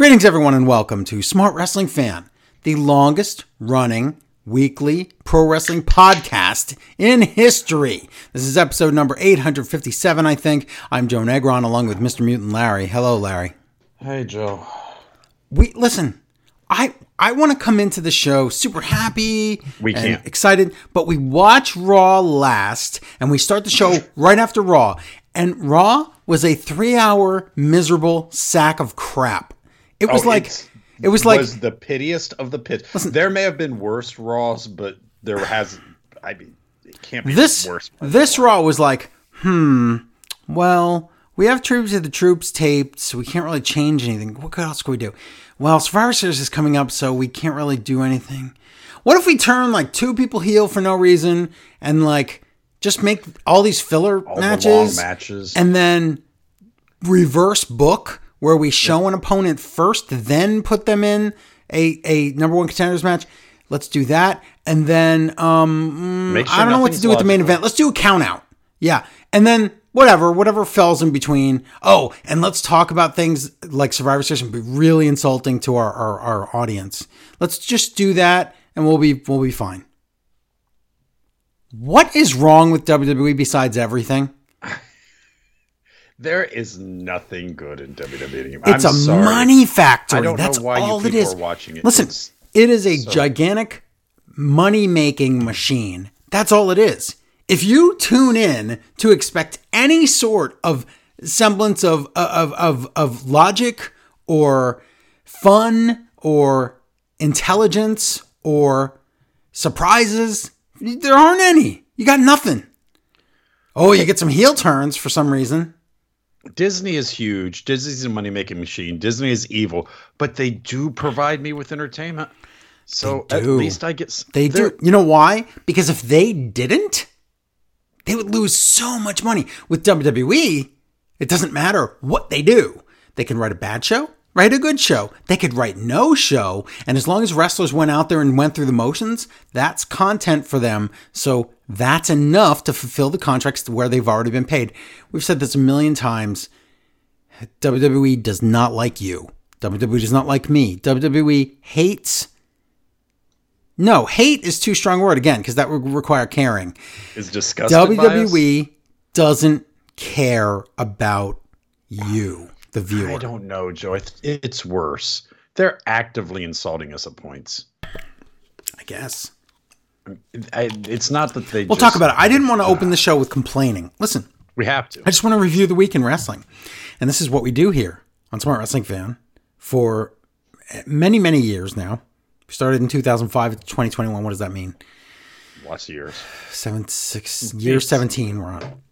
Greetings, everyone, and welcome to Smart Wrestling Fan, the longest running weekly pro wrestling podcast in history. This is episode number 857, I think. I'm Joe Negron along with Mr. Mutant Larry. Hello, Larry. Hey, Joe. We listen, I I want to come into the show super happy We and can't. excited, but we watch Raw last and we start the show right after Raw. And Raw was a three hour miserable sack of crap. It was Oh, like it was like was the pitiest of the pit. there may have been worse Raws, but there has. I mean, it can't be this worse. this Raw was like, hmm, well, we have troops of the troops taped, so we can't really change anything. What else can we do? Well, Survivor Series is coming up, so we can't really do anything. What if we turn like two people heel for no reason and like just make all these filler All the matches, long matches. and then reverse book where we show an opponent first, then put them in a, a number one contenders match. Let's do that. And then um Make I don't know what to do with the main event. Let's do a count out. Yeah. And then whatever, whatever falls in between. Oh, and let's talk about things like Survivor Series and be really insulting to our, our, our audience. Let's just do that and we'll be we'll be fine. What is wrong with WWE besides everything? There is nothing good in WWE. anymore. It's I'm a sorry. money factory. Know That's why all it people are watching it. Listen, It's it is a gigantic money making machine. That's all it is. If you tune in to expect any sort of semblance of of of, of logic or fun or intelligence or surprises, there aren't any. You got nothing. Oh, you get some heel turns for some reason. Disney is huge. Disney's a money making machine. Disney is evil, but they do provide me with entertainment. So at least I get. They do. You know why? Because if they didn't, they would lose so much money. With WWE, it doesn't matter what they do. They can write a bad show, write a good show. They could write no show. And as long as wrestlers went out there and went through the motions, that's content for them. So that's enough to fulfill the contracts where they've already been paid. We've said this a million times. WWE does not like you. WWE does not like me. WWE hates no, hate is too strong a word again because that would require caring. is disgusted. WWE doesn't care about you, the viewer? I don't know, Joe. It's worse. They're actively insulting us at points. I guess. I, it's not that they. We'll talk about it. I didn't want to open the show with complaining. Listen, We have to. I just want to review the week in wrestling. And this is what we do here on Smart Wrestling Fan for many, many years now. We started in 2005 to 2021. What does that mean? Lots of years. Seven, six, year 17 we're on.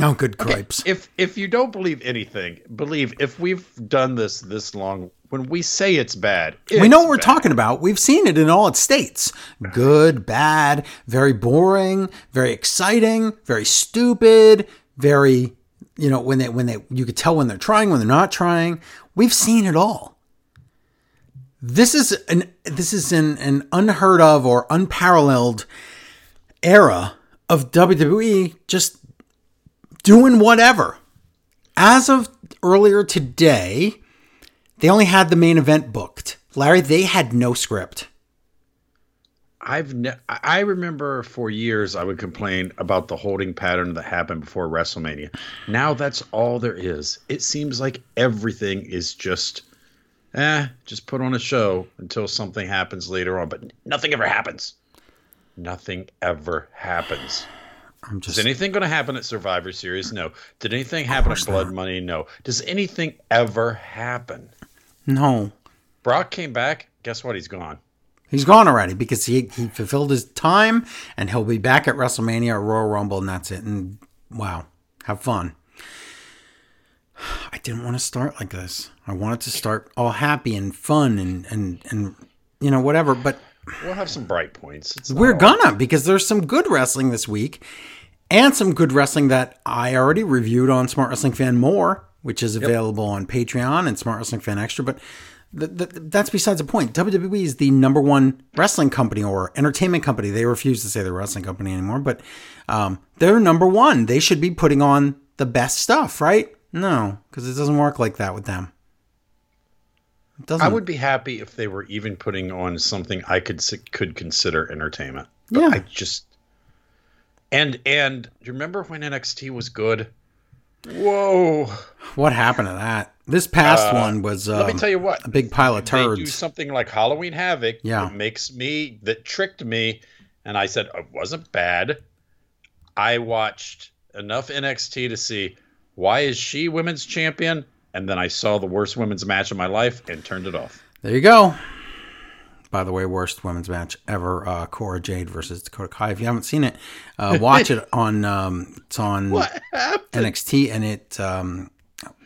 Oh, good gripes. If if you don't believe anything, believe if we've done this this long, when we say it's bad, we know what we're bad. talking about. We've seen it in all its states good, bad, very boring, very exciting, very stupid, very, you know, when they, when they, you could tell when they're trying, when they're not trying. We've seen it all. This is an, this is an, an unheard of or unparalleled era of WWE just doing whatever. As of earlier today, they only had the main event booked. Larry, they had no script. I've ne- I remember for years I would complain about the holding pattern that happened before WrestleMania. Now that's all there is. It seems like everything is just eh, just put on a show until something happens later on, but nothing ever happens. Nothing ever happens. I'm Is just anything going to happen at Survivor Series? No. Did anything happen at Blood not. Money? No. Does anything ever happen? no. Brock came back. Guess what? He's gone. He's gone already because he, he fulfilled his time and he'll be back at WrestleMania or Royal Rumble and that's it. And wow, have fun. I didn't want to start like this. I wanted to start all happy and fun and and and you know whatever. But We'll have some bright points. It's we're gonna because there's some good wrestling this week and some good wrestling that I already reviewed on Smart Wrestling Fan More, which is available on Patreon and Smart Wrestling Fan Extra. But th- th- that's besides the point. WWE is the number one wrestling company or entertainment company. They refuse to say they're wrestling company anymore, but um, they're number one. They should be putting on the best stuff, right? No, because it doesn't work like that with them. Doesn't. I would be happy if they were even putting on something I could could consider entertainment. But Yeah. I just and and do you remember when NXT was good? Whoa! What happened to that? This past Uh, one was Let me um, tell you what. a big pile of They do turds. something like Halloween Havoc. Yeah. That makes me that tricked me, and I said it wasn't bad. I watched enough NXT to see why is she women's champion, and then I saw the worst women's match of my life and turned it off. There you go. By the way, worst women's match ever: uh, Cora Jade versus Dakota Kai. If you haven't seen it, uh, watch it on. Um, it's on NXT, and it um,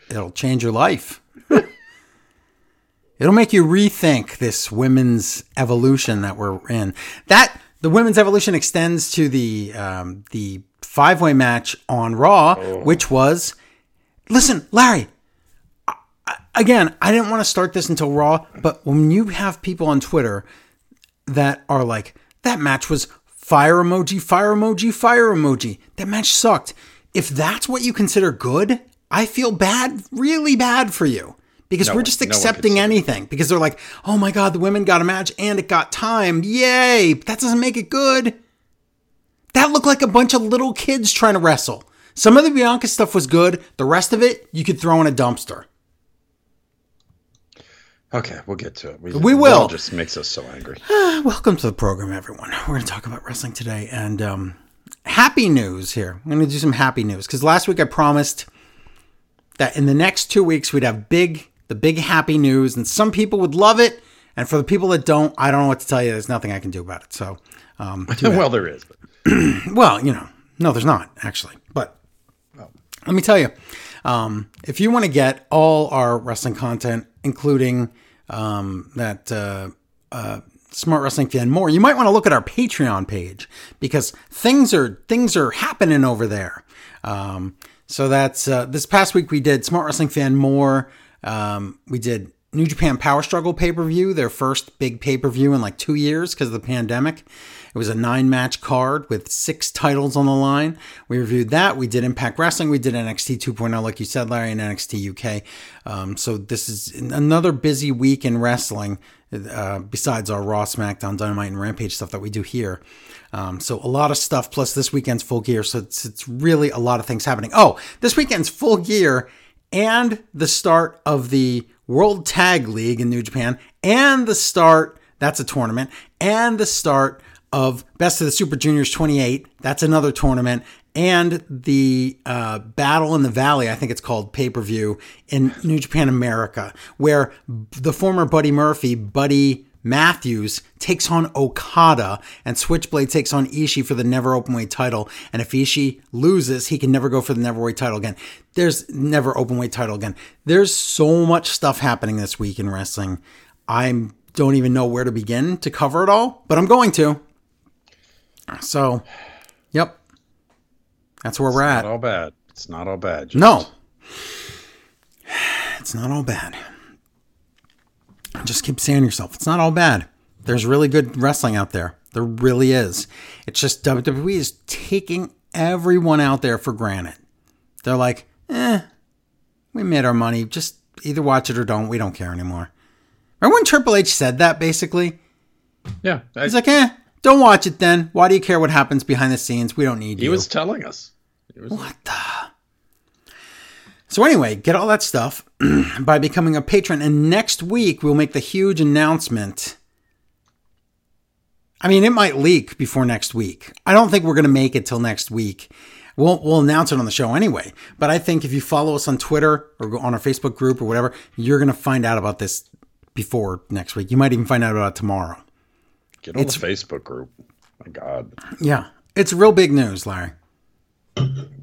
it'll change your life. it'll make you rethink this women's evolution that we're in. That the women's evolution extends to the um, the five way match on Raw, which was listen, Larry. Again, I didn't want to start this until Raw, but when you have people on Twitter that are like, that match was fire emoji, fire emoji, fire emoji. That match sucked. If that's what you consider good, I feel bad, really bad for you. Because No we're just one accepting considers- anything. Because they're like, oh my God, the women got a match and it got timed. Yay. But that doesn't make it good. That looked like a bunch of little kids trying to wrestle. Some of the Bianca stuff was good. The rest of it, you could throw in a dumpster. Okay, we'll get to it. We Raw will. Just makes us so angry. Welcome to the program, everyone. We're going to talk about wrestling today, and um, happy news here. I'm going to do some happy news because last week I promised that in the next two weeks we'd have big, the big happy news, and some people would love it, and for the people that don't, I don't know what to tell you. There's nothing I can do about it. So, um, well, there is. Well, you know, no, there's not actually, but let me tell you, um, if you want to get all our wrestling content, including um, that uh, uh, Smart Wrestling Fan more, you might want to look at our Patreon page because things are things are happening over there. Um, so that's uh, this past week we did Smart Wrestling Fan more. Um, we did New Japan Power Struggle pay per view, their first big pay per view in like two years because of the pandemic. It was a nine match card with six titles on the line. We reviewed that. We did Impact Wrestling. We did NXT 2.0, like you said, Larry, and NXT UK. Um, so this is another busy week in wrestling, uh, besides our Raw, SmackDown, Dynamite, and Rampage stuff that we do here. Um, so a lot of stuff. Plus this weekend's full gear. So it's it's really a lot of things happening. Oh, this weekend's full gear and the start of the World Tag League in New Japan, and the start, that's a tournament, and the start of Best of the Super Juniors 28, that's another tournament, and the uh, Battle in the Valley, I think it's called pay per view in New Japan America, where the former Buddy Murphy, Buddy Matthews takes on Okada and Switchblade takes on Ishii for the never openweight title. And if Ishii loses, he can never go for the never weight title again. There's never openweight title again. There's so much stuff happening this week in wrestling. I don't even know where to begin to cover it all, but I'm going to. So, yep. That's where we're not at. all bad. It's not all bad. Just- No. It's not all bad. Just keep saying to yourself, it's not all bad. There's really good wrestling out there. There really is. It's just WWE is taking everyone out there for granted. They're like, eh, we made our money. Just either watch it or don't. We don't care anymore. Remember when Triple H said that basically? Yeah. I- He's like, eh, don't watch it then. Why do you care what happens behind the scenes? We don't need he you. He was telling us. Was, What the? So anyway, get all that stuff by becoming a patron, and next week we'll make the huge announcement. I mean, it might leak before next week. I don't think we're going to make it till next week. We'll we'll announce it on the show anyway. But I think if you follow us on Twitter or go on our Facebook group or whatever, you're going to find out about this before next week. You might even find out about it tomorrow. Get on the Facebook group. My God. Yeah, it's real big news, Larry.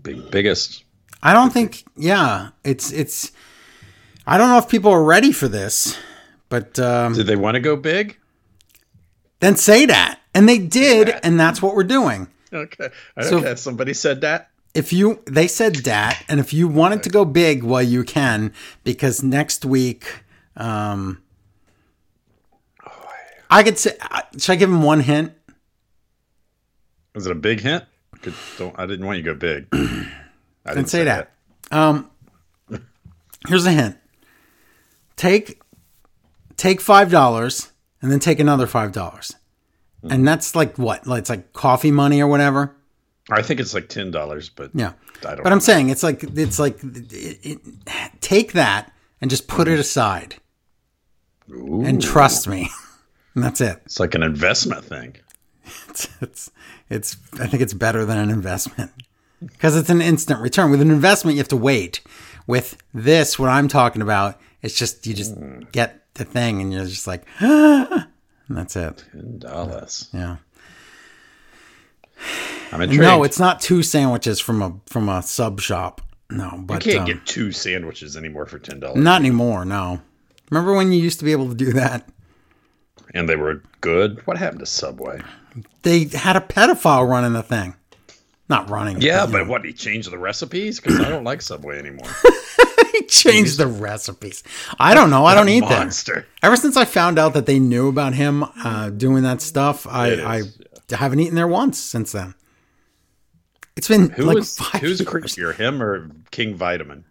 Big biggest. I don't think. Yeah, it's it's. I don't know if people are ready for this, but um, Did they want to go big? then say that, and they did, and that's what we're doing. Okay. So- okay. Somebody said that. If you, they said that, and if you wanted to go big, well, you can, because next week, um, I could say, should I give him one hint? Was it a big hint? Good, don't, I didn't want you to go big. I didn't Didn't say that. Um, here's a hint. Take take five dollars and then take another five dollars, and that's like what? Like it's like coffee money or whatever. I think it's like ten dollars, but Yeah, I don't. but I'm saying it's like it's like it, it, take that and just put it aside Ooh, and trust me, and that's it. it's like an investment thing. It's, it's it's I think it's better than an investment because it's an instant return. With an investment, you have to wait. With this, what I'm talking about, it's just you just get the thing and you're just like, and that's it. Ten dollars. Yeah. I'm intrigued. No, it's not two sandwiches from a from a sub shop. No, but you can't um, get two sandwiches anymore for ten dollars. not anymore. No. Remember when you used to be able to do that? And they were good. What happened to Subway? They had a pedophile running the thing. Not running. Yeah, you but what? He changed the recipes because I don't like Subway anymore. he changed the recipes. I don't know. I don't eat that. monster. Ever since I found out that they knew about him uh, doing that stuff, I, It I is, haven't eaten there once since then. It's been Who like was five who's years. creepier, him or King Vitamin?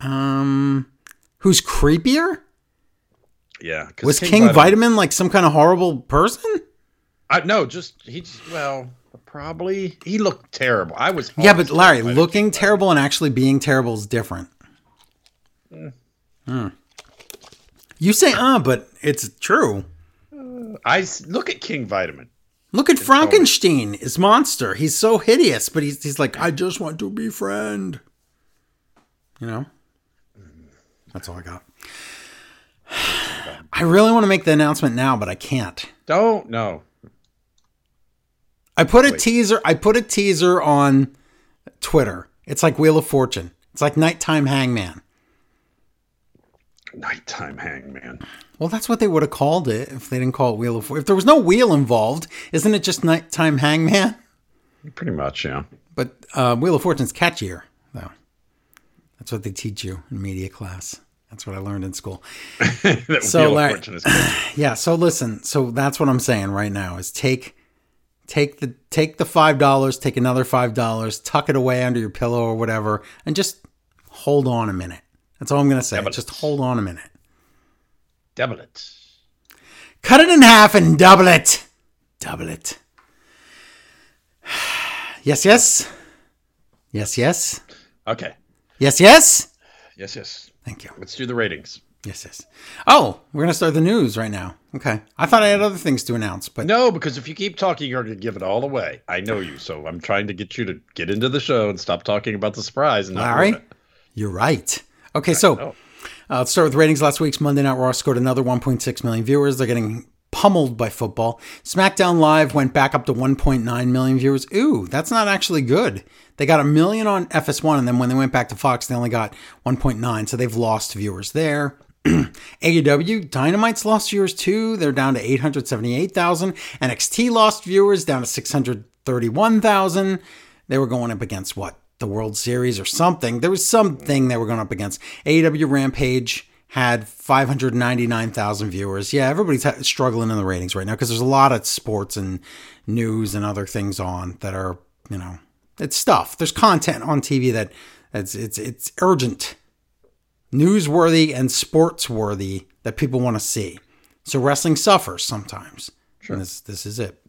Um, who's creepier? Yeah, Was King, Vitamin, like some kind of horrible person? I, no, just he. Just, well, probably he looked terrible. I was. yeah, but Larry, looking King terrible and actually being terrible is different. Hmm. You say uh, but it's true. Vitamin. I look at King Vitamin. Look at Frankenstein, his monster. He's so hideous, but he's he's like, I just want to be friend. You know? That's all I got. I really want to make the announcement now, but I can't. Don't no. I put a teaser I put a teaser on Twitter. It's like Wheel of Fortune. It's like nighttime hangman. Nighttime hangman. Well, that's what they would have called it if they didn't call it Wheel of Fortune. If there was no wheel involved, isn't it just nighttime hangman? Pretty much, yeah. But uh, Wheel of Fortune's catchier, though. That's what they teach you in media class. That's what I learned in school. So, Wheel of Larry- Fortune is good. Yeah. So listen. So that's what I'm saying right now is take, take the take the five dollars, take another five dollars, tuck it away under your pillow or whatever, and just hold on a minute. That's all I'm gonna say. But- just hold on a minute. Double it. Cut it in half and double it. Double it. Yes. Yes. Yes. Yes. Okay. Yes. Yes. Yes, yes. Thank you. Let's do the ratings. Yes, yes. Oh, we're gonna start the news right now. Okay. I thought I had other things to announce, but No, because if you keep talking, you're going to give it all away. I know you, so I'm trying to get you to get into the show and stop talking about the surprise. And Larry, you're right. Okay, so know. uh, let's start with ratings. Last week's Monday Night Raw scored another 1.6 million viewers. They're getting pummeled by football. SmackDown Live went back up to 1.9 million viewers. Ooh, that's not actually good. They got a million on FS1, and then when they went back to Fox, they only got 1.9. So they've lost viewers there. AEW Dynamite's lost viewers too. They're down to 878,000. NXT lost viewers down to 631,000. They were going up against what? The World Series or something. There was something they were going up against. AEW Rampage had 599,000 viewers. Yeah, everybody's ha- struggling in the ratings right now because there's a lot of sports and news and other things on that are, you know, it's stuff. There's content on TV that it's it's it's urgent newsworthy and sports worthy that people want to see. So wrestling suffers sometimes. Sure. And this this is it.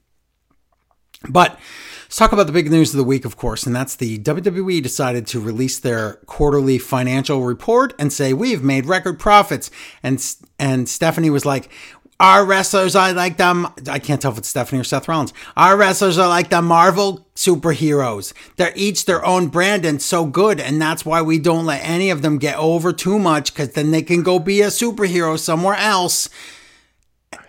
But let's talk about the big news of the week, of course, and that's the WWE decided to release their quarterly financial report and say we've made record profits. And and Stephanie was like, "Our wrestlers are like them. I can't tell if it's Stephanie or Seth Rollins. Our wrestlers are like the Marvel superheroes. They're each their own brand and so good, and that's why we don't let any of them get over too much, because then they can go be a superhero somewhere else."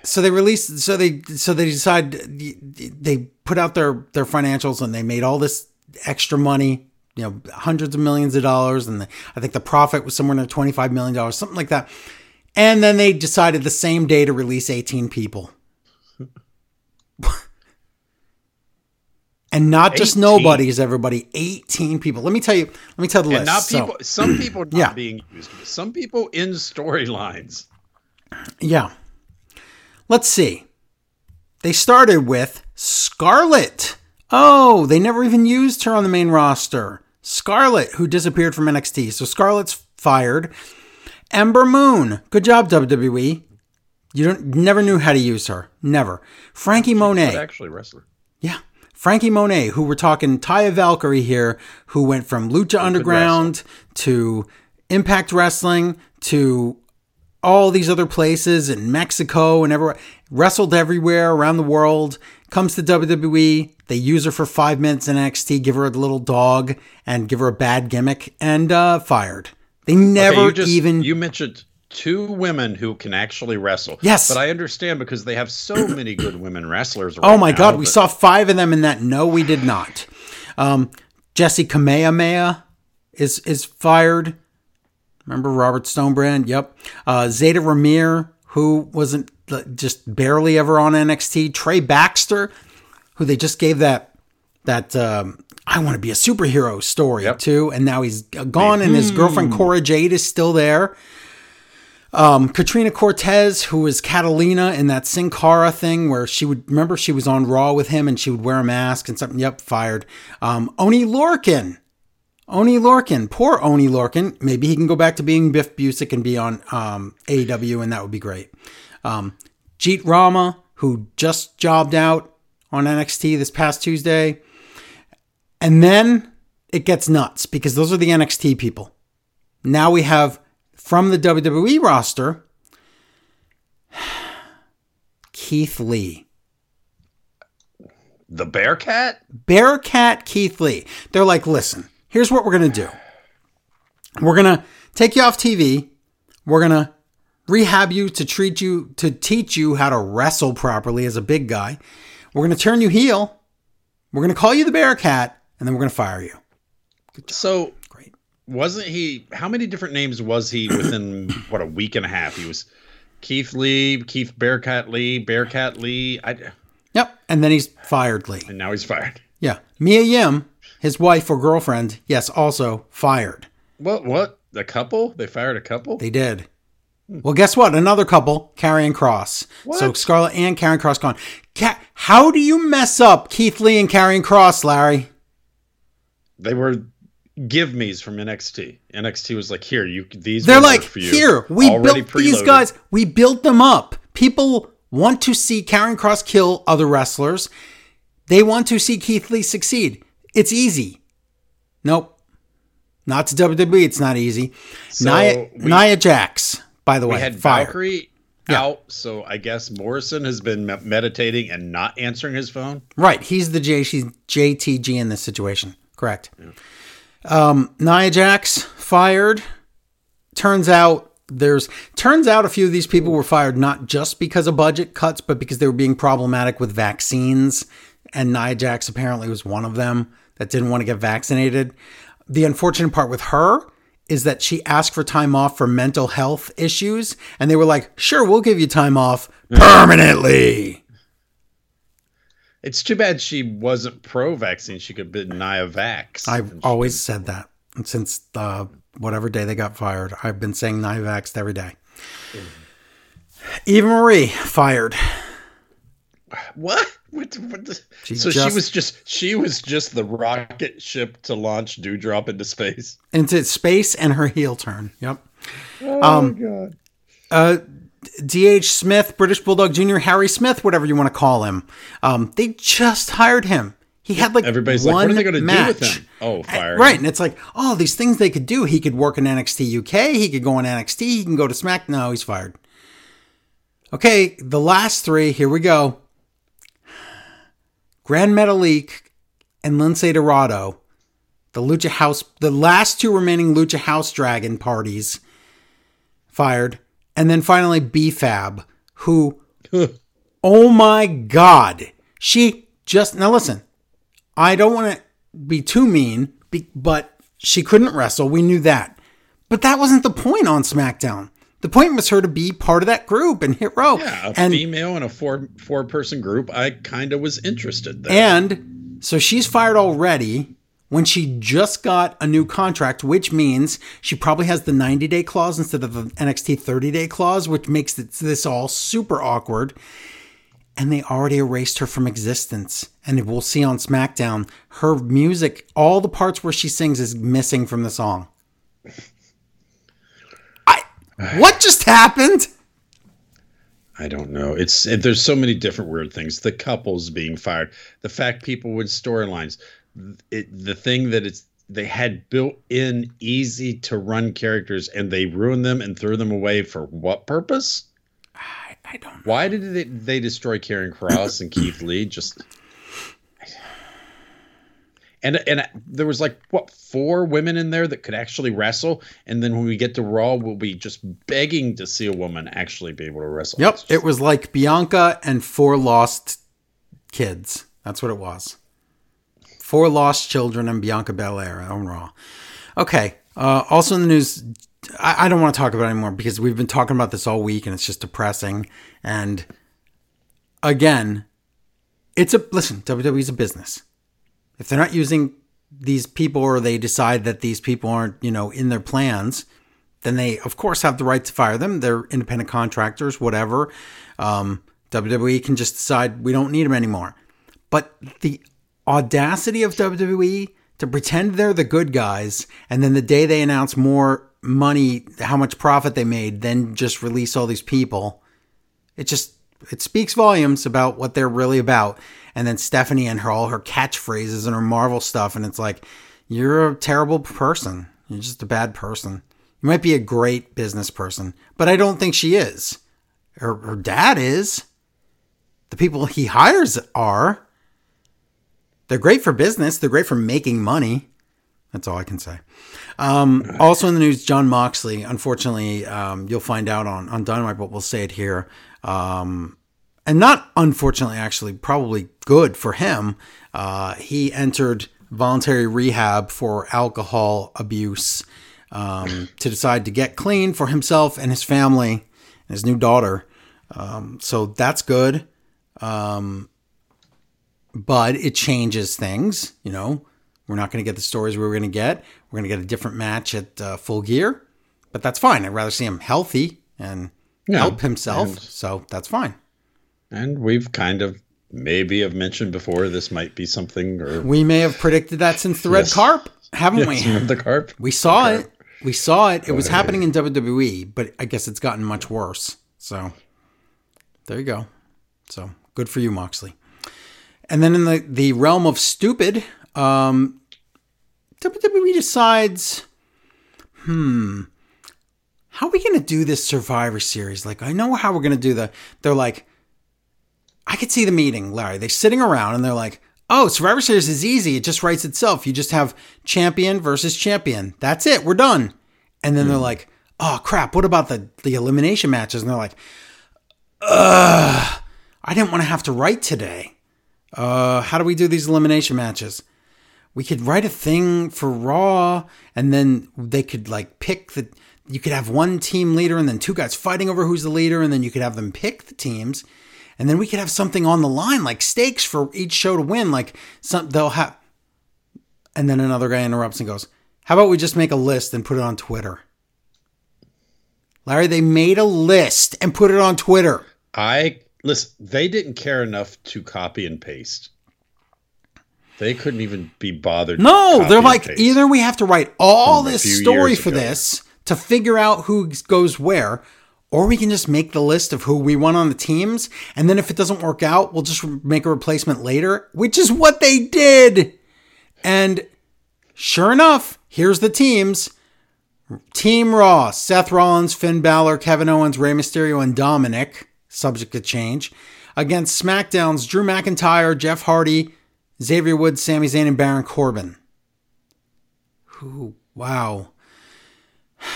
So they released so they so they decide they put out their their financials and they made all this extra money you know hundreds of millions of dollars and the, i think the profit was somewhere near 25 million dollars something like that and then they decided the same day to release 18 people and not just 18? nobodies everybody 18 people let me tell you let me tell the And list not So- people. some people not Yeah. being used. Some people in storylines. Yeah. Let's see. They started with Scarlett. Oh, they never even used her on the main roster. Scarlett, who disappeared from NXT. So Scarlett's fired. Ember Moon. Good job, WWE. You don't never knew how to use her. Never. Franky Monet. actually, wrestler. Yeah. Franky Monet, who we're talking Taya Valkyrie here, who went from Lucha Underground to Impact Wrestling to all these other places in Mexico and everywhere, wrestled everywhere around the world, comes to WWE. They use her for five minutes in NXT, give her a little dog and give her a bad gimmick, and uh, fired. They never Okay, you just, even. you mentioned two women who can actually wrestle. Yes. but I understand because they have so many good women wrestlers. Oh my now God, we saw five of them in that. No, we did not. Um, Jesse Kamehameha is is fired. Remember Robert Stonebrand? Yep. Uh, Zayda Ramier, who wasn't uh, just barely ever on NXT. Trey Baxter, who they just gave that that um, I want to be a superhero story Yep. to, and now he's gone, and his girlfriend Cora Jade is still there. Um, Katrina Cortez, who was Catalina in that Sin Cara thing, where she would remember she was on Raw with him and she would wear a mask and something. Yep, fired. Um, Oney Lorcan, Oney Lorcan, poor Oney Lorcan. Maybe he can go back to being Biff Busick and be on um, AEW, and that would be great. Um, Jeet Rama, who just jobbed out on NXT this past Tuesday, and then it gets nuts because those are the NXT people. Now we have from the WWE roster Keith Lee. the Bearcat. Bearcat Keith Lee. They're like, listen, here's what we're going to do. We're going to take you off TV. We're going to rehab you to treat you, to teach you how to wrestle properly as a big guy. We're going to turn you heel. We're going to call you the Bearcat, and then we're going to fire you. So Great. wasn't he? How many different names was he within what a week and a half? He was Keith Lee, Keith Bearcat Lee, Bearcat Lee. I, Yep. And then he's fired Lee. and now he's fired. Yeah. Mia Yim, his wife or girlfriend, yes, also fired. What? What? A couple? They fired a couple? They did. Well, guess what? Another couple, Karrion Kross. What? So Scarlett and Karrion Kross gone. Ca- How do you mess up Keith Lee and Karrion Kross, Larry? They were give me's from NXT. NXT was like, here, you these. They're like, for you. here, we Already built these guys. We built them up. People want to see Karrion Kross kill other wrestlers. They want to see Keith Lee succeed. It's easy. Nope. Not to WWE. It's not easy. Nia, we- Nia Jax, by the way, We had fired. Valkyrie out, so I guess Morrison has been me- meditating and not answering his phone. Right. He's the J- she's JTG in this situation. Correct. Um, Nia Jax fired. Turns out there's turns out a few of these people were fired not just because of budget cuts, but because they were being problematic with vaccines. And Nia Jax apparently was one of them that didn't want to get vaccinated. The unfortunate part with her is that she asked for time off for mental health issues, and they were like, "Sure, we'll give you time off permanently." It's too bad she wasn't pro-vaccine. She could have been Nia Vax. I've always said that since uh, whatever day they got fired. I've been saying Nivaxed every day. Eva Marie fired. what? What, what the- She so just- she was just she was just the rocket ship to launch Doudrop into space. into space and her heel turn. Yep. Oh my god. Uh, D.H. Smith, British Bulldog Jr., Harry Smith, whatever you want to call him. Um, they just hired him. He had like Everybody's one like, what are they going to do with him? Oh, fire! Right, and it's like, oh, these things they could do. He could work in NXT UK. He could go in NXT. He can go to Smack. No, he's fired. Okay, the last three. Here we go. Gran Metalik and Lince Dorado, the Lucha House, the last two remaining Lucha House Dragon parties, fired, and then finally B-Fab, who, oh my God, she just now listen. I don't want to be too mean, but she couldn't wrestle. We knew that. But that wasn't the point on SmackDown. The point was her to be part of that group and Hit Row. Yeah, a and female in a four four person group. I kind of was interested there. and so she's fired already when she just got a new contract, which means she probably has the 90 day clause instead of the NXT 30 day clause, which makes this all super awkward. And they already erased her from existence. And we'll see on SmackDown, her music, all the parts where she sings is missing from the song. What just happened? I don't know. It's it, there's so many different weird things. The couples being fired, the fact people with storylines, it, the thing that it's they had built in easy to run characters and they ruined them and threw them away for what purpose? I, I don't. Know. Why did they they destroy Karrion Kross and Keith Lee? Just and and there was like what four women in there that could actually wrestle, and then when we get to Raw, we'll be just begging to see a woman actually be able to wrestle. Yep, it was like Bianca and four lost kids. That's what it was. Four lost children and Bianca Belair on Raw. Okay. Uh, also in the news, I, I don't want to talk about it anymore because we've been talking about this all week and it's just depressing. And again, it's a listen. WWE's a business if they're not using these people or they decide that these people aren't, you know, in their plans, then they of course have the right to fire them. They're independent contractors, whatever. Um, WWE can just decide we don't need them anymore. But the audacity of WWE to pretend they're the good guys and then the day they announce more money, how much profit they made, then just release all these people. It just it speaks volumes about what they're really about and then Stephanie and her all her catchphrases and her Marvel stuff, and it's like you're a terrible person. You're just a bad person. You might be a great business person, but I don't think she is. Her, her dad is. The people he hires are. They're great for business. They're great for making money. That's all I can say. Um, also in the news, Jon Moxley. Unfortunately, um, you'll find out on on Dynamite, but we'll say it here. Um, and not unfortunately, actually, probably good for him. Uh, he entered voluntary rehab for alcohol abuse um, to decide to get clean for himself and his family and his new daughter. Um, so that's good. Um, but it changes things. You know, we're not going to get the stories we were going to get. We're going to get a different match at uh, Full Gear, but that's fine. I'd rather see him healthy and yeah, help himself. And- so that's fine. And we've kind of maybe have mentioned before this might be something or we may have predicted that since the red yes. carp, haven't yes, we? The carp. We saw it. We saw it. It was happening in WWE, but I guess it's gotten much worse. So there you go. So good for you, Moxley. And then in the, the realm of stupid, um, WWE decides, hmm, how are we going to do this Survivor Series? Like, I know how we're going to do the. They're like, I could see the meeting, Larry. They're sitting around and they're like, oh, Survivor Series is easy. It just writes itself. You just have champion versus champion. That's it. We're done. And then mm. they're hmm. like, oh, crap. What about the, the elimination matches? And they're like, ugh, I didn't want to have to write today. Uh, how do we do these elimination matches? We could write a thing for Raw and then they could like pick the. You could have one team leader and then two guys fighting over who's the leader, and then you could have them pick the teams and then we could have something on the line like stakes for each show to win like some they'll have and then another guy interrupts and goes how about we just make a list and put it on twitter? Larry they made a list and put it on twitter. I listen they didn't care enough to copy and paste. They couldn't even be bothered no they're like either we have to write all this story for this to figure out who goes where or we can just make the list of who we want on the teams. And then if it doesn't work out, we'll just make a replacement later, which is what they did. And sure enough, here's the teams Team Raw Seth Rollins, Finn Balor, Kevin Owens, Rey Mysterio, and Dominic, subject to change. Against SmackDown's Drew McIntyre, Jeff Hardy, Xavier Woods, Sami Zayn, and Baron Corbin. Ooh, wow.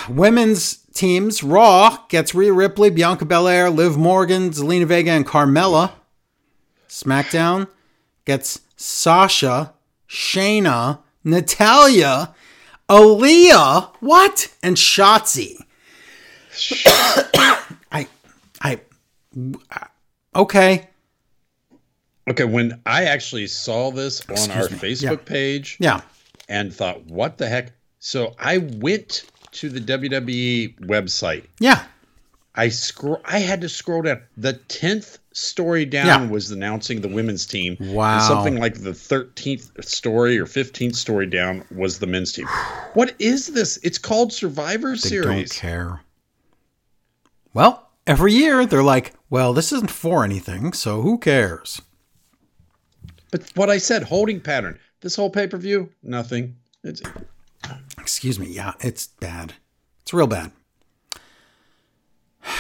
Women's teams Raw gets Rhea Ripley, Bianca Belair, Liv Morgan, Zelina Vega, and Carmella. SmackDown gets Sasha, Shayna, Natalya, Aliyah, what? And Shotzi. I, I, okay. Okay, when I actually saw this Excuse on our me. Facebook yeah. page, yeah, and thought, what the heck? So I went to the WWE website. Yeah. I scroll. I had to scroll down. The tenth story down yeah. was announcing the women's team. Wow. And something like the thirteenth story or fifteenth story down was the men's team. What is this? It's called Survivor they Series. Don't care. Well, every year they're like, well, this isn't for anything, so who cares? But what I said, holding pattern. This whole pay per view, nothing. It's Excuse me. Yeah, it's bad. It's real bad.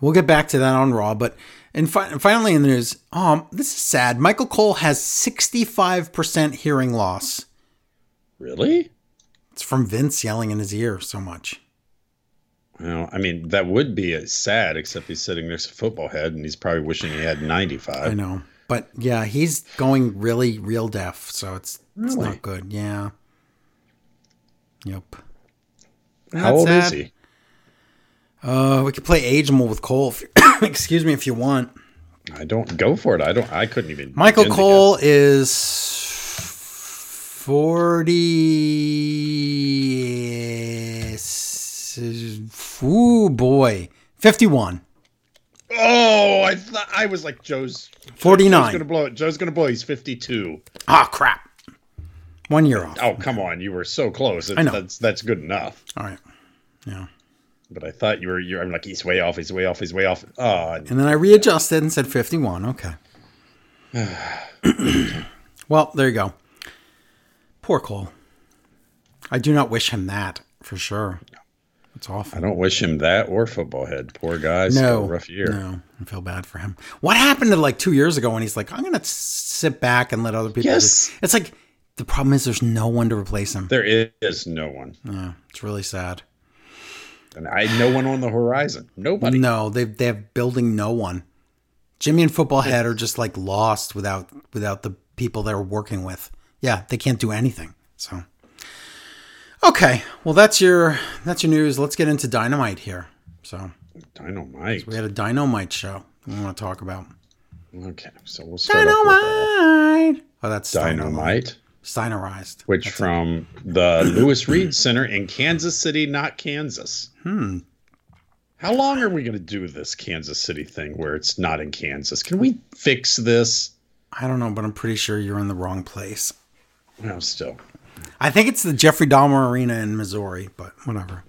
We'll get back to that on Raw, but and fi- finally in the news, um, this is sad. Michael Cole has 65% hearing loss. really. It's from Vince yelling in his ear so much. Well, I mean, that would be sad, except he's sitting next to football head, and he's probably wishing he had 95. I know. But yeah, he's going really real deaf, so it's it's not good. Yeah. Yep. How old That's is he? Uh, we could play Ageable with Cole. If, excuse me, if you want. I don't go for it. I don't. I couldn't even. Michael Cole is forty. Ooh boy, fifty-one. Oh, I thought I was like Joe's. Forty-nine. Joe's 49. gonna blow it. Joe's gonna blow. He's 52. Ah, crap. One year off. Oh, come on. You were so close. It- I know. That's that's good enough. All right. Yeah. But I thought you were. You. I'm like he's way off. He's way off. He's way off. Oh, And then I readjusted and said 51. Okay. well, there you go. Poor Cole. I do not wish him that for sure. It's awful. I don't wish him that or football head. Poor guy's No, no rough year. No, I feel bad for him. What happened to like two years ago when he's like, I'm gonna sit back and let other people. Yes. do-" It's like the problem is there's no one to replace him. There is no one, Yeah, it's really sad. and I no one on the horizon. Nobody. No, they they have building no one. Jimmy and Football Head are just like lost without without the people they're working with. Yeah, they can't do anything. So Okay, well that's your that's your news. Let's get into Dynamite here. So Dynamite. we had a Dynamite show we want to talk about. Okay, so we'll start off with uh, Dynamite. Oh, that's Dynamite, Steinerized. which from the Lewis Reed Center in Kansas City, not Kansas. Hmm. How long are we going to do this Kansas City thing where it's not in Kansas? Can we fix this? I don't know, but I'm pretty sure you're in the wrong place. Well, still. I think it's the Jeffrey Dahmer Arena in Missouri, but whatever.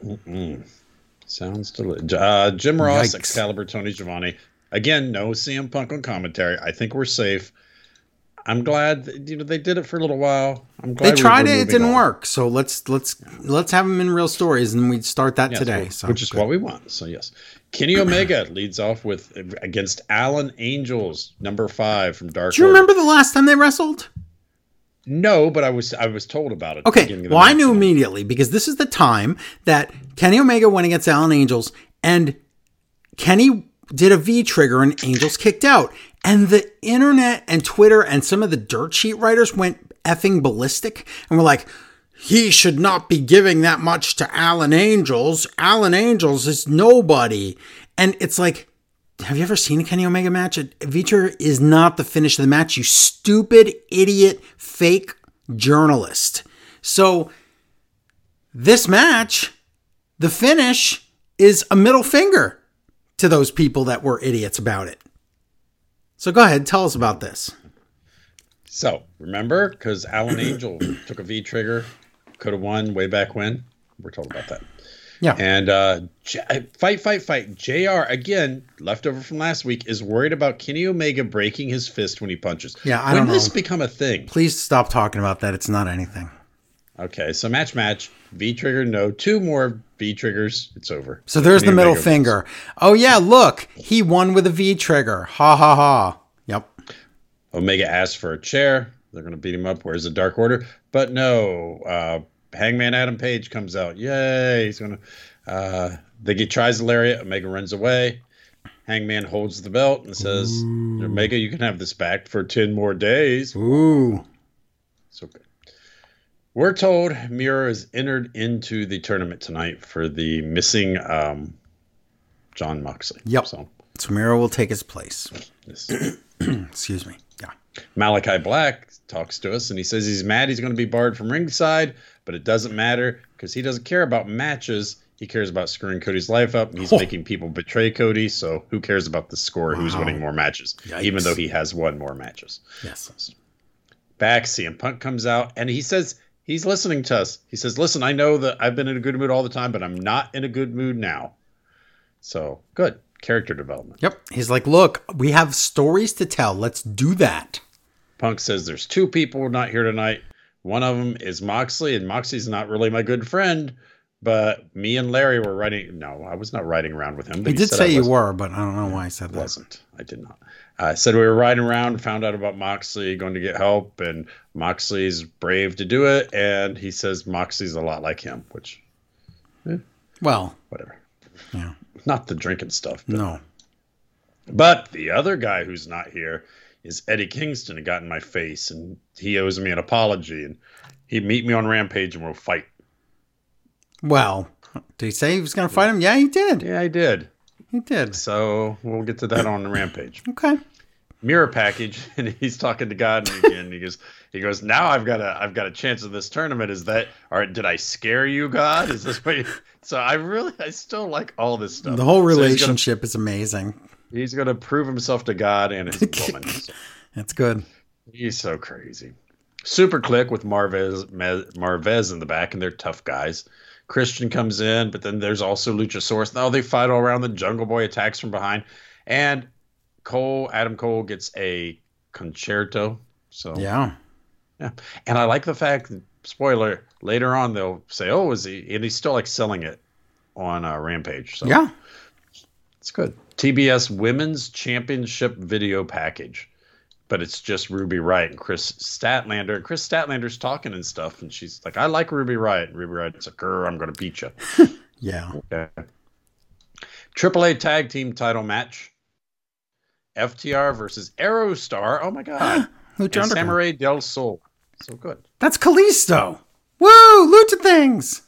Sounds delicious. Uh, Jim Ross, Yikes. Excalibur, Tony Schiavone. Again, no CM Punk on commentary. I think we're safe. I'm glad that, you know they did it for a little while. I'm glad They tried it; it didn't on. work. So let's let's let's have them in real stories, and we start that Yes, today. So which is good. what we want. So yes, Kenny Omega leads off with against Alan Angels, number five from Dark. Do you Order. remember the last time they wrestled? No, but I was I was told about it. Okay, well, I knew immediately because this is the time that Kenny Omega went against Alan Angels, and Kenny did a V trigger, and Angels kicked out. And the internet and Twitter and some of the dirt sheet writers went effing ballistic and were like, he should not be giving that much to Alan Angels. Alan Angels is nobody. And it's like, have you ever seen a Kenny Omega match? A V trigger is not the finish of the match, you stupid, idiot, fake journalist. So, this match, the finish is a middle finger to those people that were idiots about it. So, go ahead, tell us about this. So remember, because Alan Angel took a V trigger, could have won way back when. We're told about that. Yeah. And uh, J- fight, fight, fight. Jr. again, leftover from last week, is worried about Kenny Omega breaking his fist when he punches. Yeah, I when don't know this know. become a thing? Please stop talking about that. It's not anything. Okay, so match, match. V trigger, no. Two more V triggers. It's over. So, there's the middle finger. Oh, yeah, look, he won with a V trigger. Ha ha ha. Yep. Omega asks for a chair. They're going to beat him up. Where's the Dark Order? But no. Uh, Hangman Adam Page comes out. Yay! He's going to. Uh, they get tries the lariat. Omega runs away. Hangman holds the belt and says, "Omega, you can have this back for ten more days." Ooh. So good. We're told Miro is entered into the tournament tonight for the missing um, Jon Moxley. Yep. So So, Miro will take his place. this. Excuse me. Yeah. Malakai Black talks to us and he says he's mad he's going to be barred from ringside, but it doesn't matter because he doesn't care about matches. He cares about screwing Cody's life up. He's Oh. making people betray Cody, so who cares about the score? Who's winning more matches? Yikes. Even though he has won more matches. Yes. Back, CM Punk comes out and he says he's listening to us. He says, "Listen, I know that I've been in a good mood all the time, but I'm not in a good mood now." So good. character development. Yep. He's like, look, we have stories to tell. Let's do that. Punk says there's two people not here tonight. One of them is Moxley, and Moxley's not really my good friend. But me and Larry were riding. No, I was not riding around with him. But He did say you were, but I don't know why I said that. wasn't. I did not. I said we were riding around, found out about Moxley going to get help, and Moxley's brave to do it. And he says Moxley's a lot like him, which eh, Well, whatever. Yeah. Not the drinking stuff. But, no. but the other guy who's not here is Eddie Kingston. He got in my face, and he owes me an apology. And he'd meet me on Rampage, and we'll fight. Well, did he say he was going to fight him? Yeah, he did. Yeah, I did. He did. So we'll get to that on the Rampage. Okay. Miro package and he's talking to God and he, goes he goes now I've got a I've got a chance of this tournament is that or did I scare you God is this what you, so I really I still like all this stuff The whole So gonna- relationship is amazing. he's gonna, prove himself to God and his woman That's good. he's so crazy Superkliq with Marvez Marvez in the back and they're tough guys Christian comes in but then there's also Luchasaurus now they fight all around the Jungle Boy attacks from behind and Cole Adam Cole gets a con-chair-to so Yeah. Yeah, and I like the fact. Spoiler: later on, they'll say, "Oh, is he?" And he's still like selling it on uh, Rampage. So Yeah. it's good. TBS Women's Championship video package, but it's just Ruby Riott and Kris Statlander. And Kris Statlander's talking and stuff, and she's like, "I like Ruby Riott." And Ruby Riott's like, "Girl, I'm gonna beat you." Yeah. Okay. AAA Tag Team Title match. FTR versus Aerostar. Oh my god. Lucha and Samurai del Sol. So good. That's Kalisto. Woo! Lucha things.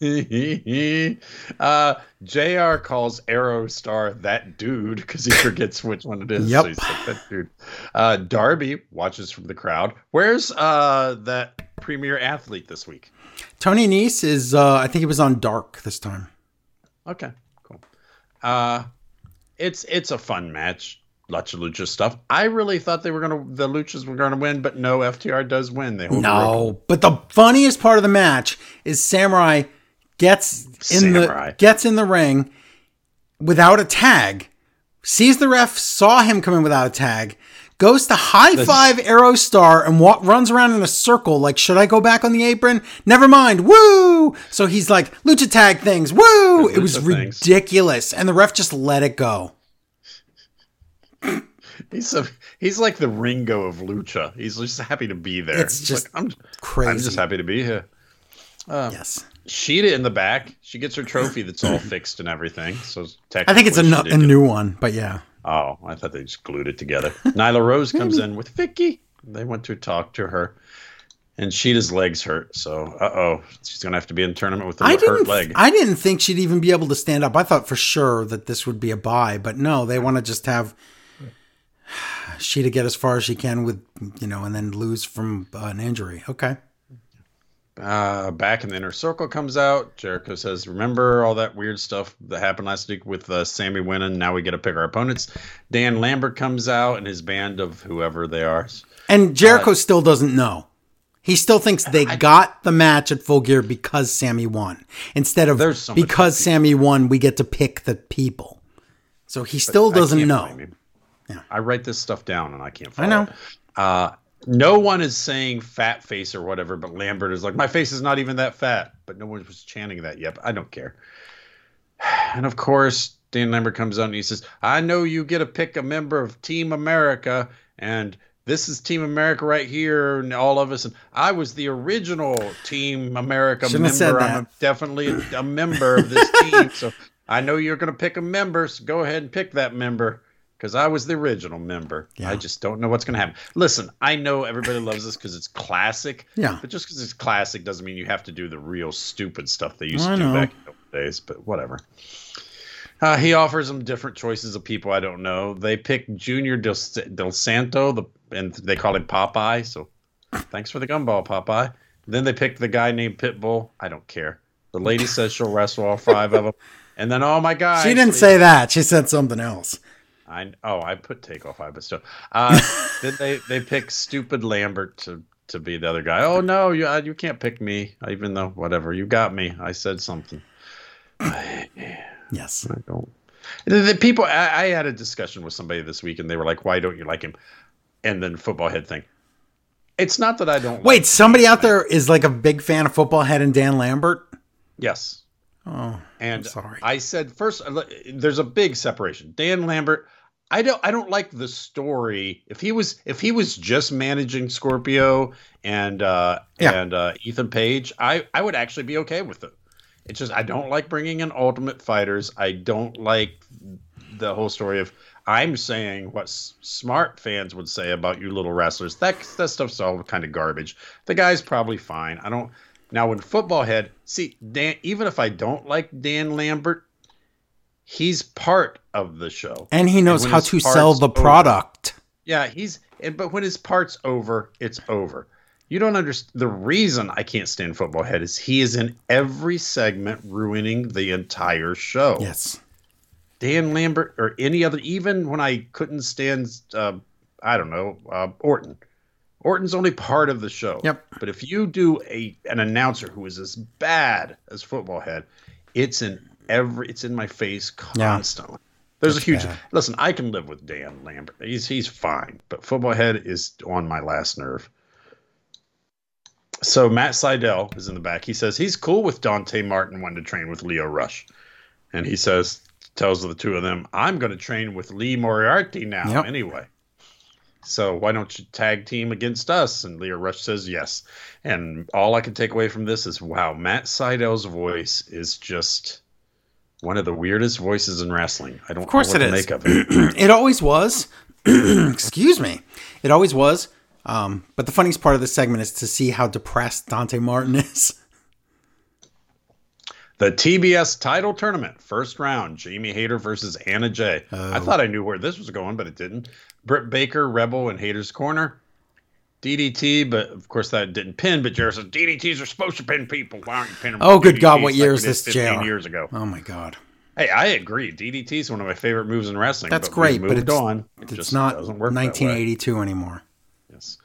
uh, JR calls Aerostar that dude because he forgets which one it is. Yep. So he's like, that dude. Uh, Darby watches from the crowd. Where's uh, that premier athlete this week? Tony Nese is, uh, I think he was on Dark this time. Okay, cool. Uh, it's it's a fun match. Lots of lucha stuff. I really thought they were gonna the luchas were gonna win, but no, FTR does win. They. No, but the funniest part of the match is Samurai gets in Samurai. the gets in the ring without a tag, sees the ref, saw him come in without a tag, goes to high five Aerostar and wa- runs around in a circle like, should I go back on the apron? Never mind, woo! So he's like, lucha tag things, woo! It was things. ridiculous, and the ref just let it go. He's so he's like the Ringo of lucha. He's just happy to be there. It's He's just like, I'm Crazy. I'm just happy to be here. Uh, yes. Shida in the back. She gets her trophy that's all fixed and everything. So I think it's a, a new one, but yeah. Oh, I thought they just glued it together. Nyla Rose comes in with Vickie. They went to talk to her, and Shida's legs hurt. So, uh oh, she's gonna have to be in tournament with a I hurt leg. I didn't think she'd even be able to stand up. I thought for sure that this would be a buy, but no, they want to just have Shida get as far as she can with you know, and then lose from uh, an injury. Okay. Uh, back in the inner circle comes out. Jericho says, "Remember all that weird stuff that happened last week with uh, Sammy winning? Now we get to pick our opponents." Dan Lambert comes out and his band of whoever they are. And Jericho still doesn't know. He still thinks they got the match at Full Gear because Sammy won. Instead of so because Sammy won, we get to pick the people. So he still I doesn't know. him. I write this stuff down and I can't. Follow know. It. Uh, no one is saying fat face or whatever, but Lambert is like, my face is not even that fat. But no one was chanting that yet. But I don't care. And of course, Dan Lambert comes out and he says, I know you get to pick a member of Team America, and this is Team America right here, and all of us. And I was the original Team America Shouldn't member. I'm definitely a, a member of this team. So I know you're going to pick a member. So go ahead and pick that member because I was the original member. Yeah. I just don't know what's going to happen. Listen, I know everybody loves this because it's classic. Yeah. But just because it's classic doesn't mean you have to do the real stupid stuff they used I to do back in the days. But whatever. Uh, he offers them different choices of people I don't know. They pick Junior Del, Del Santo, the and they call him Popeye. So thanks for the gumball, Popeye. Then they pick the guy named Pitbull. I don't care. The lady says she'll wrestle all five of them. And then, oh my God. She didn't say that. She said something else. I oh I put takeoff I but still. Uh, then they they pick stupid Lambert to to be the other guy. Oh no, you uh, you can't pick me. Even though whatever you got me, I said something. Yes. I don't. The, the people I, I had a discussion with somebody this week, and they were like, "Why don't you like him?" And then football head thing. It's not that I don't. Wait, like somebody out there is like a big fan of football head and Dan Lambert. Yes. Oh, And sorry. I said first, uh, there's a big separation. Dan Lambert, I don't, I don't like the story. If he was, if he was just managing Scorpio and uh, Yeah. and uh, Ethan Page, I, I would actually be okay with it. It's just I don't like bringing in Ultimate Fighters. I don't like the whole story of I'm saying what s- smart fans would say about you little wrestlers. That that stuff's all kind of garbage. The guy's probably fine. I don't. Now, when football head, see Dan. Even if I don't like Dan Lambert, he's part of the show. and he knows when how to sell the over- product. Yeah, he's. And, but when his part's over, it's over. You don't understand. The reason I can't stand football head is he is in every segment, ruining the entire show. Yes. Dan Lambert or any other, even when I couldn't stand, uh, I don't know, uh, Orton. Orton's only part of the show. Yep. But if you do a an announcer who is as bad as football head, it's in every, it's in my face Yeah. constantly. There's That's a huge bad. listen. I can live with Dan Lambert. He's he's fine, but football head is on my last nerve. So Matt Sydal is in the back. He says he's cool with Dante Martin wanting to train with Lio Rush, and he says tells the two of them, "I'm going to train with Lee Moriarty now Yep. anyway." So why don't you tag team against us? And Lio Rush says yes. And all I can take away from this is wow, Matt Sydal's voice is just one of the weirdest voices in wrestling. I don't Of course know what it to is. make of it. it always was. Excuse me. It always was. Um, but the funniest part of this segment is to see how depressed Dante Martin is. The TBS title tournament, first round, Jamie Hayter versus Anna Jay. I thought I knew where this was going, but it didn't. Britt Baker, Rebel, and Hayter's corner. DDT, but of course that didn't pin. But Jared says DDTs are supposed to pin people. Why aren't you pinning? Oh, good God, what DDTs year is this, 15 JR? Years ago. Oh my god. Hey, I agree. DDT is one of my favorite moves in wrestling. That's but great, but it's, on. It it's not doesn't work 1982 anymore. Yes.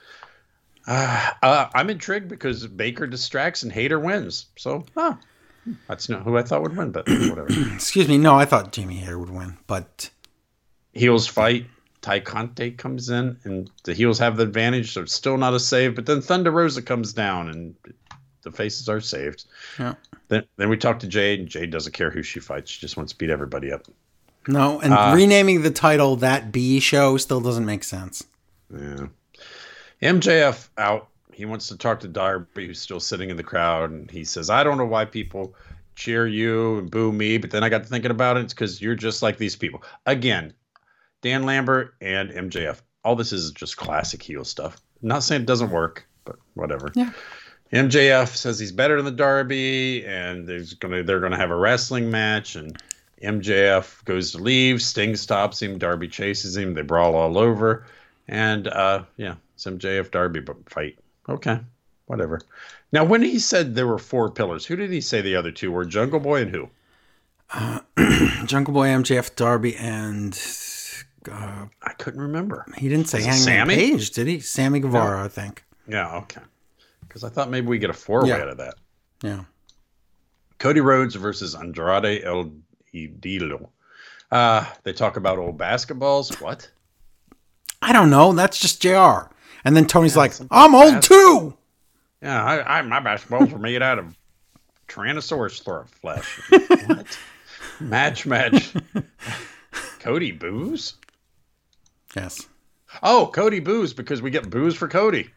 Uh, uh, I'm intrigued because Baker distracts and Hayter wins. So, huh, that's not who I thought would win, but whatever. Excuse me. No, I thought Jamie Hayter would win, but heels fight. Tay Conti comes in, and the heels have the advantage, so it's still not a save. But then Thunder Rosa comes down, and the faces are saved. yeah. Then, then we talk to Jade, and Jade doesn't care who she fights; she just wants to beat everybody up. No, and Uh, renaming the title that B show still doesn't make sense. Yeah. MJF out. He wants to talk to Darby, who's still sitting in the crowd, and he says, "I don't know why people cheer you and boo me, but then I got to thinking about it. It's because you're just like these people." Again, Dan Lambert and MJF. All this is just classic heel stuff. not saying it doesn't work, but whatever. Yeah. MJF says he's better than the Darby, and there's gonna they're gonna have a wrestling match, and MJF goes to leave. Sting stops him. Darby chases him. They brawl all over, and uh, yeah, it's MJF Darby fight. Okay, whatever. Now, when he said there were four pillars, who did he say the other two were? Jungle Boy and who? Jungle Boy, MJF, Darby, and uh, I couldn't remember. he didn't say Hangman Sammy? Page, did he? Sammy Guevara, I think. Yeah, okay. Because I thought maybe we get a four way Yeah. out of that. Yeah. Cody Rhodes versus Andrade El Idolo. Uh, they talk about old basketballs. What? I don't know. That's just JR. And then Tony's like, I'm old bas- too. Yeah, I, I my basketballs were made out of Tyrannosaurus throat flesh. what? Match, match. Cody booze? Yes. Oh, Cody booze because we get booze for Cody.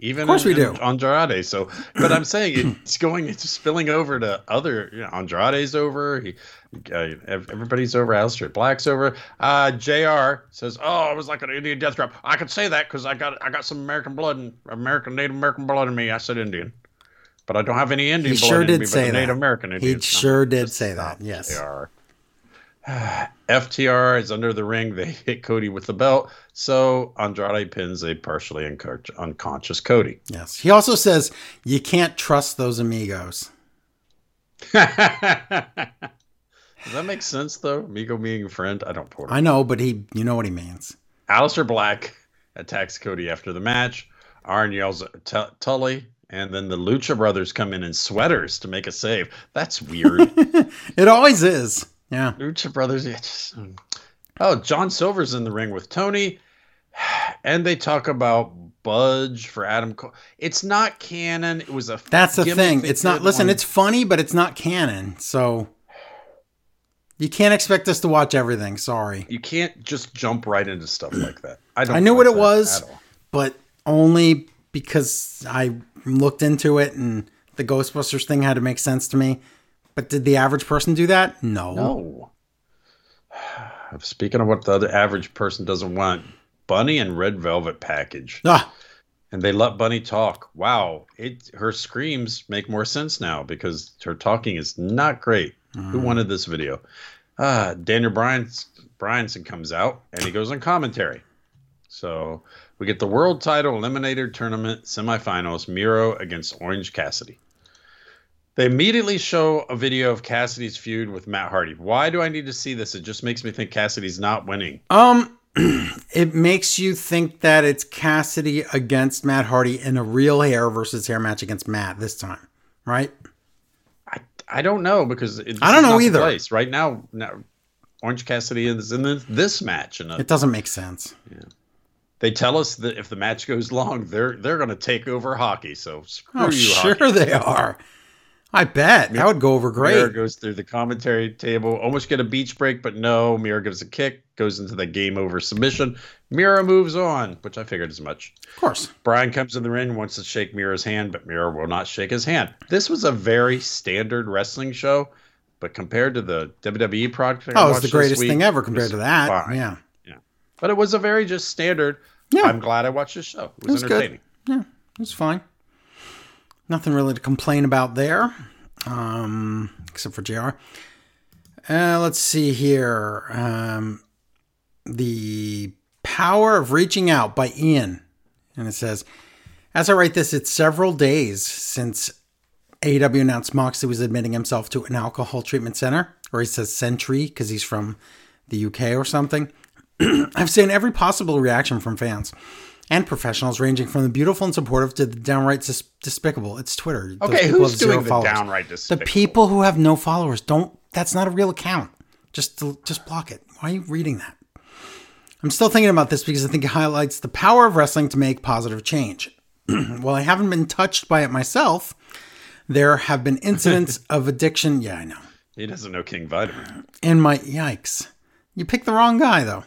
Even Of course in- we do. Andrade. So, but I'm saying it's going, it's spilling over to other. You know, Andrade's over. He, uh, ev- everybody's over. Aleister Black's over. Uh, Jr. says, "Oh, it was like an Indian death drop. I could say that because I got I got some American blood and American Native American blood in me. I said Indian, but I don't have any Indian He blood sure in did me. But say the that. Native American He Indians. sure did say that. Yes. JR. FTR is under the ring. They hit Cody with the belt. So Andrade pins a partially unco- unconscious Cody. Yes. He also says you can't trust those amigos. Does that make sense though? Amigo being a friend? I don't put I know, but he, you know what he means. Aleister Black attacks Cody after the match. Arn yells at T- Tully, and then the Lucha Brothers come in in sweaters to make a save. That's weird. It always is. Yeah. Lucha Brothers. just, um, oh, John Silver's in the ring with Tony, and they talk about Budge for Adam Cole. It's not canon. It was a That's the thing. It's not. Listen, on- it's funny, but it's not canon. So you can't expect us to watch everything. Sorry, you can't just jump right into stuff like that. I don't. I knew what it was, but only because I looked into it and the Ghostbusters thing had to make sense to me. But did the average person do that? No. No. Speaking of what the other average person doesn't want, Bunny and Red Velvet package, Ah, and they let Bunny talk. Wow, it her screams make more sense now because her talking is not great. Who wanted this video? Ah, Daniel Bryan's Bryanson comes out and he goes on commentary. So we get the world title eliminator tournament semifinals: Miro against Orange Cassidy. They immediately show a video of Cassidy's feud with Matt Hardy. Why do I need to see this? It just makes me think Cassidy's not winning. um, it makes you think that it's Cassidy against Matt Hardy in a real hair versus hair match against Matt this time, right? I, I don't know because I don't know either. Place. Right now, now, Orange Cassidy is in this, this match, and uh, It doesn't make sense. Yeah they tell us that if the match goes long, they're they're going to take over hockey. So screw Oh, you, sure hockey. they are. I bet that would go over great. Miro goes through the commentary table, almost get a beach break, but no. Miro gives a kick, goes into the game over submission. Miro moves on, which I figured as much. Of course. Bryan comes in the ring, wants to shake Miro's hand, but Miro will not shake his hand. This was a very standard wrestling show, but compared to the WWE product, I Oh, it's the greatest week, thing ever compared to that. fine. Yeah. yeah. But it was a very just standard. Yeah. I'm glad I watched this show. It was, It was good. entertaining. Yeah, it was fine. Nothing really to complain about there, um, except for JR. Uh, let's see here. Um, the Power of Reaching Out by Ian. And it says, as I write this, it's several days since AEW announced Moxley was admitting himself to an alcohol treatment center, or he says Sentry because he's from the UK or something. I've seen every possible reaction from fans and professionals, ranging from the beautiful and supportive to the downright dis- despicable. It's Twitter. Those Okay, people who's doing the followers. downright The people who have no followers don't. That's not a real account. Just just block it. Why are you reading that? I'm still thinking about this because I think it highlights the power of wrestling to make positive change. While I haven't been touched by it myself, there have been incidents of addiction. Yeah, I know. He doesn't know King Vitamin. And my yikes, you picked the wrong guy though.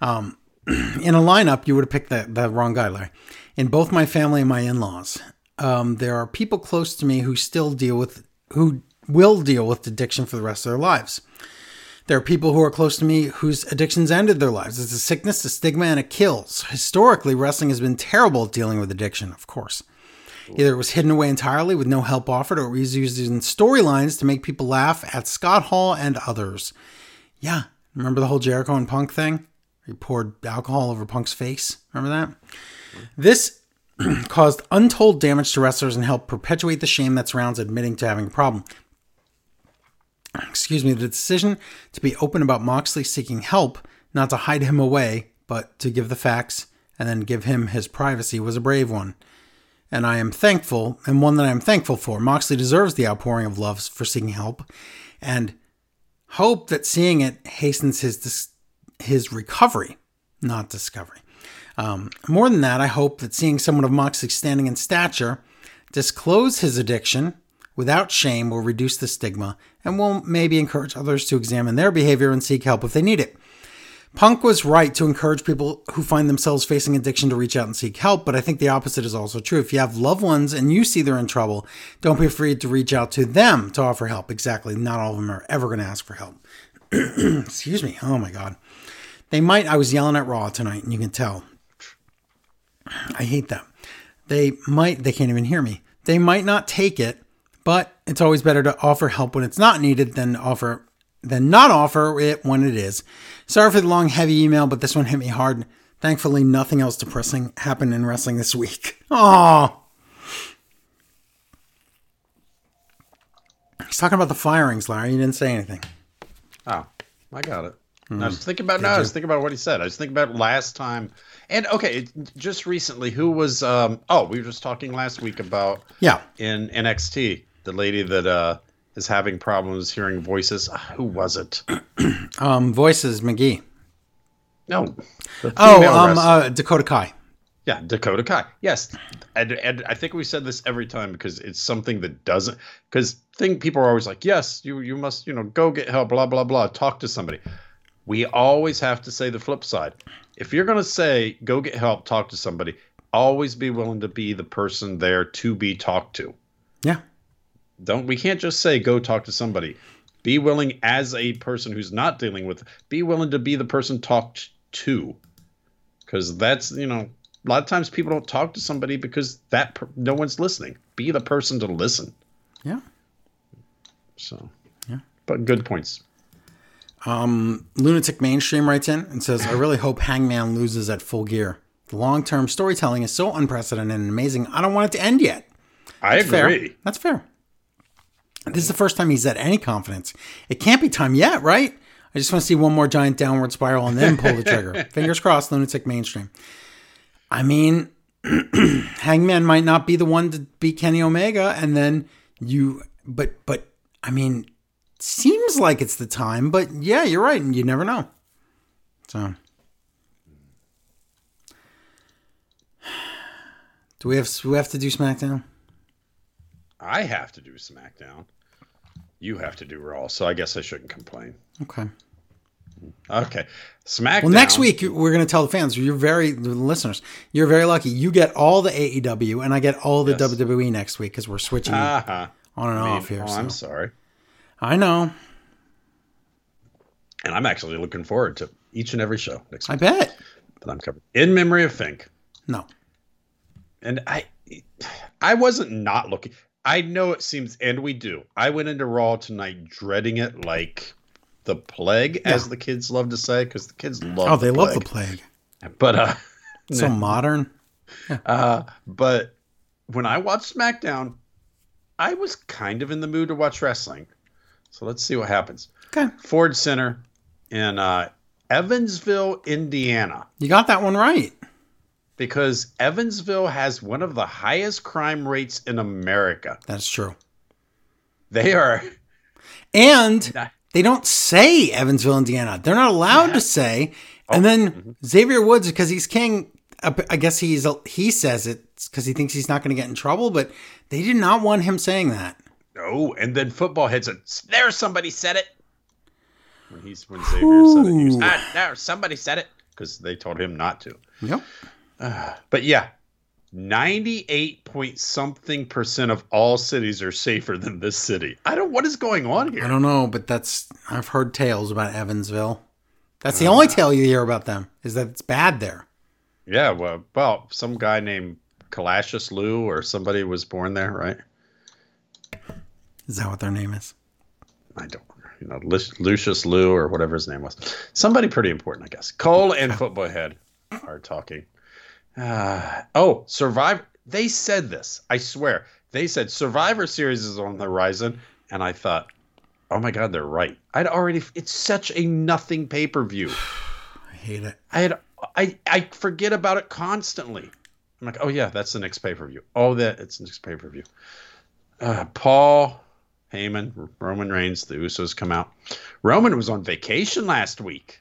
Um, in a lineup, you would have picked the, the wrong guy, Larry. In both my family and my in-laws, um, there are people close to me who still deal with who will deal with addiction for the rest of their lives. There are people who are close to me whose addictions ended their lives. It's a sickness, a stigma, and it kills. Historically, wrestling has been terrible at dealing with addiction, of course. Either it was hidden away entirely with no help offered, or it was used in storylines to make people laugh at Scott Hall and others. Yeah, remember the whole Jericho and Punk thing? He poured alcohol over Punk's face. Remember that? This caused untold damage to wrestlers and helped perpetuate the shame that surrounds admitting to having a problem. Excuse me, the decision to be open about Moxley seeking help, not to hide him away, but to give the facts and then give him his privacy was a brave one. And I am thankful, and one that I am thankful for. Moxley deserves the outpouring of love for seeking help, and hope that seeing it hastens his dis- his recovery, not discovery. Um, more than that, I hope that seeing someone of Moxley's standing and stature disclose his addiction without shame will reduce the stigma and will maybe encourage others to examine their behavior and seek help if they need it. Punk was right to encourage people who find themselves facing addiction to reach out and seek help, but I think the opposite is also true. If you have loved ones and you see they're in trouble, don't be afraid to reach out to them to offer help. Exactly. Not all of them are ever going to ask for help. Excuse me. Oh my God. They might. I was yelling at Raw tonight, and you can tell. I hate them. They might, they can't even hear me. They might not take it, but it's always better to offer help when it's not needed than offer than not offer it when it is. Sorry for the long, heavy email, but this one hit me hard. Thankfully, nothing else depressing happened in wrestling this week. Oh, he's talking about the firings, Larry. You didn't say anything. Oh, I got it. Hmm. I was thinking about no, I was thinking about what he said. I was thinking about last time, and okay, just recently, who was? um Oh, we were just talking last week about Yeah, in NXT the lady that uh is having problems hearing voices. Ah, Who was it? Um, voices McGee. No. Oh, um, uh, Dakota Kai. Yeah, Dakota Kai. Yes, and, and I think we said this every time because it's something that doesn't. Because thing people are always like, yes, you you must you know go get help, blah blah blah, talk to somebody. We always have to say the flip side. If you're gonna say go get help, talk to somebody, always be willing to be the person there to be talked to. Yeah. Don't we can't just say go talk to somebody. Be willing as a person who's not dealing with. Be willing to be the person talked to, because that's you know a lot of times people don't talk to somebody because that per- no one's listening. Be the person to listen. Yeah. So Yeah. but good points. Um, Lunatic Mainstream writes in and says, I really hope Hangman loses at full gear. The long term storytelling is so unprecedented and amazing. I don't want it to end yet. I Fair. agree. That's fair. This is the first time he's had any confidence. It can't be time yet, right? I just want to see one more giant downward spiral and then pull the trigger. Fingers crossed, lunatic mainstream. I mean, Hangman might not be the one to beat Kenny Omega, and then you, but, but, I mean, seems like it's the time, but yeah, you're right, and you never know. So, do we have, do we have to do SmackDown? I have to do SmackDown. You have to do Raw, so I guess I shouldn't complain. Okay. Okay, SmackDown. Well, next week we're going to tell the fans. You're very the listeners. You're very lucky. You get all the AEW, and I get all the Yes. WWE next week because we're switching Uh-huh. on and I mean, off here. oh, so. I'm sorry, I know. and I'm actually looking forward to each and every show next I bet. that I'm covering. In memory of Fink. No. and I I wasn't not looking. I know it seems, and we do. I went into Raw tonight dreading it like the plague, as the kids love to say, because the kids love. Oh, they the love the plague. plague. But uh, So modern. uh, but when I watched SmackDown, I was kind of in the mood to watch wrestling. So let's see what happens. Okay. Ford Center in uh, Evansville, Indiana. You got that one right. because Evansville has one of the highest crime rates in America. That's true. They are And they don't say Evansville, Indiana. They're not allowed to say. And then Xavier Woods, because he's king, uh, I guess he's he says it because he thinks he's not going to get in trouble. But they did not want him saying that. Oh, and then football heads it. There, somebody said it. When he's when Xavier said it, he was, ah, there, somebody said it because they told him not to. Yep. But yeah, ninety-eight point something percent of all cities are safer than this city. I don't. What is going on here? I don't know, but that's I've heard tales about Evansville. That's the only tale you hear about them is that it's bad there. Yeah, well, well, some guy named Kalashus Lou or somebody was born there, right? Is that what their name is? I don't, you know, Lu- Lucius Lou or whatever his name was. Somebody pretty important, I guess. Cole and Football Head are talking. Uh, oh, Survivor. They said this. I swear. They said Survivor Series is on the horizon, and I thought, oh my god, they're right. I'd already. It's such a nothing pay per view. I hate it. I had. I I forget about it constantly. I'm like, oh yeah, that's the next pay per view. Oh, that it's the next pay per view. Uh, Paul Heyman, Roman Reigns, the Usos come out. Roman was on vacation last week,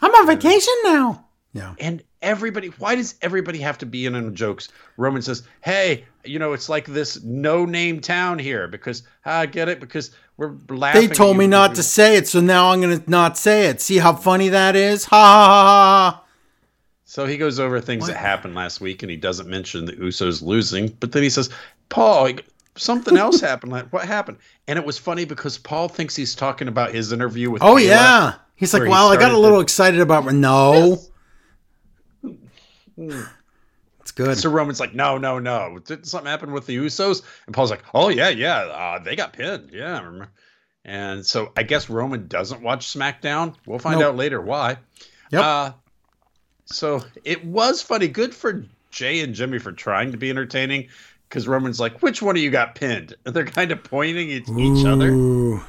I'm on vacation now. Yeah. and everybody. Why does everybody have to be in on jokes? Roman says, "Hey, you know, it's like this no-name town here because ah, I get it because we're laughing." They told me not to say it, so now I'm gonna not say it. See how funny that is? Ha ha ha ha. ha. So he goes over things What? that happened last week, and he doesn't mention the Usos losing. But then he says, "Paul, something else happened. Like, what happened?" And it was funny because Paul thinks he's talking about his interview with. Oh Kayla. yeah. He's like, Where he well, I got a little the- excited about. No, it's good. So Roman's like, "No, no, no. Did something happen with the Usos?" And Paul's like, "Oh yeah, yeah. Uh, they got pinned. Yeah, I remember." And so I guess Roman doesn't watch SmackDown. We'll find Nope. out later why. Yep. Uh, so it was funny. Good for Jay and Jimmy for trying to be entertaining. Because Roman's like, which one of you got pinned? And they're kind of pointing at each other. Ooh.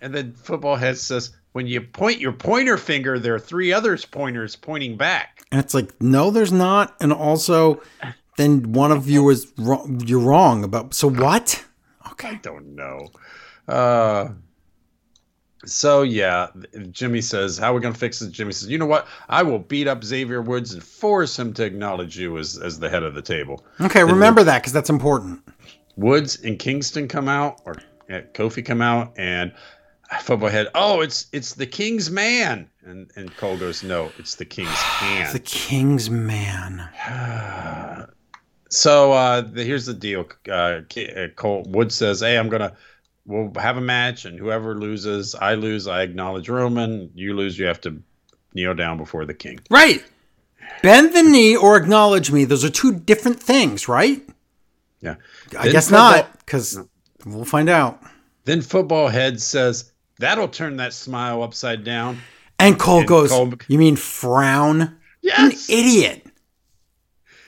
And then Football Head says, when you point your pointer finger, there are three others pointers pointing back. And it's like, no, there's not. And also, then one of you is wrong. You're wrong about. So what? Okay, I don't know. Uh, so yeah, Jimmy says, "How are we gonna fix this?" Jimmy says, "You know what? I will beat up Xavier Woods and force him to acknowledge you as as the head of the table." Okay, remember that because that's important. Woods and Kingston come out, or uh, Kofi come out, and football head. Oh, it's it's the King's man, and and Cole goes, "No, it's the King's hand." The King's man. So uh, the, here's the deal. Uh, uh, Cole Wood says, "Hey, I'm gonna we'll have a match, and whoever loses, I lose. I acknowledge Roman. You lose, you have to kneel down before the king." Right. Bend the knee or acknowledge me. Those are two different things, right? Yeah. I Then guess football- not, because we'll find out. Then football head says, "That'll turn that smile upside down." And Cole And goes, Cole- You mean frown? An Yes. idiot.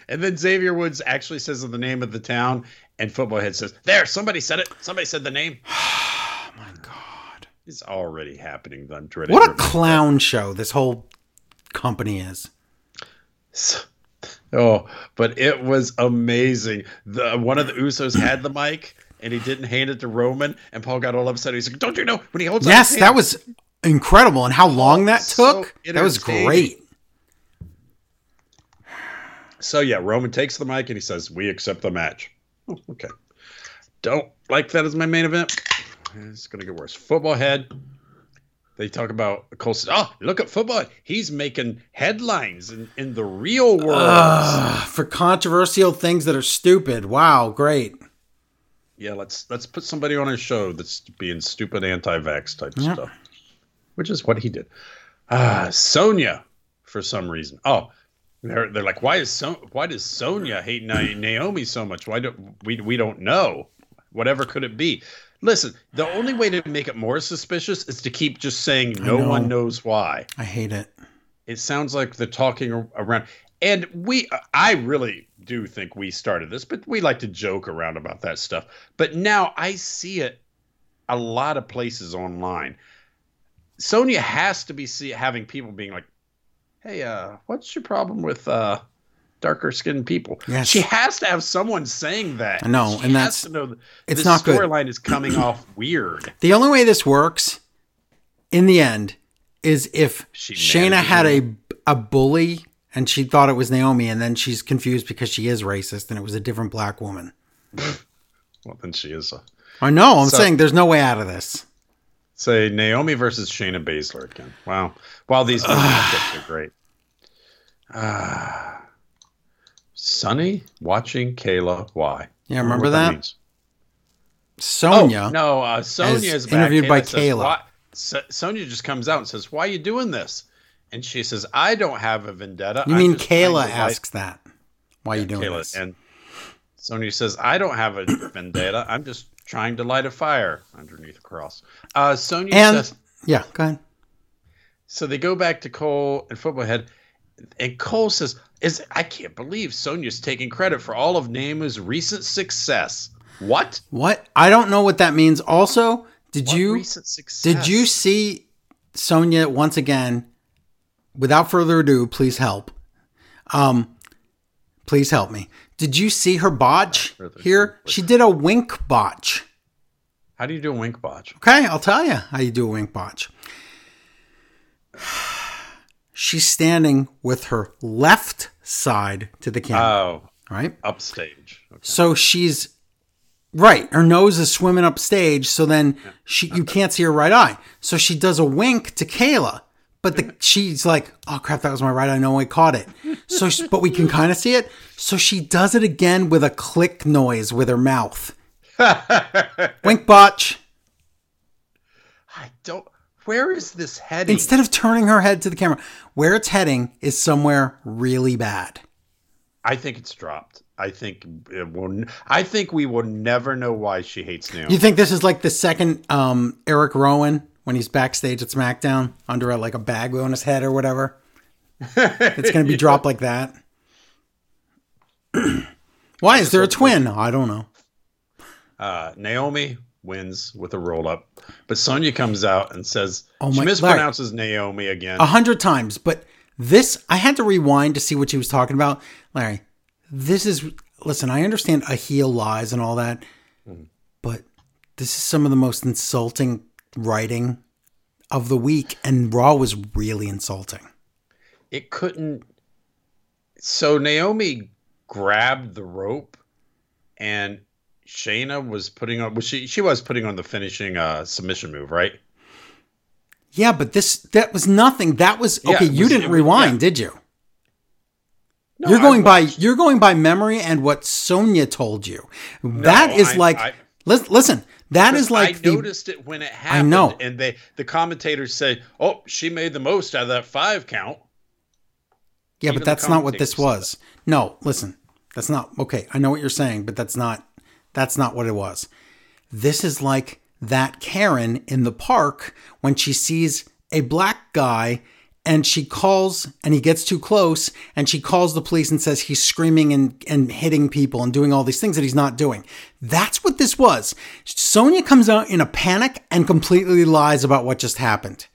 And then Xavier Woods actually says the name of the town, and football head says, "There, somebody said it. Somebody said the name." Oh my God. It's already happening. I'm dreading. What a clown show this whole company is. Oh, but it was amazing. The one of the Usos had the mic and he didn't hand it to Roman, and Paul got all upset. He's like, "Don't you know when he holds?" Yes, that hand- was incredible. And how long that So took? That was great. So yeah, Roman takes the mic and he says, "We accept the match." Oh, okay. Don't like that as my main event. It's gonna get worse. Football head. They talk about Cole says, "Oh, look at football. He's making headlines in, in the real world." Ugh, for controversial things that are stupid. Wow, great. Yeah, let's let's put somebody on a show that's being stupid anti-vax type Yeah. stuff, which is what he did. Ah, Sonya, for some reason. Oh, they're they're like, why is so why does Sonya hate Naomi so much? Why don't we we don't know? Whatever could it be? Listen, the only way to make it more suspicious is to keep just saying no know. one knows why I hate it. it sounds like they're talking around and we i really do think we started this but we like to joke around about that stuff but now i see it a lot of places online sonya has to be see, having people being like hey uh what's your problem with uh darker skinned people Yes. she has to have someone saying that I know, She and that's- to know that it's not good. The storyline is coming off weird The only way this works in the end is if She Shayna had a a bully and she thought it was Naomi and then she's confused because she is racist and it was a different black woman. well then she is a I know, I'm So- saying there's no way out of this. Say Naomi versus Shayna Baszler again. Wow. Wow, these matchups are great. Ah. Sunny watching Kayla. Why? Yeah, remember that? means. Sonya. Oh, no, uh, Sonya as is interviewed by says, Kayla. So- Sonya just comes out and says, "Why are you doing this?" And she says, "I don't have a vendetta." You I'm mean Kayla asks that? Why are you doing Kayla, this? and Sonya says, "I don't have a vendetta. I'm just trying to light a fire underneath a cross." Uh, Sonya And says, yeah, go ahead. So they go back to Cole and Football Head, and Cole says, "Is I can't believe Sonya's taking credit for all of Naomi's recent success. What? What? I don't know what that means. Also, did What you did you see Sonya once again? Without further ado, please help. Um, please help me. Did you see her botch here? She did a wink botch. How do you do a wink botch? Okay, I'll tell you how you do a wink botch. She's standing with her left side to the camera, Oh, right? upstage. Okay. So she's right. Her nose is swimming upstage. so then she you can't see her right eye. So she does a wink to Kayla, but the, she's like, "Oh crap, that was my right eye. No one caught it." So, she, but we can kind of see it. So she does it again with a click noise with her mouth. Wink botch. I don't. Where is this heading? Instead of turning her head to the camera, where it's heading is somewhere really bad. I think it's dropped. I think it will. I think we will never know why she hates Naomi. You think this is like the second um, Eric Rowan when he's backstage at SmackDown under a, like a bag on his head or whatever? It's going to be dropped like that. Why is there a twin? I don't know. Uh, Naomi wins with a roll up, but Sonya comes out and says Oh my, she mispronounces Naomi again. A hundred times, but this I had to rewind to see what she was talking about. Larry, this is listen. I understand a heel lies and all that, but This is some of the most insulting writing of the week, and Raw was really insulting. It couldn't. So Naomi grabbed the rope, and Shayna was putting on. Was she? She was putting on the finishing uh, submission move, right? Yeah, but this that was nothing. That was Yeah, okay. you was- didn't was- rewind, yeah. did you? No, you're going by you're going by memory and what Sonya told you. that is I- like I- lis- listen. That is like I the noticed it when it happened. I know. and they the commentators say, "Oh, she made the most out of that five count." yeah, even but that's not what this was. No, listen, that's not okay. I know what you're saying, but that's not that's not what it was. This is like that Karen in the park when she sees a black guy and she calls and he gets too close and she calls the police and says he's screaming and, and hitting people and doing all these things that he's not doing. That's what this was. Sonya comes out in a panic and completely lies about what just happened.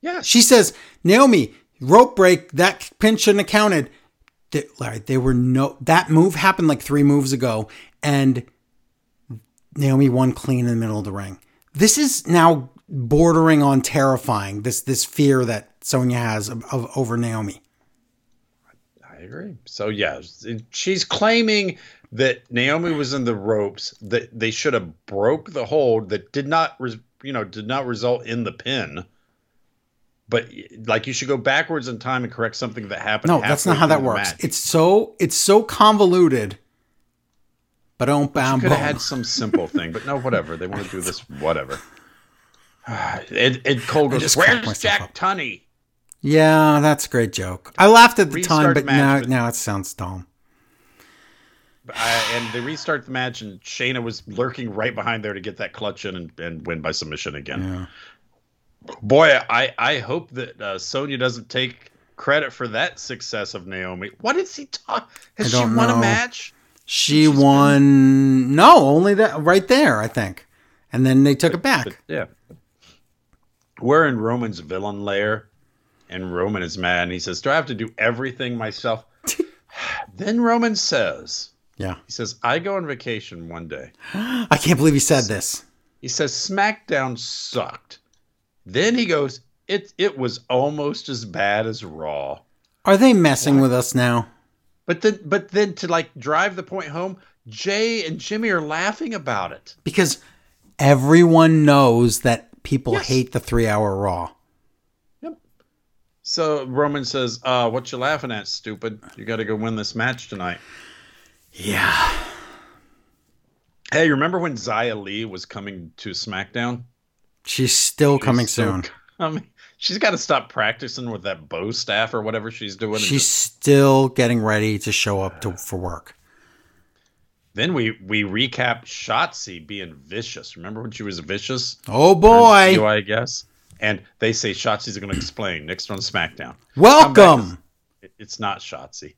Yes, She says, Naomi, rope break, that pin shouldn't have counted. They, Larry, they were no, that move happened like three moves ago, and Naomi won clean in the middle of the ring. This is now bordering on terrifying. This this fear that Sonya has of, of over Naomi. I agree. So yeah, she's claiming that Naomi was in the ropes that they should have broke the hold that did not, you know, did not result in the pin. But like you should go backwards in time and correct something that happened. No, that's not how that works. match. It's so it's so convoluted. But don't bam could have had some simple thing, but no, whatever. They want to do this, whatever. Ed, Ed Cole goes, "Where's Jack up." Tunney?" Yeah, that's a great joke. I laughed at the time, but now but- now it sounds dumb. I, and they restart the match, and Shayna was lurking right behind there to get that clutch in and, and win by submission again. Yeah. Boy, I, I hope that uh, Sonya doesn't take credit for that success of Naomi. What did he talk? Has she won know. a match? She She's been- won. No, only that right there, I think. And then they took it back. But, yeah. We're in Roman's villain lair, and Roman is mad. And he says, "Do I have to do everything myself?" then Roman says, yeah. "He says I go on vacation one day." I can't believe he said this. He says SmackDown sucked. Then he goes, "It it was almost as bad as Raw." Are they messing with us now? But then, but then to like drive the point home, Jay and Jimmy are laughing about it. Because everyone knows that people Yes. hate the three hour Raw. So Roman says, uh, "What you laughing at, stupid? You got to go win this match tonight." Yeah. Hey, you remember when Xia Li was coming to SmackDown? She's still coming still soon. coming. She's got to stop practicing with that bow staff or whatever she's doing. She's just- still getting ready to show up to, for work. then we we recap Shotzi being vicious. Remember when she was vicious? Oh boy. I guess. And they say Shotzi's going to explain next on SmackDown. Welcome. It- It's not Shotzi.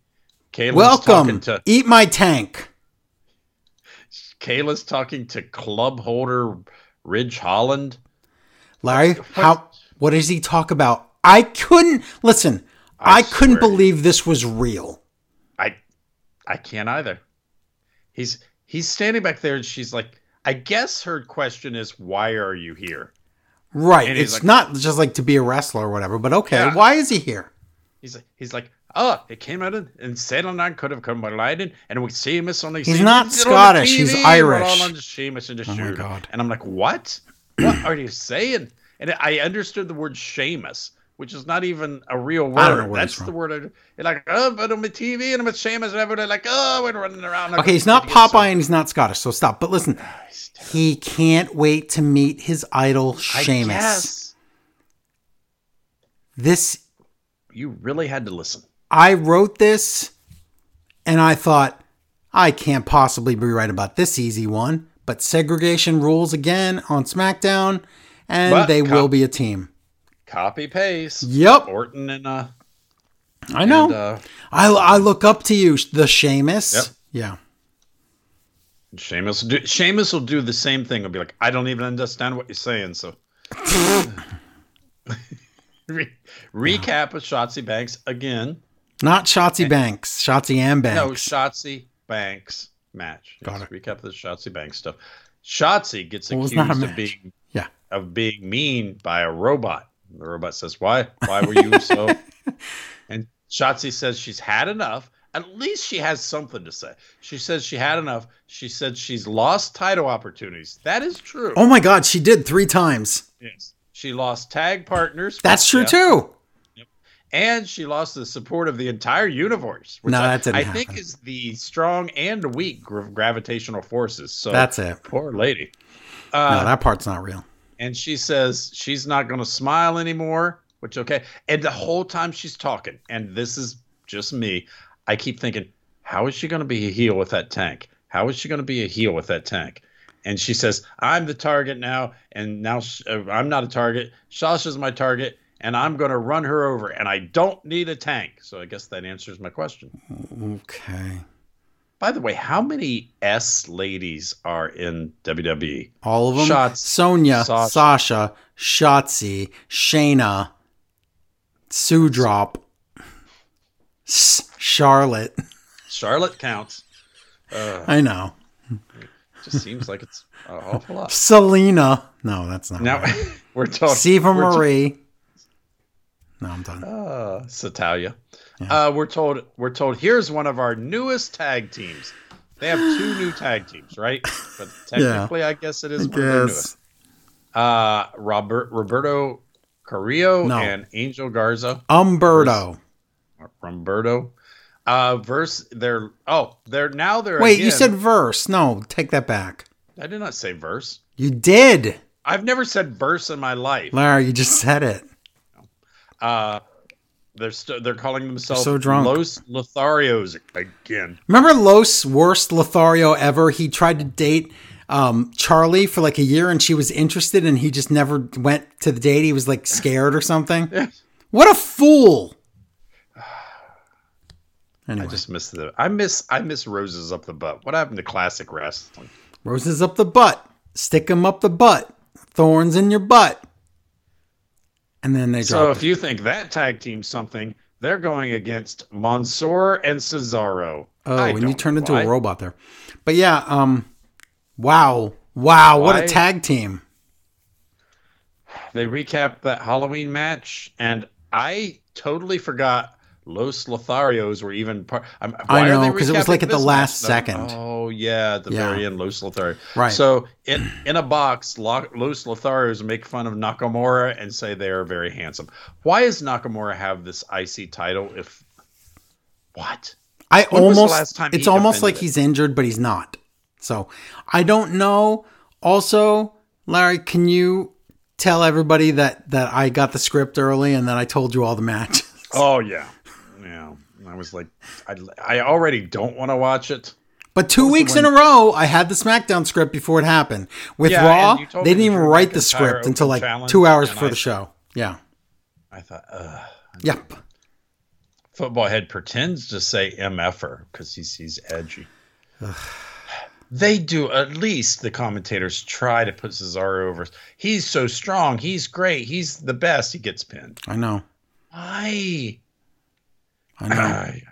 Kayla's Welcome. to Eat my tank. Kayla's talking to club holder Ridge Holland. Larry, how what does he talk about? I couldn't listen. I, I couldn't believe this was real. I I can't either. He's he's standing back there and she's like, I guess her question is, why are you here? Right. And It's like- not just like to be a wrestler or whatever, but okay. Yeah. Why is he here? He's like he's like, oh, it came out and, and Saturday Night could have come by lightning, and we Sheamus on the He's not he's Scottish, he's TV, and we're Irish. all on Sheamus and the Oh my. God. And I'm like, what? What are you saying? And I understood the word Seamus, which is not even a real word. I don't know where That's the word. I, you're like, oh, but on the TV and I'm with Sheamus and everybody like, oh, we're running around. Okay, he's not Popeye and he's not Scottish, so stop. But listen, he can't wait to meet his idol I Sheamus. This you really had to listen. I wrote this and I thought I can't possibly be right about this easy one, but segregation rules again on SmackDown and But they co- will be a team. Copy paste. Yep. Orton and uh, I know. and, uh I I look up to you, the Sheamus. Yep. Yeah. Sheamus will do Sheamus will do the same thing. He'll be like, I don't even understand what you're saying. So Re- recap of Shotzi Banks again. Not Shotzi Banks, Shotzi and Banks. No. Shotzi Banks match. Got Yes, Recap of the Shotzi Banks stuff. Shotzi gets Well, accused of being Yeah. of being mean by a robot. The robot says, "Why? Why were you so?" and Shotzi says she's had enough. At least she has something to say. She says she had enough. She said she's lost title opportunities. That is true. Oh my God, she did three times. Yes. She lost tag partners. That's true Yeah. too. And she lost the support of the entire universe. Which No, I, that didn't I think happen. is the strong and weak gra- gravitational forces. So That's it. poor lady. No, Uh, that part's not real. And she says she's not going to smile anymore, which okay. And the whole time she's talking, and this is just me, I keep thinking, how is she going to be a heel with that tank? How is she going to be a heel with that tank? And she says, "I'm the target now, and now uh, I'm not a target. Sasha's my target, and I'm going to run her over, and I don't need a tank." So I guess that answers my question. Okay. By the way, how many S ladies are in? WWE? All of them. Shots. Sonya, Sasha. Sasha, Shotzi, Shayna, Sudrop, S- Charlotte. Charlotte counts. Uh, I know. just seems like it's an awful lot. Selena. No, that's not. Now right. we're talking. Siva Marie. No, I'm done. uh, Satalia. Uh, we're told we're told here's one of our newest tag teams. They have two new tag teams, right? But technically, I guess it is one of their newest. Uh, Robert Roberto Carrillo No. and Angel Garza. Humberto. Humberto. Uh, verse. They're oh, they're now they're Wait, you said verse. No, take that back. I did not say verse. You did. I've never said verse in my life. Larry, you just said it. Uh, they're st- they're calling themselves so drunk. Los Lotharios again. Remember Los worst Lothario ever? He tried to date um, Charlie for like a year and she was interested and he just never went to the date. He was like scared or something. Yes. What a fool. I just miss the I miss I miss roses up the butt. What happened to classic wrestling? roses up the butt, stick 'em up the butt, thorns in your butt. And then they So if you think that tag team's something, they're going against Mansoor and Cesaro. Oh, I and you turned into why. a robot there. But yeah, um wow. Wow, what a tag team. They recapped that Halloween match, and I totally forgot Los Lotharios were even part. I'm, I know, they 'cause it was like at the last match? Second. Oh yeah, at the Yeah. very end, Los Lothario. Right. So in in a box, Los Lotharios make fun of Nakamura and say they are very handsome. Why does Nakamura have this IC title? If what? I When almost last time it's almost like it? he's injured but he's not. So, I don't know. Also, Larry, can you tell everybody that that I got the script early and that I told you all the matches? Oh yeah, yeah. I was like, I I already don't want to watch it. But two weeks in a row, I had the SmackDown script before it happened. With Yeah, Raw, and you told they didn't even write the script until like two hours before I- the show. Yeah. I thought, Ugh. Yep. football head pretends to say mf'er because he sees edgy. they do at least the commentators try to put Cesaro over. He's so strong. He's great. He's the best. He gets pinned. I know. Why? I know. Ay.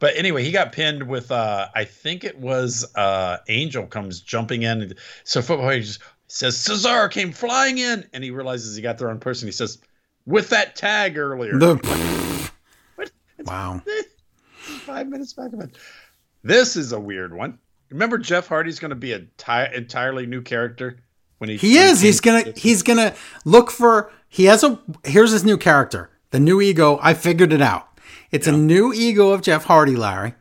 But anyway, he got pinned with uh I think it was uh Angel comes jumping in. So football head just says Cesaro came flying in and he realizes he got the wrong person. He says, with that tag earlier. The- wow. Five minutes back of it. This is a weird one. Remember, Jeff Hardy's going to be a ti- entirely new character when he. He when is. He's came- gonna. He's gonna look for. He has a. Here's his new character. The new ego. I figured it out. It's a new ego of Jeff Hardy, Larry.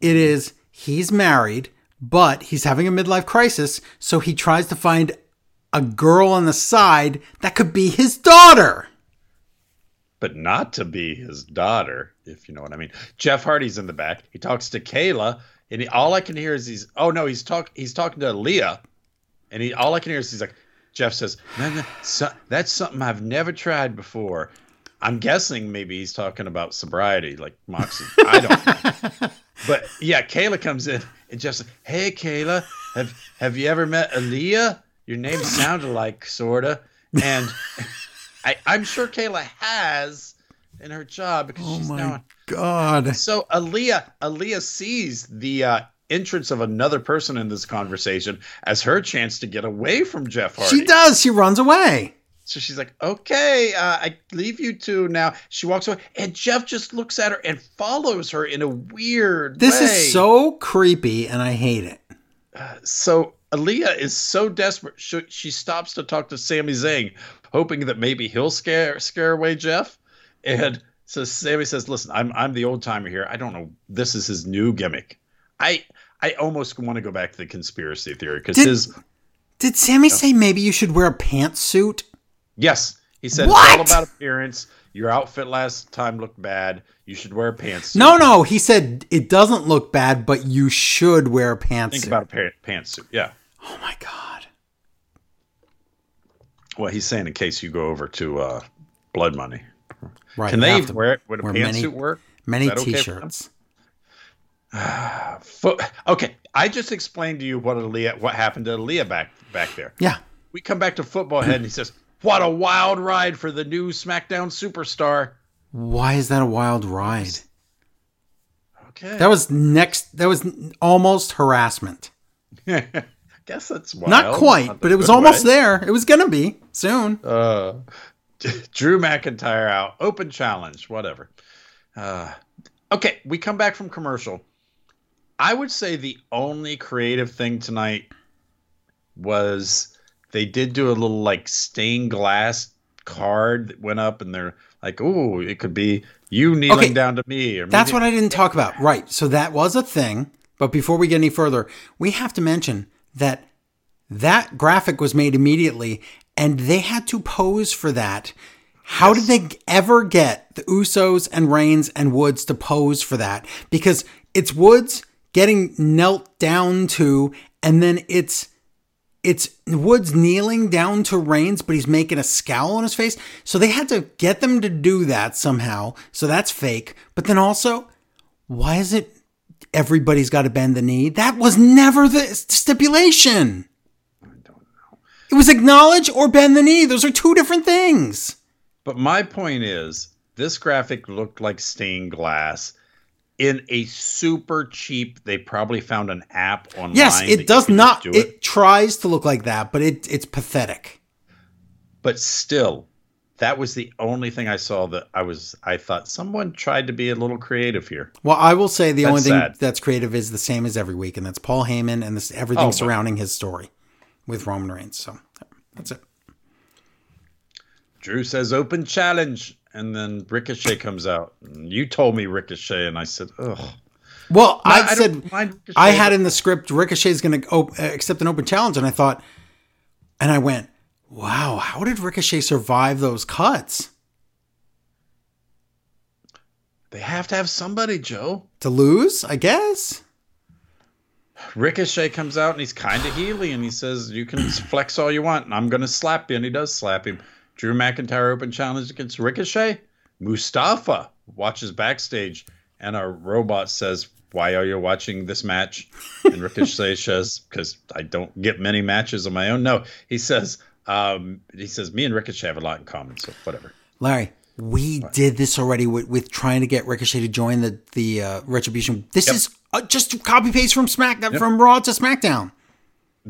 It mm-hmm. is. He's married, but he's having a midlife crisis, so he tries to find a girl on the side that could be his daughter. but not to be his daughter, if you know what I mean. Jeff Hardy's in the back. He talks to Kayla, and he, all I can hear is he's. Oh no, he's talk. He's talking to Leah, and he. All I can hear is he's like. Jeff says, "No, no, so, that's something I've never tried before." I'm guessing maybe he's talking about sobriety, like Moxie. I don't. know. But yeah, Kayla comes in and just, says, hey Kayla, have have you ever met Aliyah? Your name sounded like sorta, and I, I'm sure Kayla has in her job because Oh she's my now. god. So Aliyah, Aliyah sees the uh, entrance of another person in this conversation as her chance to get away from Jeff Hardy. She does. She runs away. So she's like, "Okay, uh, I leave you two now." She walks away, and Jeff just looks at her and follows her in a weird. This way. is so creepy, and I hate it. So Aliyah is so desperate, she, she stops to talk to Sami Zayn, hoping that maybe he'll scare scare away Jeff. And so Sami says, "Listen, I'm I'm the old timer here. I don't know. This is his new gimmick. I I almost want to go back to the conspiracy theory because his Did Sammy say maybe you should wear a pantsuit? Yes, he said What? it's all about appearance. Your outfit last time looked bad. You should wear a pantsuit. No, no. He said it doesn't look bad, but you should wear a pantsuit. think about a pa- pantsuit. Yeah. oh my god. Well, he's saying in case you go over to uh, Blood Money. Right. Can they wear it? Would a pantsuit work? Many Is that okay for t-shirts. Fo- okay, I just explained to you what Aliyah, what happened to Aliyah back back there. yeah. We come back to football head, and he says, "What a wild ride for the new SmackDown superstar." Why is that a wild ride? Okay, That was next. That was almost harassment. I guess that's wild. Not quite, Not but it was almost way. there. It was gonna be soon. Uh, Drew McIntyre out, open challenge, whatever. Uh, okay, we come back from commercial. I would say the only creative thing tonight was they did do a little like stained glass card that went up, and they're like, "Oh, it could be you kneeling Okay, down to me." Or That's maybe- what I didn't talk about. Right. So that was a thing. But before we get any further, we have to mention that that graphic was made immediately and they had to pose for that. How did they ever get the Usos and Reigns and Woods to pose for that? Because it's Woods getting knelt down to, and then it's it's Woods kneeling down to Reigns, but he's making a scowl on his face. So they had to get them to do that somehow. So that's fake. But then also, why is it everybody's got to bend the knee? That was never the stipulation. I don't know. It was acknowledge or bend the knee. Those are two different things. But my point is, this graphic looked like stained glass in a super cheap. They probably found an app online. Yes, it does not. do It. tries to look like that, but it it's pathetic. but still, that was the only thing I saw that I was. I thought someone tried to be a little creative here. Well, I will say the That's only thing sad. that's creative is the same as every week, and that's Paul Heyman and this everything Oh, surrounding his story with Roman Reigns. So that's it. Drew says open challenge, and then Ricochet comes out. You told me Ricochet, and I said, ugh. Well, I, I said don't mind Ricochet, I had in the script Ricochet's going to op- uh, accept an open challenge, and I thought, and I went, "Wow, how did Ricochet survive those cuts They have to have somebody, Joe. to lose? I guess." Ricochet comes out and he's kind of healy and he says, You can flex all you want and I'm going to slap you. And he does slap him. Drew McIntyre open challenge against Ricochet. Mustafa watches backstage and our robot says, Why are you watching this match? And Ricochet says, Because I don't get many matches on my own. No, he says, um, he says, Me and Ricochet have a lot in common. So whatever. Larry, we did this already with, with trying to get Ricochet to join the the uh, Retribution. This is uh, just copy paste from SmackDown from Raw to SmackDown.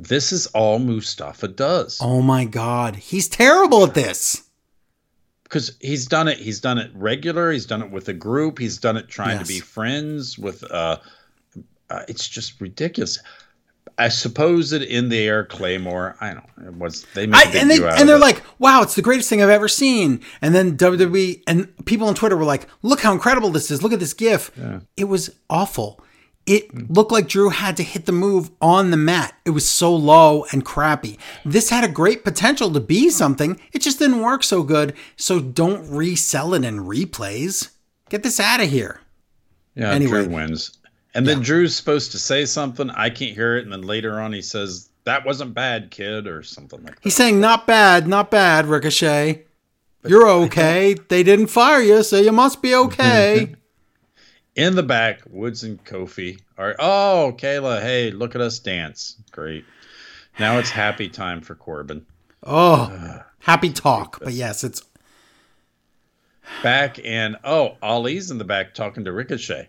This is all Mustafa does. Oh my God, he's terrible at this. because he's done it he's done it regular he's done it with a group he's done it trying Yes. to be friends with uh, uh it's just ridiculous i suppose it in the air claymore i don't know it was they make I, and they, and they're it. like, "Wow, it's the greatest thing I've ever seen." And then WWE and people on Twitter were like, "Look how incredible this is! Look at this GIF." It was awful. It looked like Drew had to hit the move on the mat. It was so low and crappy. This had a great potential to be something. It just didn't work so good. So don't resell it in replays. Get this out of here. yeah anyway. drew wins and then drew's supposed to say something i can't hear it and then later on he says that wasn't bad kid or something like that He's saying, "Not bad, not bad, Ricochet. You're okay. They didn't fire you, so you must be okay." in the back woods and kofi are oh kayla hey look at us dance great now it's happy time for corbin Oh, uh, happy talk. But yes, it's back and oh, Ali's in the back talking to Ricochet.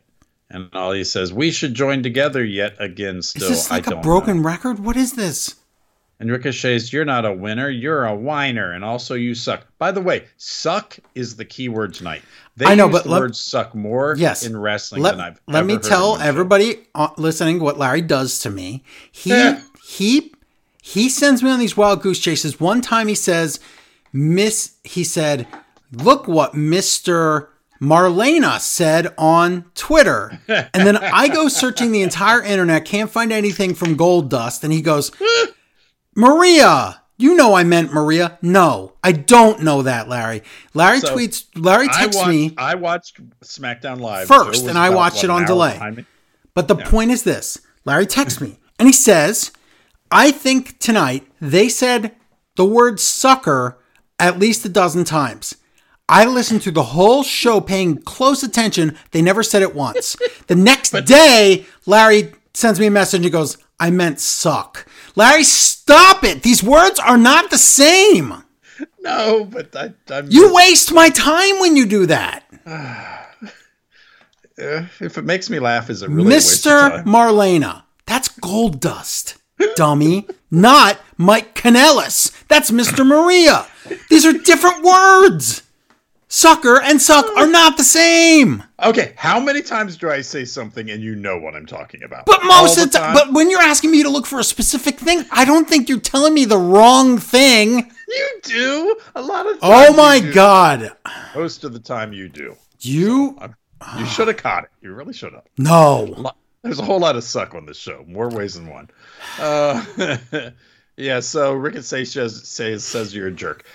And Ali says, We should join together yet again Still, Is this like I a broken know. record? What is this? And Ricochet's, You're not a winner, you're a whiner, and also you suck. By the way, suck is the key word tonight. They I know, use but the let- word suck more Yes. in wrestling Let, than I've let ever me heard tell show. everybody uh, listening what Larry does to me. He Yeah. he he sends me on these wild goose chases. One time he says, "Miss," he said, "Look what Mister." Marlena said on Twitter. And then I go searching the entire internet, can't find anything from Goldust. And he goes, Maria, you know I meant Maria. No, I don't know that, Larry. Larry So, tweets, Larry I texts watched, me. I watched SmackDown Live First, and I watched it on delay. But the point is this Larry texts me and he says, I think tonight they said the word sucker at least a dozen times. I listened to the whole show paying close attention. They never said it once. The next day, Larry sends me a message and goes, I meant suck. Larry, stop it. These words are not the same. No, but I, I'm You waste my time when you do that. If it makes me laugh, is it really a waste of Mr. Marlena. That's Goldust, dummy. Not Mike Kanellis. That's Mr. Maria. These are different words. Sucker and suck are not the same. Okay, how many times do I say something and you know what I'm talking about? But most of the time, but when you're asking me to look for a specific thing, I don't think you're telling me the wrong thing. you do a lot of. Oh my god. Most of the time you do. You You should have caught it. You really should have. no. There's a whole lot of suck on this show, more ways than one. Uh, yeah, so Ricochet says, says says you're a jerk.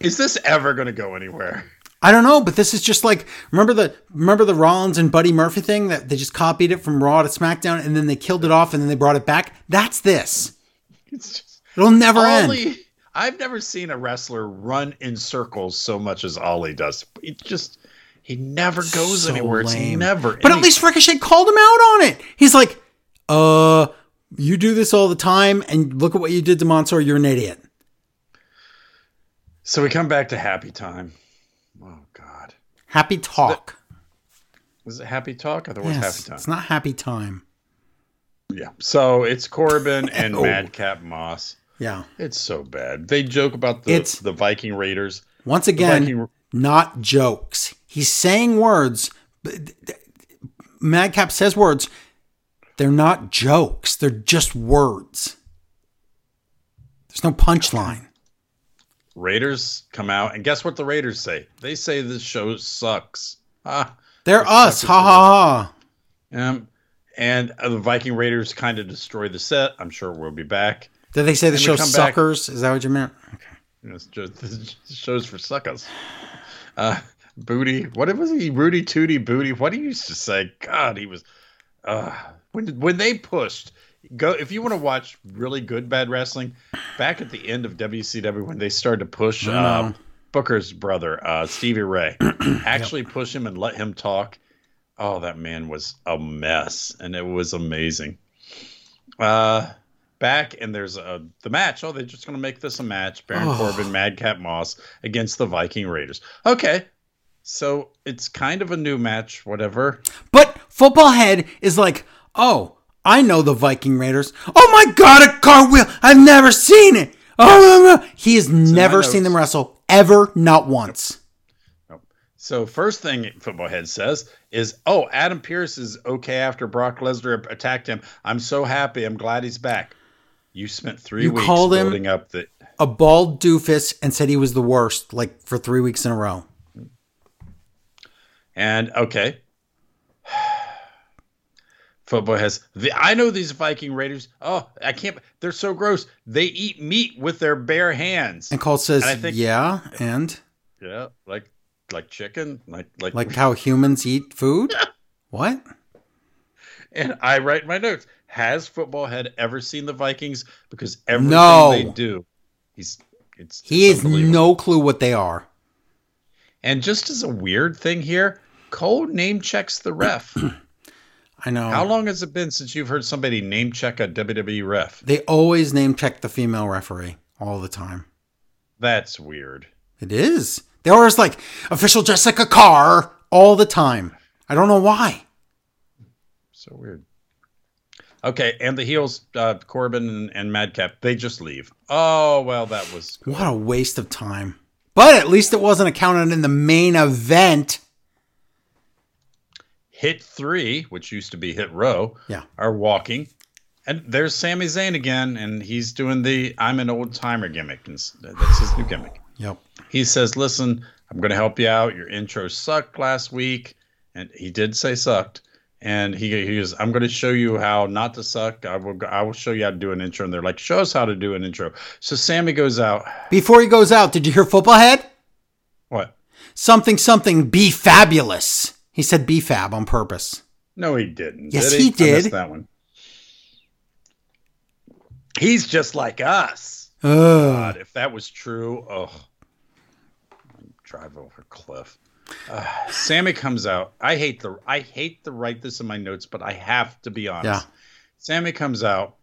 Is this ever going to go anywhere? I don't know, but this is just like remember the remember the Rollins and Buddy Murphy thing that they just copied it from Raw to SmackDown and then they killed it off and then they brought it back. That's this. It's just It'll never end. I've never seen a wrestler run in circles so much as Ali does. He just he never goes So anywhere. It's lame. never. But at least Ricochet called him out on it. He's like, "Uh, you do this all the time, and look at what you did to Mansoor. You're an idiot." so we come back to Happy Time. Happy talk. Is it Happy Talk? or was Yes, Happy Time? it's not happy time. Yeah. So it's Corbin and Oh. Madcap Moss. Yeah. It's so bad. They joke about the It's- the Viking Raiders. Once again, Viking- not jokes. He's saying words. but- Madcap says words. They're not jokes. They're just words. There's no punchline. Raiders come out, and guess what the Raiders say? They say this show sucks. Ah, They're us. Ha ha ha. um, and uh, the Viking Raiders kind of destroy the set. I'm sure we'll be back. Did they say the And show come back- suckers? Is that what you meant? Okay. It's just this show's for suckers. Uh, booty. What was he? Rudy Tooty Booty. What he used to say? God, he was. Uh, when when they pushed. Go if you want to watch really good bad wrestling. Back at the end of WCW when they started to push uh. Booker's brother, uh, Stevie Ray, actually push him and let him talk. Oh, that man was a mess, and it was amazing. Uh, back and there's a the match. Oh, they're just going to make this a match: Baron Oh. Corbin, Madcap Moss against the Viking Raiders. Okay, so it's kind of a new match, whatever. But Football Head is like, oh, I know the Viking Raiders. Oh my God, a cartwheel! I've never seen it. Oh, no, no. he has never seen them wrestle ever, not once. So first thing Football Head says is, "Oh, Adam Pierce is okay after Brock Lesnar attacked him. I'm so happy. I'm glad he's back." You spent three You weeks called him- building up the. A bald doofus and said he was the worst, like for three weeks in a row. And okay. Football has the I know these Viking Raiders. Oh, I can't they're so gross. They eat meat with their bare hands. And Colt says, And I think- yeah, and Yeah, like like chicken, like like like how humans eat food? what? and I write my notes. Has Football Head ever seen the Vikings? Because everything No. they do, he's it's He has no clue what they are. And just as a weird thing here, Cole name checks the ref. I know. How long has it been since you've heard somebody name check a WWE ref? They always name check the female referee all the time. That's weird. It is. They're always like official Jessica Carr all the time. I don't know why. So weird. Okay, and the heels, uh, Corbin and, and Madcap, they just leave. Oh well, that was What a waste of time. But at least it wasn't accounted in the main event. Hit three, which used to be hit row. Yeah. are walking, and there's Sami Zayn again, and he's doing the "I'm an old timer" gimmick, and that's his new gimmick. Yep. He says, "Listen, I'm going to help you out. Your intro sucked last week, and he did say sucked." And he, he goes, "I'm going to show you how not to suck. I will. I will show you how to do an intro." And they're like, "Show us how to do an intro." So Sami goes out. Before he goes out, did you hear football head? What? Something something be fabulous. He said B-Fab on purpose. No, he didn't. Yes, did he missed did. that one. He's just like us. Ugh. God, if that was true, oh, drive over a cliff. Uh, Sami comes out. I hate the I hate to write this in my notes, but I have to be honest. Yeah. Sami comes out.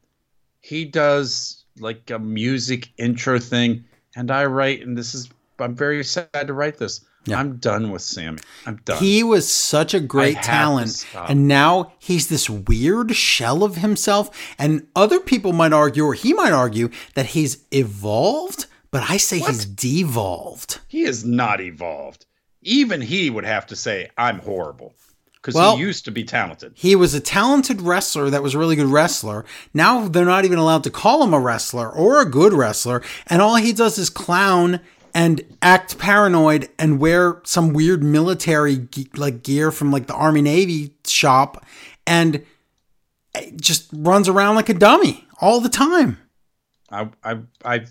He does like a music intro thing, and I write, and this is I'm very sad to write this. Yeah. I'm done with Sami. I'm done. He was such a great talent. And now he's this weird shell of himself. And other people might argue, or he might argue, that he's evolved, but I say he's devolved. He is not evolved. Even he would have to say, I'm horrible. Because Well- he used to be talented. He was a talented wrestler that was a really good wrestler. Now they're not even allowed to call him a wrestler or a good wrestler. And all he does is clown and act paranoid and wear some weird military like gear from like the Army Navy shop and eh, just runs around like a dummy all the time. I, I, I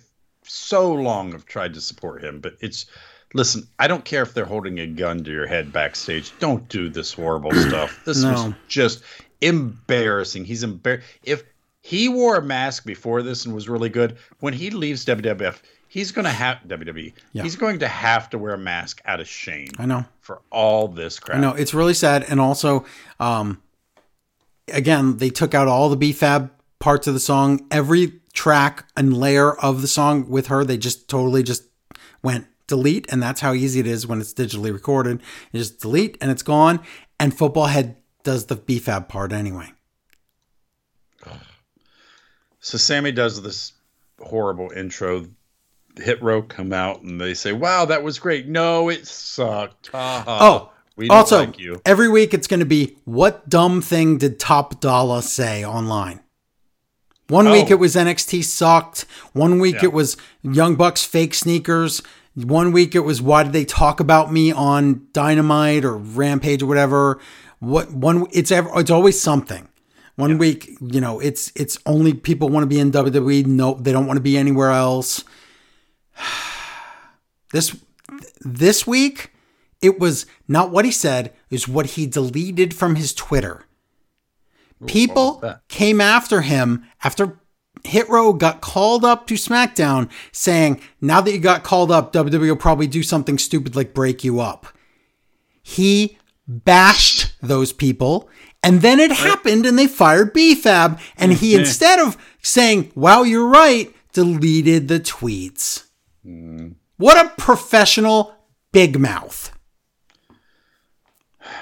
so long have tried to support him, but it's, listen, I don't care if they're holding a gun to your head backstage. Don't do this horrible stuff. This was No. just embarrassing. He's embarrassed If he wore a mask before this and was really good, when he leaves WWF, he's going to have WWE. Yeah. He's going to have to wear a mask out of shame I know. for all this crap. I know it's really sad, and also, um, again, they took out all the B-Fab parts of the song. Every track and layer of the song with her, they just totally just went delete, and that's how easy it is when it's digitally recorded. You just delete, and it's gone. And Football Head does the B-Fab part anyway. So Sami does this horrible intro. Hit row come out and they say, "Wow, that was great." No, it sucked. Ha. Oh, we also, like you. every week it's going to be what dumb thing did Top Dolla say online? One week Oh. it was NXT sucked. One week Yeah. it was Young Bucks fake sneakers. One week it was why did they talk about me on Dynamite or Rampage or whatever. What one? It's ever. It's always something. One week, you know, it's it's only people want to be in WWE. No, they don't want to be anywhere else. This this week, it was not what he said, is what he deleted from his Twitter. People that? came after him after Hit Row got called up to SmackDown saying, now that you got called up, WWE will probably do something stupid like break you up. He bashed those people. And then it happened and they fired B-Fab. And he, instead of saying, wow, you're right, deleted the tweets. Mm. What a professional big mouth.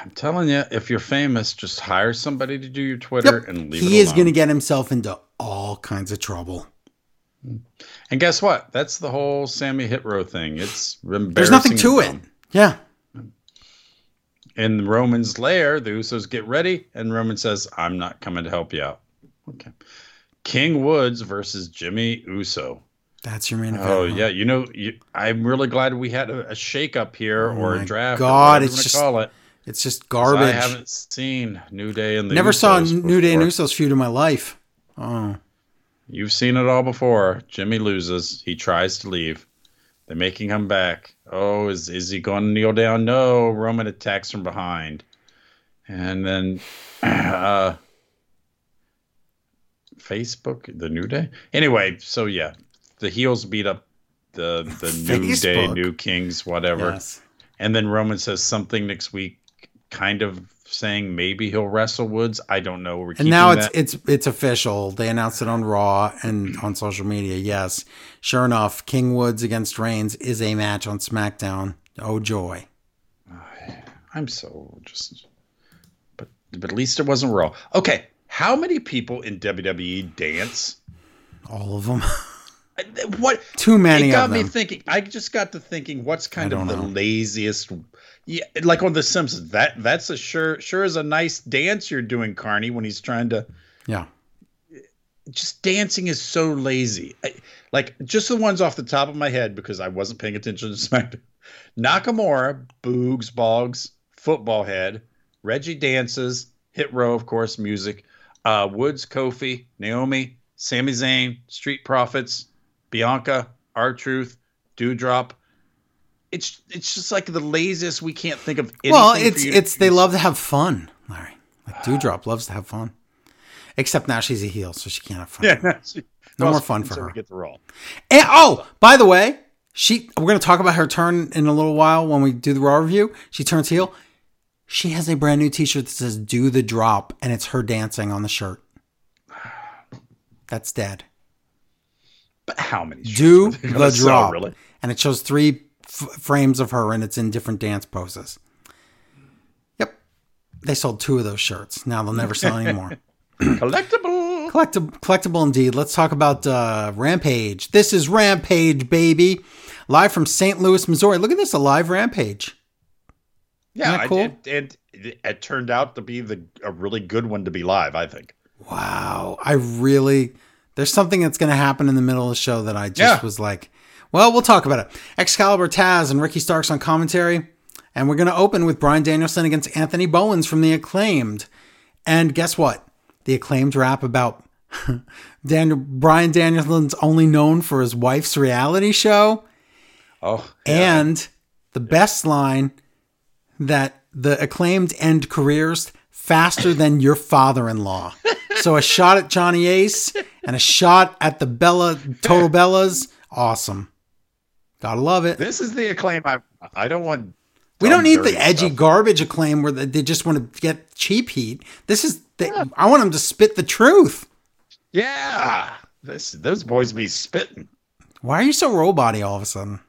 I'm telling you, if you're famous, just hire somebody to do your Twitter Yep. and leave He is going to get himself into all kinds of trouble. Mm. And guess what? That's the whole Sami Hit row thing. It's. There's nothing to it. Yeah. In Roman's lair, the Usos get ready, and Roman says, "I'm not coming to help you out." Okay. King Woods versus Jimmy Uso. That's your main event. Oh huh? yeah, you know, you, I'm really glad we had a, a shake up here or Oh my a draft. God, it's just call it. It's just garbage. I haven't seen New Day and the Never saw Usos New Day and before. Usos feud in my life. Oh. You've seen it all before. Jimmy loses. He tries to leave. They're making him back. Oh, is is he going to kneel down? No. Roman attacks from behind, and then uh, Facebook, the New Day. Anyway, so yeah, the heels beat up the the New Day, New Kings, whatever. Yes. And then Roman says something next week, kind of saying maybe he'll wrestle Woods. I don't know. We're And now it's that. it's it's official. They announced it on Raw and on social media. Yes, sure enough, King Woods against Reigns is a match on SmackDown. Oh joy! I'm so just. But but at least it wasn't Raw. Okay, how many people in WWE dance? All of them. What? Too many It got me thinking. I just got to thinking. What's kind of the know. laziest? Yeah, like on The Simpsons. That that's a sure sure is a nice dance you're doing, Carney, when he's trying to. Yeah. Just dancing is so lazy. I, like just the ones off the top of my head because I wasn't paying attention to SmackDown. Nakamura, Boogs, Boggs, Football Head, Reggie dances, Hit Row, of course, music. Uh, Woods, Kofi, Naomi, Sami Zayn, Street Profits, Bianca, R Truth, Doudrop. It's it's just like the laziest. We can't think of anything. Well, it's it's they love to have fun, Larry. Like Doudrop loves to have fun. Except now she's a heel, so she can't have fun. Yeah, no, she- No well, more fun for her. Get the roll. And, oh, by the way, she we're going to talk about her turn in a little while when we do the Raw review. She turns heel. She has a brand new T-shirt that says "Do the Drop" and it's her dancing on the shirt. That's dead. But how many? Do the drop, Really? and it shows three f- frames of her, and it's in different dance poses. Yep, they sold two of those shirts. Now they'll never sell any more. Collectible. Collectible, collectible indeed. Let's talk about uh, Rampage. This is Rampage, baby. Live from St. Louis, Missouri. Look at this, a live Rampage. Yeah, cool? did, and it, it turned out to be the a really good one to be live. I think. Wow. I really, there's something that's going to happen in the middle of the show that I just Yeah. was like, well, we'll talk about it. Excalibur Taz and Ricky Starks on commentary. And we're going to open with Bryan Danielson against Anthony Bowens from The Acclaimed. And guess what? The Acclaimed rap about Daniel Bryan Danielson's only known for his wife's reality show. Oh, And the best line that the acclaimed end careers faster than your father-in-law. so a shot at Johnny Ace and a shot at the Bella Total Bellas. Awesome. Gotta love it. this is the acclaim. I I don't want. We don't need the edgy stuff. garbage acclaim where they just want to get cheap heat. This is the, I want them to spit the truth. Yeah, this those boys be spitting. Why are you so robot all of a sudden?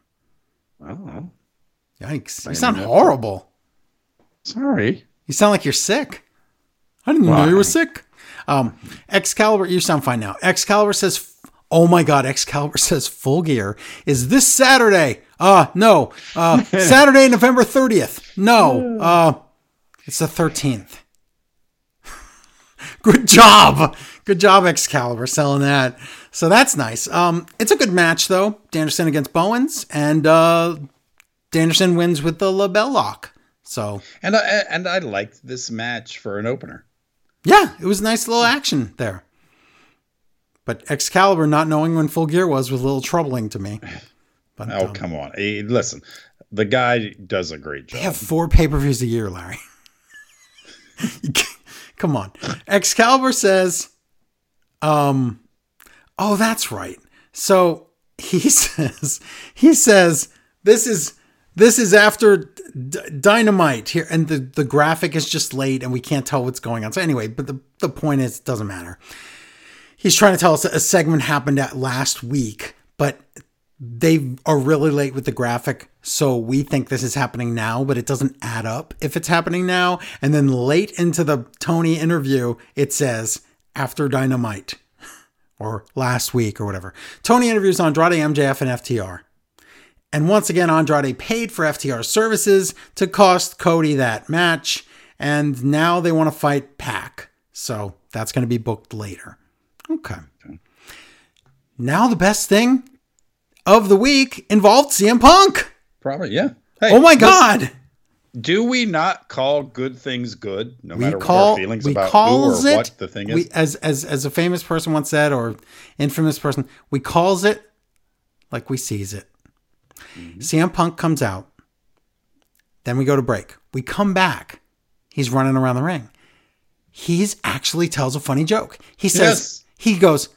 I don't know. Yikes. You sound horrible. Sorry. You sound like you're sick. I didn't know you were sick. Um, Excalibur, you sound fine now. Excalibur says, "Oh my God!" Excalibur says, "Full Gear is this Saturday." Uh no, uh, Saturday, November thirtieth. No, uh, it's the thirteenth. Good job, good job, Excalibur, selling that. So that's nice. Um, it's a good match though. Danderson against Bowens, and uh, Danderson wins with the LeBell Lock. So And I and I liked this match for an opener. Yeah, it was a nice little action there. But Excalibur not knowing when full gear was was a little troubling to me. But Oh um, come on! Hey, listen, the guy does a great job. they have four pay per views a year, Larry. Come on. Excalibur says, um, oh, that's right. So he says, he says, this is this is after D- dynamite here, and the the graphic is just late, and we can't tell what's going on. So anyway, but the the point is, it doesn't matter. He's trying to tell us that a segment happened at last week, but they are really late with the graphic, so we think this is happening now, but it doesn't add up if it's happening now. And then late into the Tony interview, it says after Dynamite or last week or whatever. Tony interviews Andrade, MJF, and FTR. And once again, Andrade paid for FTR's services to cost Cody that match. And now they want to fight Pac. So that's going to be booked later. Okay. Now the best thing of the week involved CM Punk. Probably, yeah. Hey, Oh my God. Do we not call good things good, no We matter what call our feelings we about who or it what the thing is? we, as as as a famous person once said or infamous person, we calls it like we sees it. Mm-hmm. CM Punk comes out. Then we go to break. We come back. He's running around the ring. He's actually tells a funny joke. He says Yes. he goes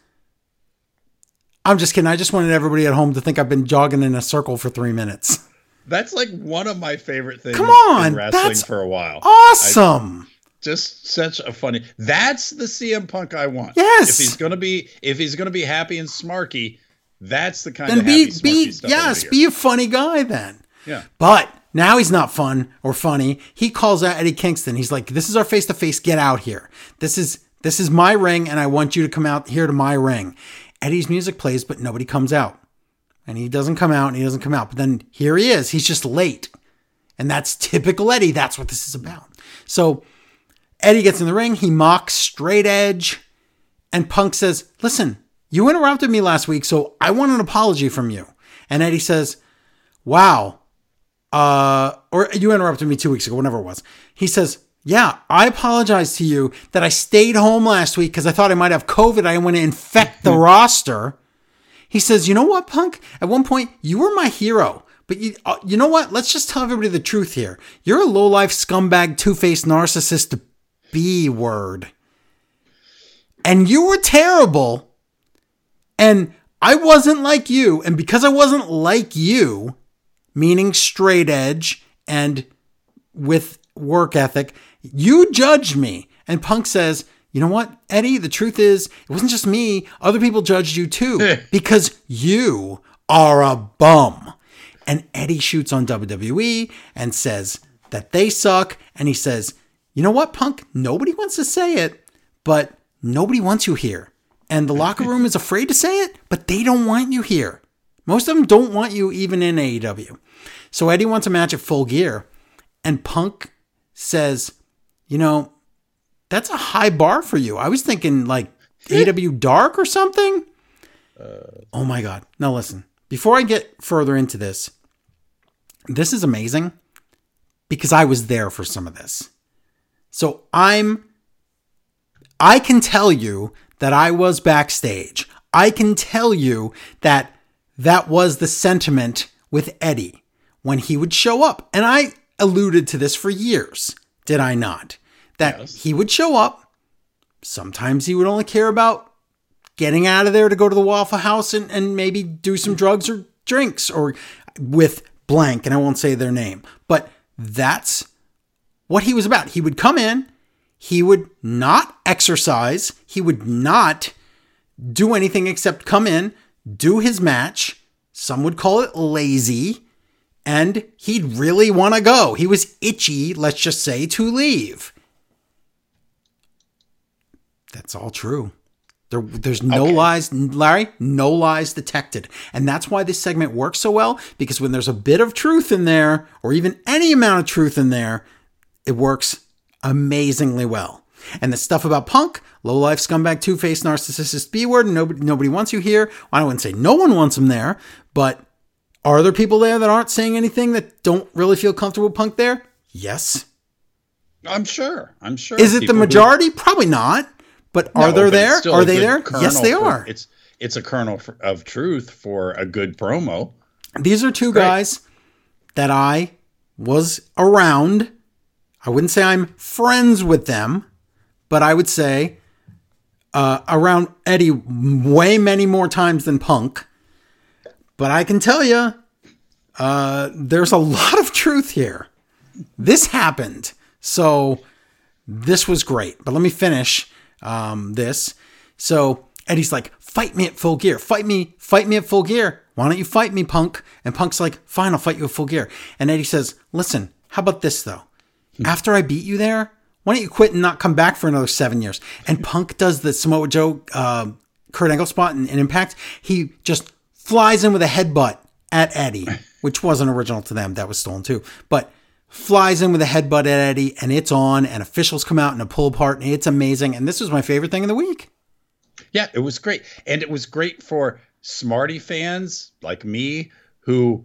I'm just kidding. I just wanted everybody at home to think I've been jogging in a circle for 3 minutes. That's like one of my favorite things Come on, in wrestling that's for a while. Awesome. Just such a funny. That's the CM Punk I want. Yes. If he's gonna be, if he's gonna be happy and smarky, that's the kind then of be happy, be yes, be a funny guy then. yeah. But Now he's not fun or funny. He calls out Eddie Kingston. He's like, "This is our face to face. Get out here. This is this is my ring, and I want you to come out here to my ring." Eddie's music plays, but nobody comes out, and he doesn't come out, and he doesn't come out. But then here he is. He's just late, and that's typical Eddie. That's what this is about. So Eddie gets in the ring. He mocks straight edge, and Punk says, "Listen, you interrupted me last week, so I want an apology from you." And Eddie says, "Wow." uh, or you interrupted me two weeks ago, whatever it was. He says, Yeah, I apologize to you that I stayed home last week because I thought I might have COVID. I want to infect the roster. He says, You know what, Punk? At one point, you were my hero. But you, uh, you know what? Let's just tell everybody the truth here. You're a low life scumbag, two faced narcissist, B word. And you were terrible. And I wasn't like you. And because I wasn't like you, meaning straight edge and with work ethic, you judged me. And Punk says, you know what, Eddie? The truth is, it wasn't just me. Other people judged you too because you are a bum. And Eddie shoots on WWE and says that they suck. And he says, you know what, Punk? Nobody wants to say it, but nobody wants you here. And the locker room is afraid to say it, but they don't want you here. Most of them don't want you even in AEW. So Eddie wants a match at full gear, and Punk says, you know, that's a high bar for you. I was thinking like AEW Dark or something. Uh, oh my God. Now listen, before I get further into this, this is amazing because I was there for some of this. So I'm, I can tell you that I was backstage. I can tell you that that was the sentiment with Eddie when he would show up. And I alluded to this for years, did I not? That yes. he would show up. Sometimes he would only care about getting out of there to go to the Waffle House and, and maybe do some drugs or drinks or with blank, and I won't say their name. But that's what he was about. He would come in, he would not exercise, he would not do anything except come in, do his match. Some would call it lazy. And he'd really want to go. He was itchy, let's just say, to leave. That's all true. There, there's no okay. lies, Larry, no lies detected. And that's why this segment works so well, because when there's a bit of truth in there, or even any amount of truth in there, it works amazingly well. And the stuff about Punk, low life scumbag, two faced narcissist B word, nobody, nobody wants you here. I wouldn't say no one wants him there, but are there people there that aren't saying anything that don't really feel comfortable Punk there? Yes. I'm sure. I'm sure. Is it the majority? Who... Probably not. But no, are there there? Are they there? Yes, they for, are. It's it's a kernel of truth for a good promo. These are two guys that I was around. I wouldn't say I'm friends with them, but I would say uh, around Eddie way many more times than Punk. But I can tell you, uh, there's a lot of truth here. This happened. So this was great. But let me finish um, this. So Eddie's like, fight me at full gear. Fight me, fight me at full gear. Why don't you fight me, Punk? And Punk's like, fine, I'll fight you at full gear. And Eddie says, listen, how about this though? After I beat you there, why don't you quit and not come back for another seven years? And Punk does the Samoa Joe, uh, Kurt Angle spot in, in Impact. He just flies in with a headbutt at Eddie, which wasn't original to them. That was stolen too. But flies in with a headbutt at Eddie, and it's on, and officials come out and a pull apart, and it's amazing. And this was my favorite thing of the week. Yeah, it was great. And it was great for Smarty fans like me who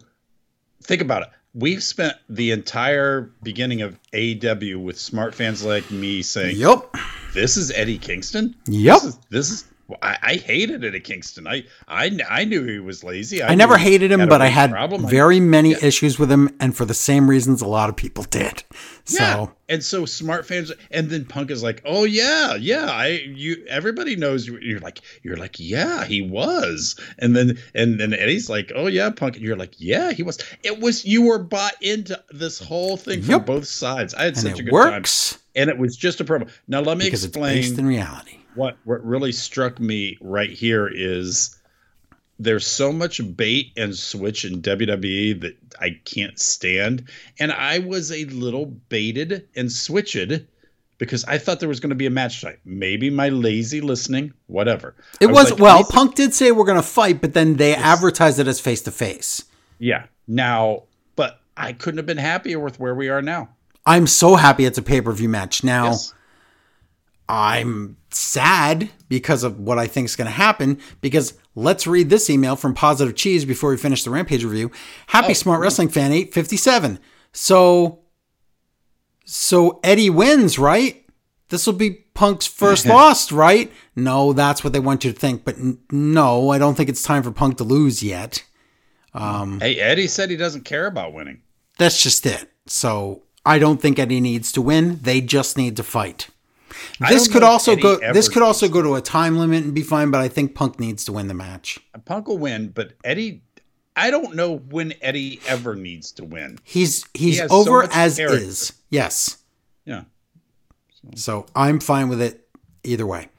think about it. We've spent the entire beginning of AW with smart fans like me saying, Yep. This is Eddie Kingston. Yep. This is, this is well, I, I, hated it at Kingston. I, I, I knew he was lazy. I, I never hated him, but I had problem. very many yeah. issues with him, and for the same reasons a lot of people did. So, yeah. and so smart fans, and then Punk is like, "Oh yeah, yeah, I, you, everybody knows you." You're like, you're like, yeah, he was, and then, and then Eddie's like, "Oh yeah, Punk," and you're like, yeah, he was. It was you were bought into this whole thing from both sides. I had and such a good works. time, and it was just a promo. Now let me because explain. It's based in reality what what really struck me right here is there's so much bait and switch in WWE that I can't stand. And I was a little baited and switched because I thought there was going to be a match tonight. Maybe my lazy listening, whatever. It I was, like, well, Punk did say we're going to fight, but then they advertised it as face to face. Yeah. Now, but I couldn't have been happier with where we are now. I'm so happy it's a pay per view match. Now, Yes. I'm sad because of what I think is going to happen. Because let's read this email from Positive Cheese before we finish the Rampage review. Happy Smart Wrestling Fan 857. So, so Eddie wins, right? This will be Punk's first loss, right? No, that's what they want you to think. But n- no, I don't think it's time for Punk to lose yet. Um, Hey, Eddie said he doesn't care about winning. That's just it. So I don't think Eddie needs to win. They just need to fight. This could also go. This could also to go to a time limit and be fine. But I think Punk needs to win the match. Punk will win, but Eddie, I don't know when Eddie ever needs to win. He's he's so over much as character. is. Yes. Yeah. So I'm fine with it either way.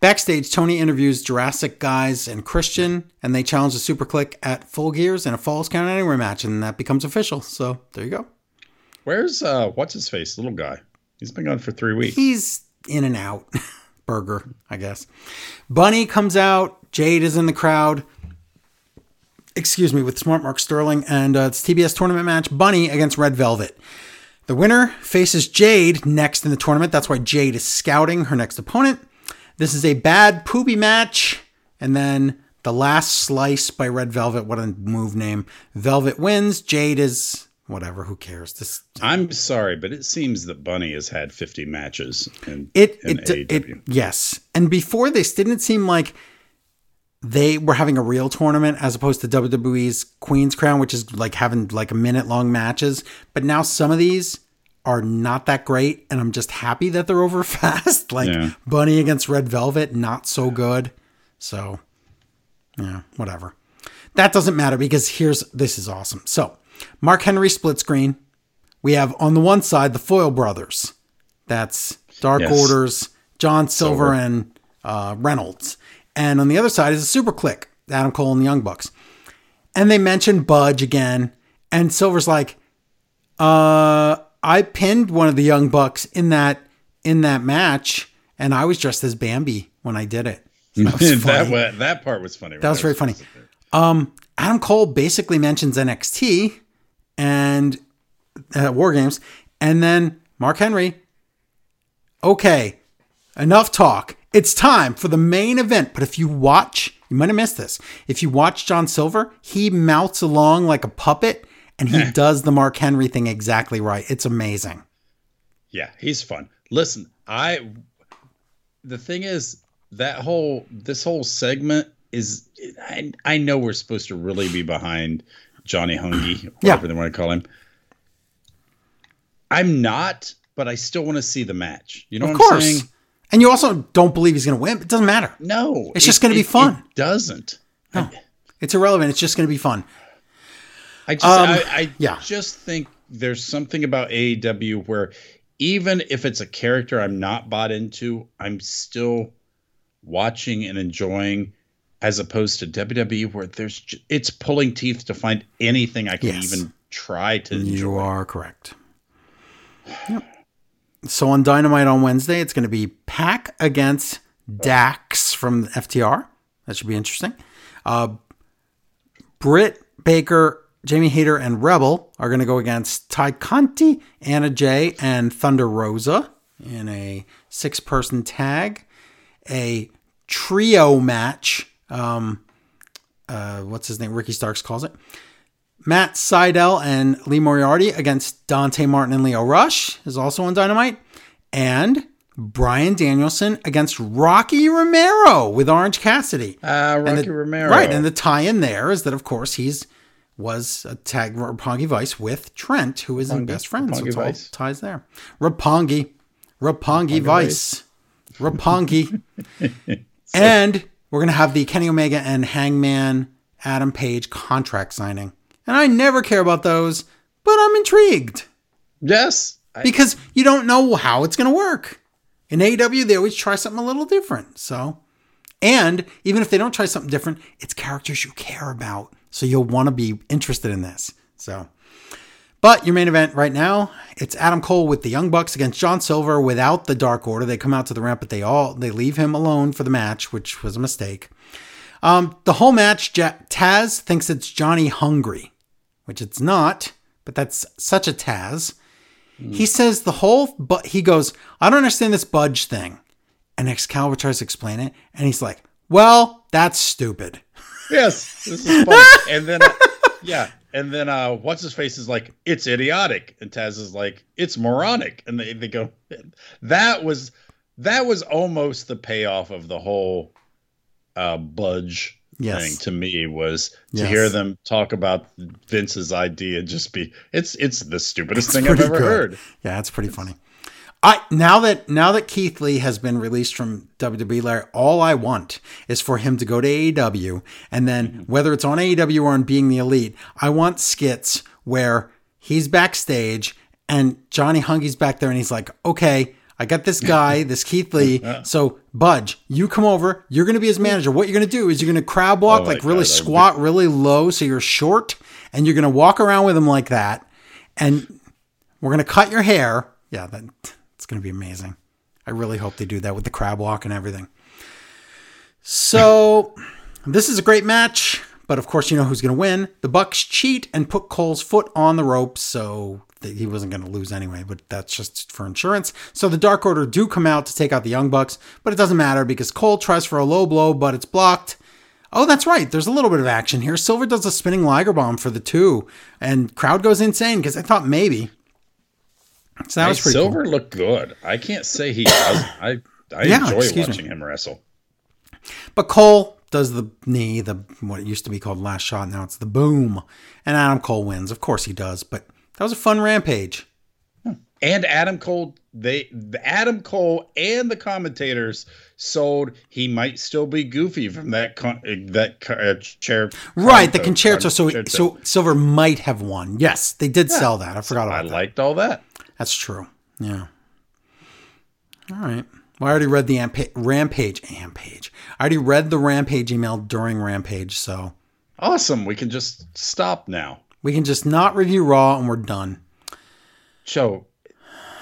Backstage, Tony interviews Jurassic guys and Christian, and they challenge the Superkliq at Full Gears in a Falls Count Anywhere match, and that becomes official. So there you go. Where's uh what's his face, little guy? He's been gone for three weeks. He's in and out. Burger, I guess. Bunny comes out. Jade is in the crowd. Excuse me, with Smart Mark Sterling, and uh, it's TBS tournament match. Bunny against Red Velvet. The winner faces Jade next in the tournament. That's why Jade is scouting her next opponent. This is a bad poopy match. And then the last slice by Red Velvet. What a move name. Velvet wins. Jade is whatever. Who cares? This I'm sorry, but it seems that Bunny has had 50 matches in, It in it, it yes. And before this, didn't it seem like they were having a real tournament as opposed to WWE's Queen's Crown, which is like having like a minute long matches. But now some of these are not that great, and I'm just happy that they're over fast. like Yeah. Bunny against Red Velvet, not so good. So yeah, whatever. That doesn't matter because here's this is awesome. So Mark Henry split screen. We have on the one side the Foil brothers. That's Dark Yes. Orders, John Silver, Silver. and uh, Reynolds. And on the other side is a Superkliq, Adam Cole and the Young Bucks. And they mention Budge again. And Silver's like, uh, I pinned one of the Young Bucks in that in that match, and I was dressed as Bambi when I did it. That was that, that part was funny. That was very funny. Um, Adam Cole basically mentions NXT and uh, War Games, and then Mark Henry. Okay, enough talk. It's time for the main event. But if you watch, you might have missed this. If you watch John Silver, he mounts along like a puppet, and he does the Mark Henry thing exactly right. It's amazing. Yeah, he's fun. Listen, I the thing is that whole this whole segment is I, I know we're supposed to really be behind Johnny Hungy, whatever they want to call him. I'm not, but I still want to see the match. You know Of what I'm course. saying? And you also don't believe he's going to win. It doesn't matter. No. It's just gonna be fun. It doesn't. No, It's irrelevant. It's just going to be fun. I just Um, I, I yeah. just think there's something about AEW where even if it's a character I'm not bought into, I'm still watching and enjoying as opposed to WWE where there's it's pulling teeth to find anything I can Yes. even try to You enjoy. are correct. Yep. So on Dynamite on Wednesday, it's going to be PAC against Dax from FTR. That should be interesting. Uh, Britt Baker, Jamie Hayter, and Rebel are going to go against Tay Conti, Anna Jay, and Thunder Rosa in a six-person tag. A trio match. Um, uh, what's his name? Ricky Starks calls it. Matt Sydal and Lee Moriarty against Dante Martin and Lio Rush is also on Dynamite. And Bryan Danielson against Rocky Romero with Orange Cassidy. Ah, Rocky the- Romero. Right. And the tie in there is that, of course, he's was a tag Roppongi Vice with Trent, who is in Roppongi- best friends. So it's all Vice. ties there. Roppongi. Roppongi Vice. Roppongi. and we're going to have the Kenny Omega and Hangman Adam Page contract signing. And I never care about those, but I'm intrigued yes. I, because you don't know how it's going to work. In AEW, they always try something a little different. So And even if they don't try something different, it's characters you care about. So you'll want to be interested in this. So, but your main event right now, it's Adam Cole with the Young Bucks against John Silver without the Dark Order. They come out to the ramp, but they all they leave him alone for the match, which was a mistake. Um, the whole match, Taz thinks it's Johnny Hungry, which it's not, but that's such a Taz. Mm. He says the whole, but he goes, I don't understand this budge thing. And Excalibur tries to explain it, and he's like, Well, that's stupid. Yes, this is funny. and then, yeah, and then uh, what's his face is like, It's idiotic, and Taz is like, It's moronic, and they they go, that was that was almost the payoff of the whole uh, budge yes. thing to me was to yes. hear them talk about Vince's idea just be it's it's the stupidest it's thing I've ever good. heard. Yeah, it's pretty funny. I now that now that Keith Lee has been released from WWE, Larry, all I want is for him to go to AEW, and then mm-hmm. whether it's on AEW or on Being the Elite, I want skits where he's backstage and Johnny Hungy's back there, and he's like, "Okay, I got this guy, this Keith Lee. So Budge, you come over. You're going to be his manager. What you're going to do is you're going to crab walk, oh like really squat, be- really low, so you're short, and you're going to walk around with him like that. And we're going to cut your hair. Yeah, that going to be amazing. I really hope they do that with the crab walk and everything. So this is a great match, but of course you know who's going to win. The Bucks cheat and put Cole's foot on the ropes, so he wasn't going to lose anyway, but that's just for insurance. So the Dark Order do come out to take out the Young Bucks, but it doesn't matter because Cole tries for a low blow, but it's blocked. Oh, that's right. There's a little bit of action here. Silver does a spinning Liger bomb for the two, and crowd goes insane because I thought maybe. So that hey, was pretty Silver cool. looked good. I can't say he does. I I yeah, enjoy watching me. him wrestle. But Cole does the knee, the what it used to be called last shot. Now it's the boom, and Adam Cole wins. Of course he does, but that was a fun rampage. Hmm. And Adam Cole, they Adam Cole and the commentators sold he might still be goofy from that con, uh, that uh, chair. Right, the con-chair-to. Uh, so so Silver might have won. Yes, they did yeah. sell that. I forgot about I that. I liked all that. That's true. Yeah. All right. Well, I already read the ampa- Rampage. Rampage. I already read the Rampage email during Rampage, so. Awesome. We can just stop now. We can just not review Raw and we're done. So,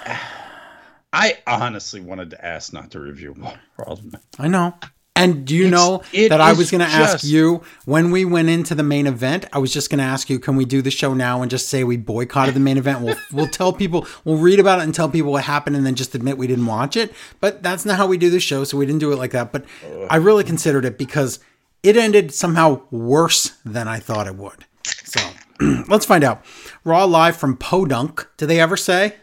I honestly wanted to ask not to review Raw. I know. And do you it's, know that I was going to ask you when we went into the main event? I was just going to ask you, can we do the show now and just say we boycotted the main event? We'll we'll tell people, we'll read about it and tell people what happened, and then just admit we didn't watch it. But that's not how we do the show, so we didn't do it like that. But I really considered it because it ended somehow worse than I thought it would. So let's find out. Raw live from Podunk. Do they ever say?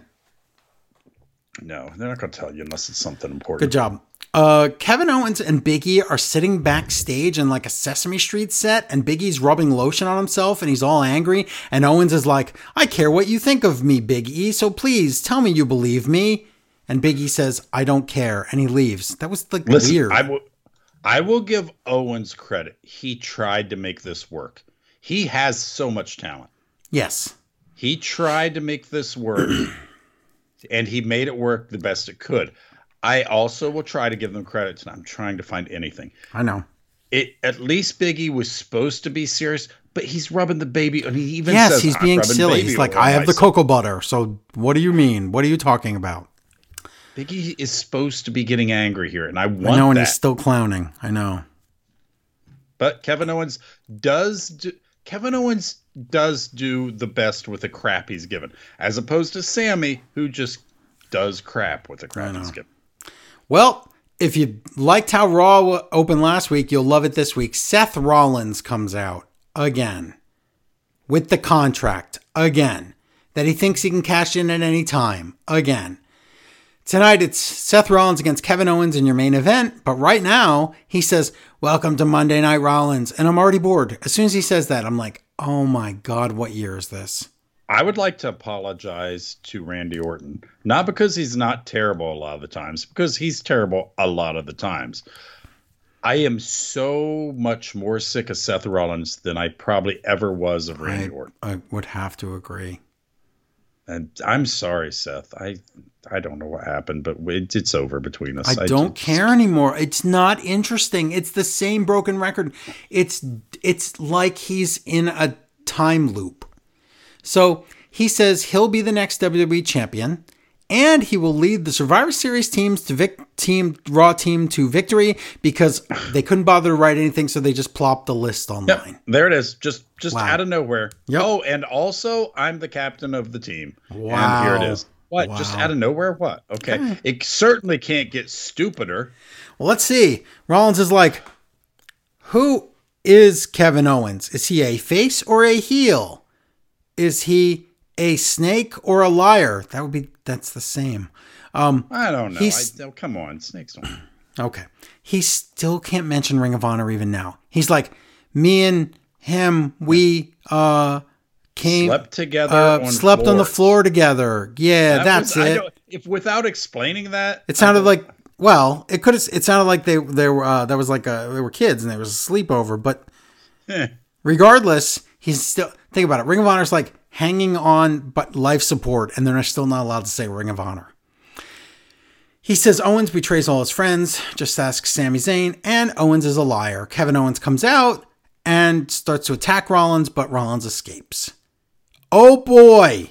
No, they're not going to tell you unless it's something important. Good job. Uh, Kevin Owens and Biggie are sitting backstage in like a Sesame Street set, and Big E's rubbing lotion on himself, and he's all angry. And Owens is like, "I care what you think of me, Big E. So please tell me you believe me." And Biggie says, "I don't care," and he leaves. That was like Listen, weird. I will, I will give Owens credit. He tried to make this work. He has so much talent. Yes. He tried to make this work and he made it work the best it could. I also will try to give them credit and I'm trying to find anything. I know. It at least Biggie was supposed to be serious, but he's rubbing the baby and he even yes, says, he's being silly. He's like, I have the cocoa butter. So what do you mean? What are you talking about? Biggie is supposed to be getting angry here, and I want I know, and he's still clowning. I know. But Kevin Owens does do, Kevin Owens does do the best with the crap he's given, as opposed to Sami, who just does crap with the crap he's given. Well, if you liked how Raw opened last week, you'll love it this week. Seth Rollins comes out again with the contract again that he thinks he can cash in at any time again. Tonight it's Seth Rollins against Kevin Owens in your main event, but right now he says, Welcome to Monday Night Rollins, and I'm already bored. As soon as he says that, I'm like, Oh my God, what year is this? I would like to apologize to Randy Orton, not because he's not terrible a lot of the times, because he's terrible a lot of the times. I am so much more sick of Seth Rollins than I probably ever was of Randy I, Orton. I would have to agree. And I'm sorry, Seth. I I don't know what happened, but it, it's over between us. I don't just- care anymore. It's not interesting. It's the same broken record. It's it's like he's in a time loop. So he says he'll be the next WWE champion, and he will lead the Survivor Series teams to vic- team Raw team to victory because they couldn't bother to write anything, so they just plopped the list Yep, online. there it is. Just just Wow. out of nowhere. Yep. Oh, and also I'm the captain of the team. Wow. And here it is. What? Just out of nowhere? What? Okay. It certainly can't get stupider. Well, let's see. Rollins is like, who is Kevin Owens? Is he a face or a heel? Is he a snake or a liar? That would be that's the same. Um, I don't know. I, He's- oh, come on, snakes don't. okay. He still can't mention Ring of Honor even now. He's like, me and him, we uh came Slept together. uh, on slept on the floor together. Yeah, That that's was- it. If without explaining that, It sounded like well, it could have. It sounded like they they were uh, that was like a, they were kids and there was a sleepover. But Eh. regardless, he's still think about it. Ring of Honor is like hanging on but life support, and they're still not allowed to say Ring of Honor. He says Owens betrays all his friends. Just ask Sami Zayn, and Owens is a liar. Kevin Owens comes out and starts to attack Rollins, but Rollins escapes. Oh boy!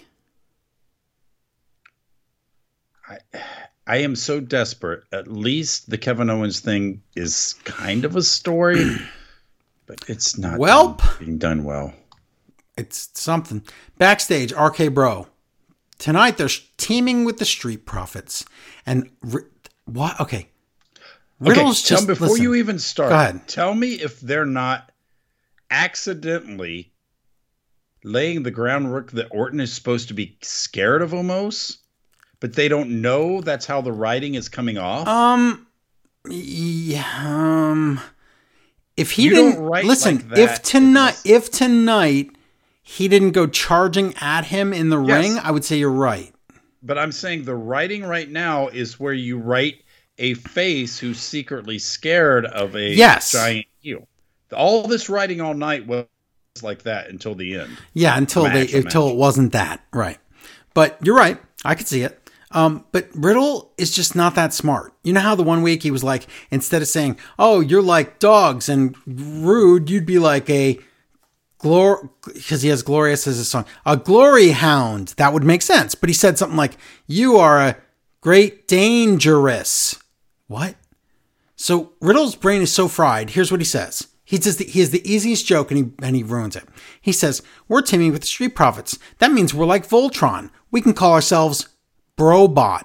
I am so desperate. At least the Kevin Owens thing is kind of a story, but it's not Welp. done- being done well. It's something. Backstage, RK Bro. Tonight they're teaming with the Street Profits. And Ri- what? Okay. Riddle's okay, just before listen. you even start, Go ahead. tell me if they're not accidentally laying the groundwork that Orton is supposed to be scared of almost, but they don't know that's how the writing is coming off. Um, yeah, um, if he You didn't write listen, like if tonight, if tonight he didn't go charging at him in the Yes. ring, I would say you're right. but I'm saying the writing right now is where you write a face who's secretly scared of a Yes. giant heel. All this writing all night was like that until the end. Yeah, until Match, they until match. it wasn't that right. But you're right. I could see it. Um, but Riddle is just not that smart. You know how the one week he was like, instead of saying, "Oh, you're like dogs and rude," you'd be like a glor because he has glorious as a song, a glory hound. That would make sense. But he said something like, "You are a great dangerous." What? So Riddle's brain is so fried. Here's what he says. He says that he has the easiest joke and he and he ruins it. He says, "We're teaming with the Street Profits. That means we're like Voltron. We can call ourselves Brobot."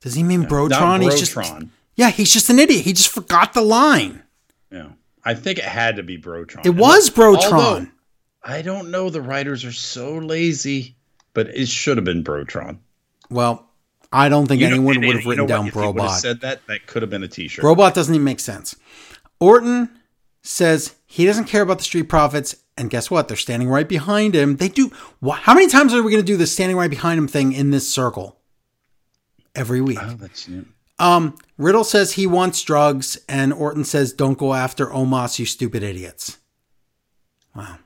Does he mean Brotron? Not He's just Brotron. yeah. He's just an idiot. He just forgot the line. Yeah. I think it had to be Brotron. It was Brotron. Although, I don't know. The writers are so lazy, but it should have been Brotron. well, I don't think You anyone and- would and have you written know down what? If he would have Brobot. Said that that could have been a T-shirt. Robot doesn't even make sense. Orton says he doesn't care about the Street Profits, and guess what? They're standing right behind him. They do. wha- How many times are we going to do the standing right behind him thing in this circle? Every week. Oh. Um, Riddle says he wants drugs, and Orton says, "Don't go after Omos, you stupid idiots." Wow.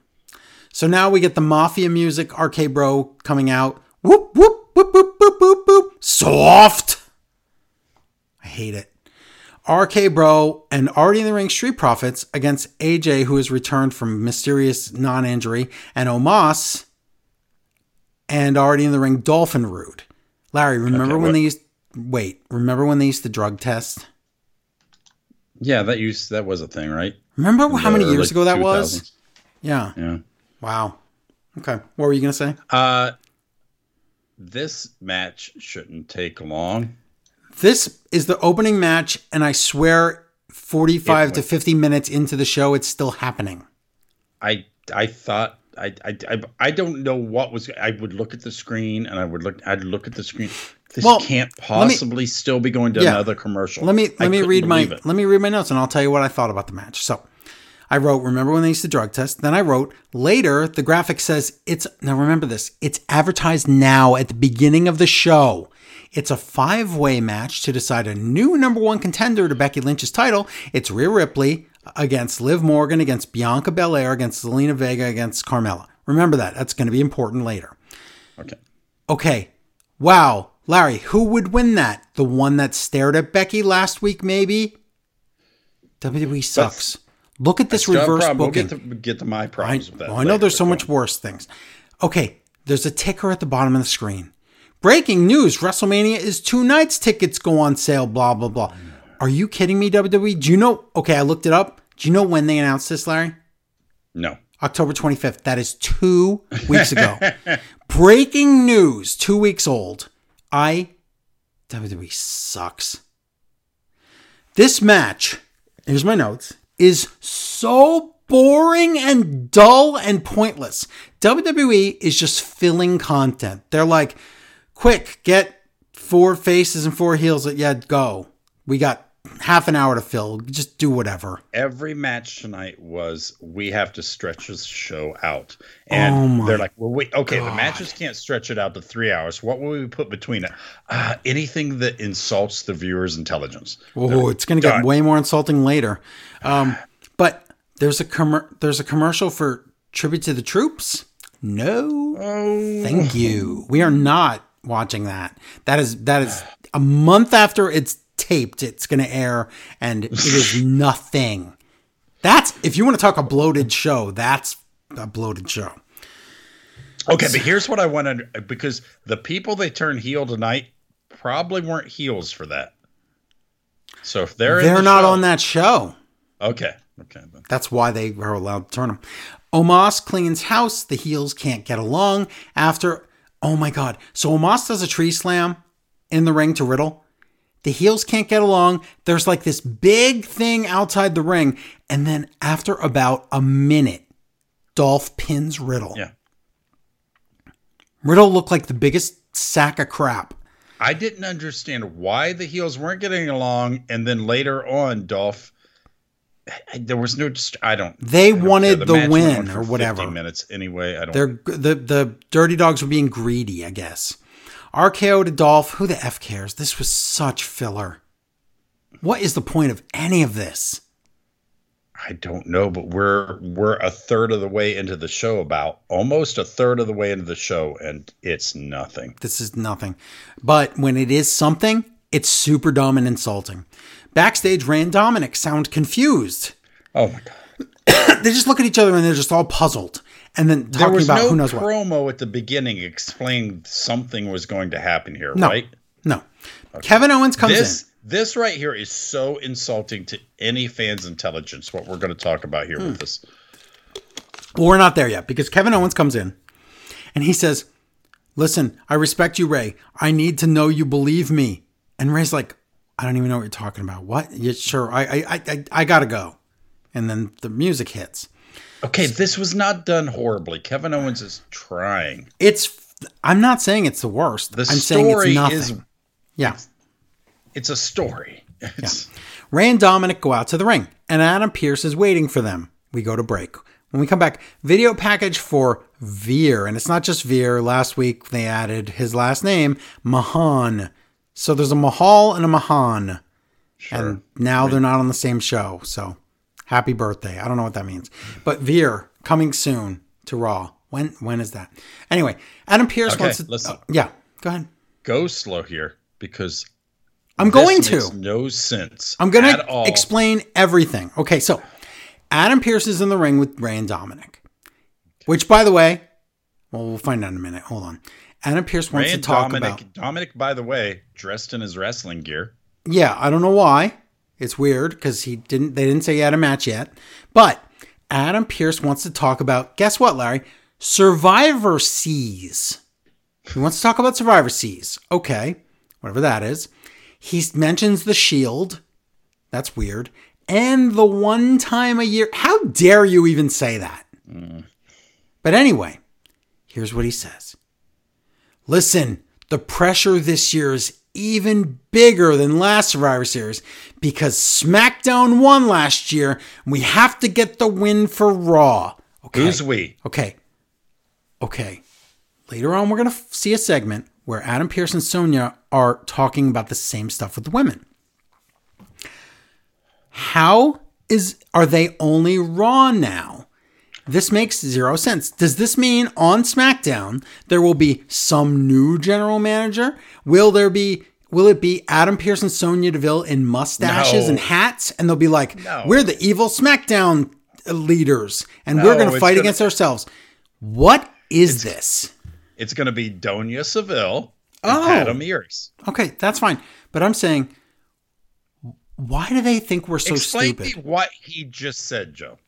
So now we get the mafia music, RK Bro coming out. Whoop whoop whoop whoop whoop whoop whoop. Soft. I hate it. RK Bro and already in the ring Street Profits against AJ, who has returned from mysterious non-injury, and Omos, and already in the ring Dolphin Rude. Larry, remember Okay, when what- they used wait? Remember when they used to drug test? yeah, that used that was a thing, right? Remember how many years ago that was? Yeah. Yeah. Wow. Okay. What were you gonna say? Uh, this match shouldn't take long. This is the opening match, and I swear, forty-five It to fifty minutes into the show, it's still happening. I I thought I, I I I don't know what was. I would look at the screen and I would look. I'd look at the screen. This Well, can't me- possibly still be going to Yeah. another commercial. Let me I let me read my it. let me read my notes, and I'll tell you what I thought about the match. So, I wrote, remember when they used to drug test? Then I wrote later. The graphic says it's now. Remember this. It's advertised now at the beginning of the show. It's a five-way match to decide a new number one contender to Becky Lynch's title. It's Rhea Ripley against Liv Morgan against Bianca Belair against Zelina Vega against Carmella. Remember that. That's going to be important later. Okay. Okay. Wow. Larry, who would win that? The one that stared at Becky last week, maybe? WWE sucks. Look at this Still have a reverse booking. We'll get to, get to my I, problems with that. well, I know there's so much worse things. Okay, there's a ticker at the bottom of the screen. Breaking news WrestleMania is two nights. Tickets go on sale, blah, blah, blah. Are you kidding me, WWE? Do you know? Okay, I looked it up. Do you know when they announced this, Larry? No. October 25th. That is two weeks ago. Breaking news, two weeks old. I, WWE sucks. This match, here's my notes, is so boring and dull and pointless. WWE is just filling content. They're like, quick, get four faces and four heels. Yeah, go. We got half an hour to fill. Just do whatever. Every match tonight was we have to stretch this show out, and Oh they're like, "Well, wait, okay, the matches can't stretch it out to three hours. What will we put between it? Uh, anything that insults the viewer's intelligence." Oh, it's going to get way more insulting later. Um, but there's a commer- there's a commercial for tribute to the troops. No, Oh, thank you. We are not watching that. That is that is a month after it's taped. It's going to air, and it is nothing. That's if you want to talk a bloated show. That's a bloated show. okay, but here's what I want to because the people they turn heel tonight probably weren't heels for that. So if they're They're the not show- on that show. Okay, okay, then. That's why they are allowed to turn them. Omos cleans house. The heels can't get along after. Oh my God. So Omos does a tree slam in the ring to Riddle. The heels can't get along. There's like this big thing outside the ring. And then after about a minute, Dolph pins Riddle. Yeah. Riddle looked like the biggest sack of crap. I didn't understand why the heels weren't getting along, and then later on, Dolph. There was no. I don't. They I don't wanted care. the win or 50 whatever. minutes anyway. I don't. They're the the dirty dogs were being greedy, I guess. RKO to Dolph. Who the f cares? This was such filler. What is the point of any of this? I don't know, but we're we're a third of the way into the show, about almost a third of the way into the show, and it's nothing. This is nothing. But when it is something, it's super dumb and insulting. Backstage, Rey and Dominic sound confused. Oh my god! They just look at each other and they're just all puzzled. And then There was about no who knows what. promo at the beginning explaining something was going to happen here, No. right? No. Kevin Owens comes This in. this right here is so insulting to any fan's intelligence. What we're going to talk about here Hmm. with this. Well, we're not there yet because Kevin Owens comes in and he says, Listen, I respect you, Rey. I need to know you believe me. And Rey's like, I don't even know what you're talking about. What? Yeah, sure. I, I, I, I, I gotta go. And then the music hits. Okay, this was not done horribly. Kevin Owens is trying. It's. I'm not saying it's the worst. The I'm saying story it's nothing. is yeah. it's a story. It's, Rey and Dominic go out to the ring, and Adam Pearce is waiting for them. We go to break. When we come back, video package for Veer. And it's not just Veer. Last week they added his last name, Mahan. So there's a Mahal and a Mahan. And now they're not on the same show. So happy birthday. I don't know what that means. But Veer coming soon to Raw. When when is that? Anyway, Adam Pearce Okay, wants to. listen. oh, yeah, go ahead. Go slow here because I'm this going makes to. no sense. I'm going to explain everything. Okay, so Adam Pearce is in the ring with Rey and Dominic, which, by the way, well, we'll find out in a minute. Hold on. Adam Pearce wants Rey to talk Dominic. about. Dominic, by the way, dressed in his wrestling gear. Yeah, I don't know why. It's weird because he didn't. They didn't say he had a match yet. But Adam Pearce wants to talk about. Guess what, Larry? Survivor Seas. He wants to talk about Survivor Seas. Okay, whatever that is. He mentions the Shield. That's weird. And the one time a year. How dare you even say that? But anyway, here's what he says. Listen, the pressure this year is even bigger than last Survivor Series because SmackDown won last year and we have to get the win for Raw. Okay. Who's we? Okay. Okay. Later on, we're going to f- see a segment where Adam Pearce and Sonya are talking about the same stuff with the women. How is are they only Raw now? This makes zero sense. Does this mean on SmackDown there will be some new general manager? Will there be will it be Adam Pearce and Sonya Deville in mustaches No. and hats and they'll be like, No. "We're the evil SmackDown leaders and we're going to fight gonna- against ourselves." What is this? It's going to be Donia Seville and Oh. Adam Ears. Okay, that's fine. But I'm saying why do they think we're so Explain stupid? me what he just said, Joe.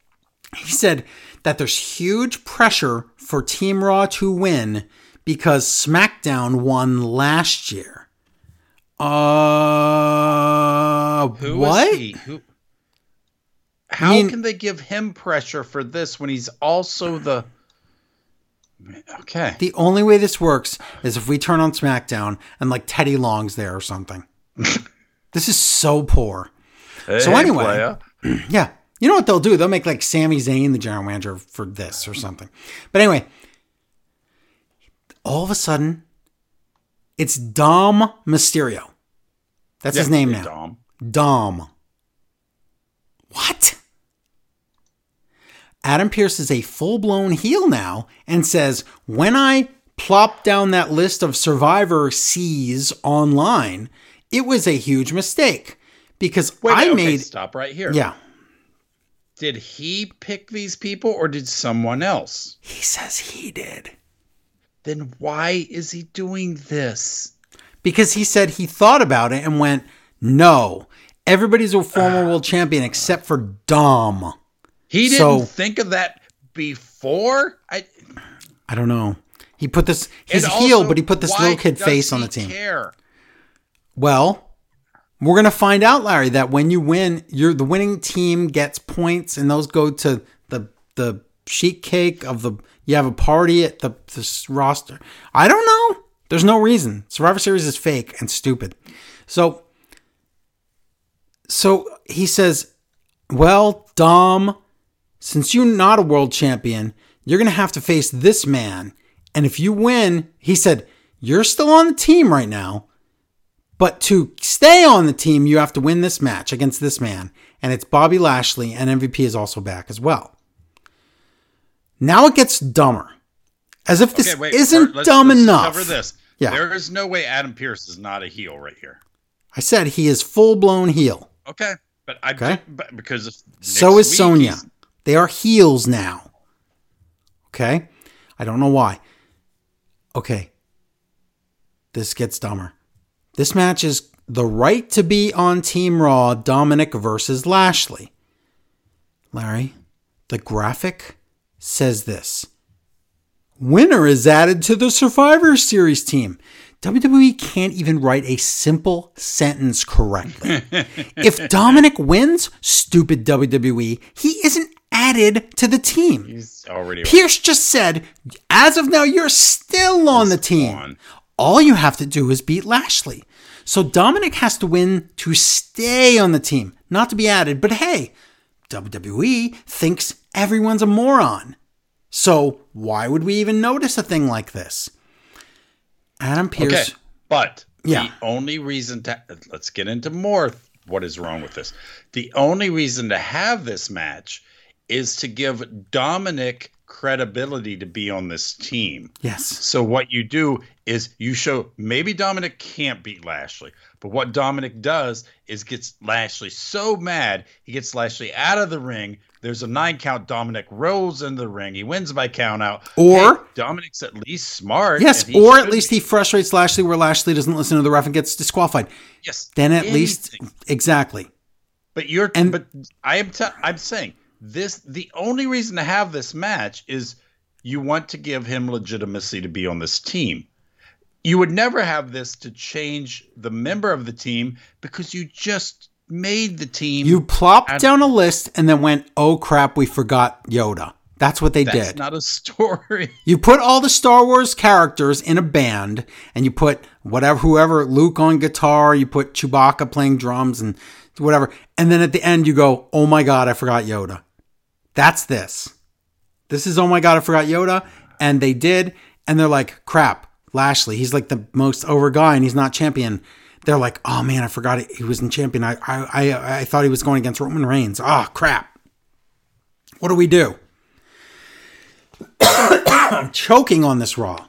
He said that there's huge pressure for Team Raw to win because SmackDown won last year. Uh, Who is what? he? Who? How mean- can they give him pressure for this when he's also the? Okay. The only way this works is if we turn on SmackDown and like Teddy Long's there or something. this is so poor. So anyway- playa. Yeah. You know what they'll do? They'll make like Sami Zayn the general manager for this or something. But anyway, all of a sudden, it's Dom Mysterio. That's his name now. Dom. Dom. What? Adam Pearce is a full blown heel now and says, when I plopped down that list of Survivor C's online, it was a huge mistake because Wait, I okay, made. stop right here. Yeah. Did he pick these people or did someone else? He says he did. Then why is he doing this? Because he said he thought about it and went, no, everybody's a former world champion except for Dom. He didn't So- think of that before. I, I don't know. He put this, he's a heel, but he put this little kid face on the team. Care? Well, we're going to find out, Larry, that when you win, you're the winning team gets points and those go to the, the sheet cake of the, you have a party at the this roster. I don't know. There's no reason. Survivor Series is fake and stupid. So, so he says, well, Dom, since you're not a world champion, you're going to have to face this man. And if you win, he said, you're still on the team right now. But to stay on the team, you have to win this match against this man. And it's Bobby Lashley, and MVP is also back as well. Now it gets dumber. As if this Okay, wait, isn't let's- dumb let's enough. Cover this. Yeah. There is no way Adam Pearce is not a heel right here. I said he is full blown heel. Okay, but I Okay. but because So is Sonya. They are heels now. Okay? I don't know why. Okay. This gets dumber. This match is the right to be on Team Raw Dominic versus Lashley. Larry, the graphic says this Winner is added to the Survivor Series team. WWE can't even write a simple sentence correctly. if Dominic wins, stupid WWE, he isn't added to the team. He's already Pearce just said, as of now, you're still on the team. on. All you have to do is beat Lashley. So Dominic has to win to stay on the team, not to be added. But hey, WWE thinks everyone's a moron. So why would we even notice a thing like this? Adam Pearce. Okay, but Yeah. the only reason to let's get into more what is wrong with this. The only reason to have this match is to give Dominic credibility to be on this team. Yes. So what you do is you show maybe Dominic can't beat Lashley, but what Dominic does is gets Lashley so mad he gets Lashley out of the ring. There's a nine count. Dominic rolls into the ring. He wins by count out. Or- Hey, Dominic's at least smart. Yes, or at least be. he frustrates Lashley where Lashley doesn't listen to the ref and gets disqualified. yes. Then at least exactly. But you're And- but I am t- I'm saying this the only reason to have this match is you want to give him legitimacy to be on this team. You would never have this to change the member of the team because you just made the team. You plopped down a list and then went, "Oh crap, we forgot Yoda." That's what they that's did. not a story. You put all the Star Wars characters in a band and you put whatever whoever Luke on guitar, you put Chewbacca playing drums and whatever. And then at the end you go, "Oh my god, I forgot Yoda." That's this. This is oh my god, I forgot Yoda and they did and they're like, "Crap, Lashley, he's like the most over guy and he's not champion." They're like, "Oh man, I forgot he wasn't champion. I I I, I thought he was going against Roman Reigns. Oh, crap. What do we do?" I'm choking on this raw.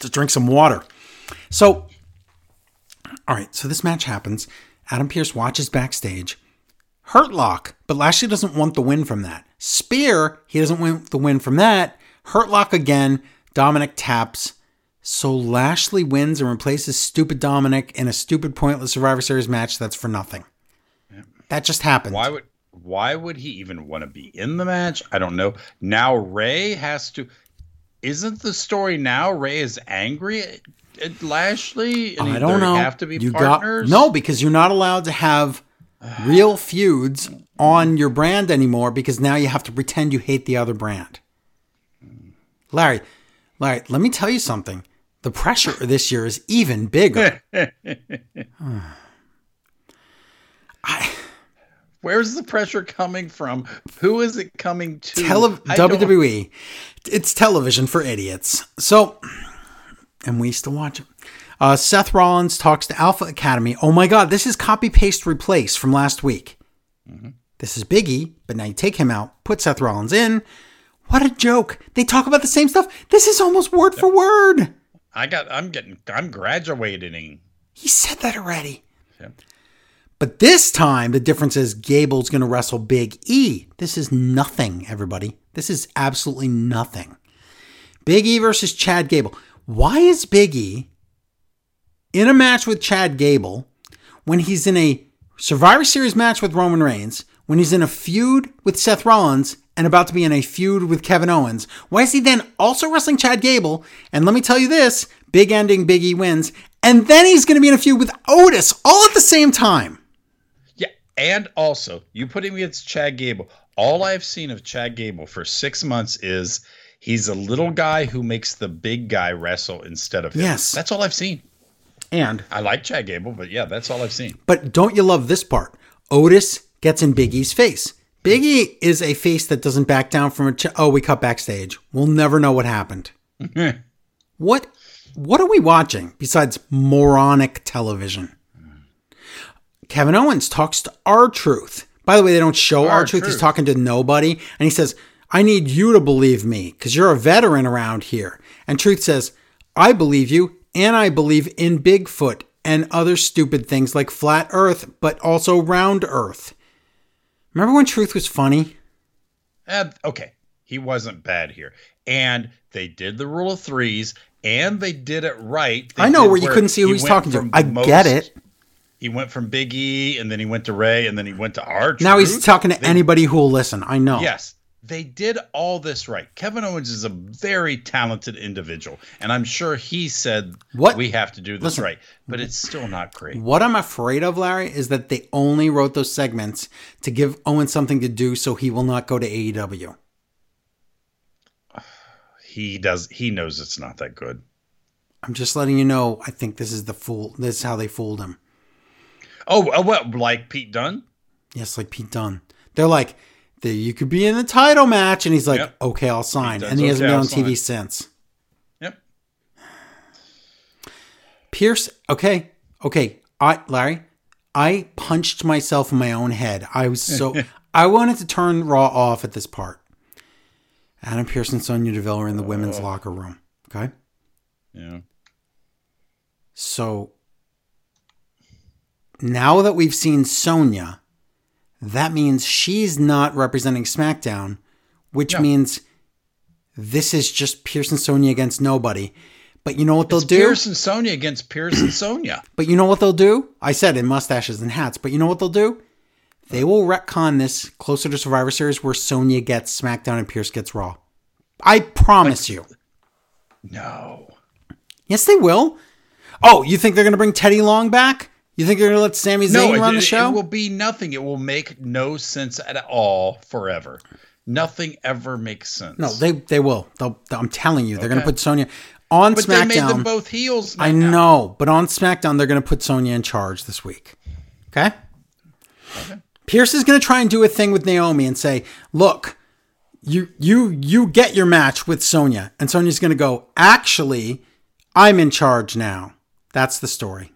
To drink some water. So, all right, so this match happens. Adam Pearce watches backstage. Hurt lock, but Lashley doesn't want the win from that. Spear, he doesn't want the win from that. Hurt lock again. Dominic taps. So Lashley wins and replaces stupid Dominic in a stupid pointless Survivor Series match that's for nothing. That just happened. Why would why would he even want to be in the match? I don't know. Now Rey has to isn't the story now Rey is angry at, at Lashley and I don't know. have to be you partners? Got, no, because you're not allowed to have real feuds on your brand anymore because now you have to pretend you hate the other brand. Larry, Larry, let me tell you something. The pressure this year is even bigger. I, Where's the pressure coming from? Who is it coming to? tele- I don't- WWE, it's television for idiots. So, and we used to watch it. Uh, Seth Rollins talks to Alpha Academy. Oh my God, this is copy paste replace from last week. This is Biggie, but now you take him out, put Seth Rollins in. What a joke! They talk about the same stuff. This is almost word for word. I got. I'm getting. I'm graduating. He said that already. Yeah. But this time, the difference is Gable's going to wrestle Big E. This is nothing, everybody. This is absolutely nothing. Big E versus Chad Gable. Why is Big E in a match with Chad Gable when he's in a Survivor Series match with Roman Reigns, when he's in a feud with Seth Rollins, and about to be in a feud with Kevin Owens? Why is he then also wrestling Chad Gable? And let me tell you this big ending, Big E wins. And then he's going to be in a feud with Otis all at the same time. Yeah, and also you put him against Chad Gable. All I've seen of Chad Gable for six months is he's a little guy who makes the big guy wrestle instead of him. Yes. that's all I've seen. And I like Chad Gable, but yeah, that's all I've seen. But don't you love this part? Otis gets in Big E's face. Big E is a face that doesn't back down from a. Ch- oh, we cut backstage. We'll never know what happened. what? What are we watching besides moronic television? Kevin Owens talks to R-Truth. By the way, they don't show R-Truth. He's talking to nobody, and he says, "I need you to believe me because you're a veteran around here." And Truth says, "I believe you, and I believe in Bigfoot and other stupid things like flat Earth, but also round Earth." Remember when Truth was funny? Uh, okay, he wasn't bad here, and they did the rule of threes, and they did it right. They I know where you couldn't see who he he's talking to. I most- get it. He went from Big E, and then he went to Rey, and then he went to R. Now he's talking to They- anybody who will listen. I know. Yes, they did all this right. Kevin Owens is a very talented individual, and I'm sure he said What- we have to do this Listen. right, but it's still not great. What I'm afraid of, Larry, is that they only wrote those segments to give Owen something to do so he will not go to AEW. He does. He knows it's not that good. I'm just letting you know. I think this is the fool. This is how they fooled him. Oh, uh, well, like Pete Dunne. Yes, like Pete Dunne. They're like, "The- you could be in the title match, and he's like, Yep. okay, I'll sign. Dunne's And he hasn't been I'll on TV sign. since. Yep. Pearce, okay, okay. I, Larry, I punched myself in my own head. I was so, I wanted to turn Raw off at this part. Adam Pearce and Sonya Deville are in the women's oh. locker room. Okay. Yeah. So now that we've seen Sonya, that means she's not representing SmackDown, which No. means this is just Pearce and Sonya against nobody. But you know what they'll It's do? Pearce and Sonya against Pearce and Sonya. But you know what they'll do? I said in mustaches and hats, but you know what they'll do? They will retcon this closer to Survivor Series where Sonya gets SmackDown and Pearce gets Raw. I promise you. No. Yes, they will. Oh, you think they're going to bring Teddy Long back? You think they're going to let Sami Zayn No, it, run the it- show? it will be nothing. It will make no sense at all forever. Nothing ever makes sense. no, they they will. They'll, I'm telling you, they're going to put Sonya on SmackDown. but they made them both heels. I now. know, but on SmackDown, they're going to put Sonya in charge this week. Okay? Pearce is going to try and do a thing with Naomi and say, "Look, you you you get your match with Sonya," and Sonya's going to go, "Actually, I'm in charge now." That's the story.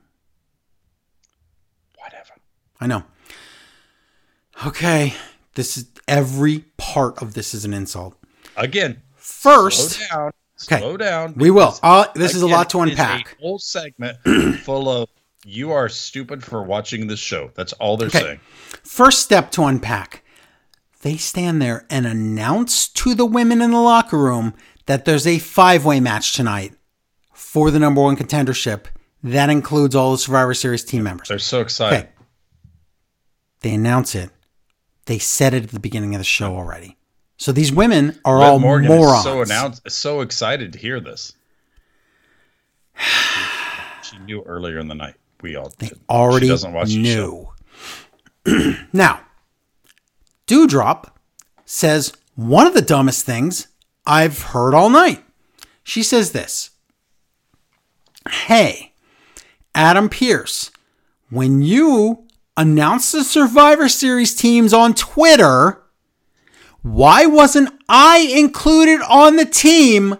I know. Okay, this is every part of this is an insult. Again, First, slow down. Okay. Slow down. we will. Uh, this is a lot to unpack. a whole segment full of you are stupid for watching this show. That's all they're Okay. saying. First step to unpack. They stand there and announce to the women in the locker room that there's a five way match tonight for the number one contendership. That includes all the Survivor Series team members. They're so excited. Okay. They announce it. They said it at the beginning of the show already. So these women are Liv all Morgan morons. so announced, so excited to hear this. she knew earlier in the night. We all did. already she doesn't watch knew. now, Doudrop says one of the dumbest things I've heard all night. She says this Hey, Adam Pearce, when you announced the Survivor Series teams on Twitter, why wasn't I included on the team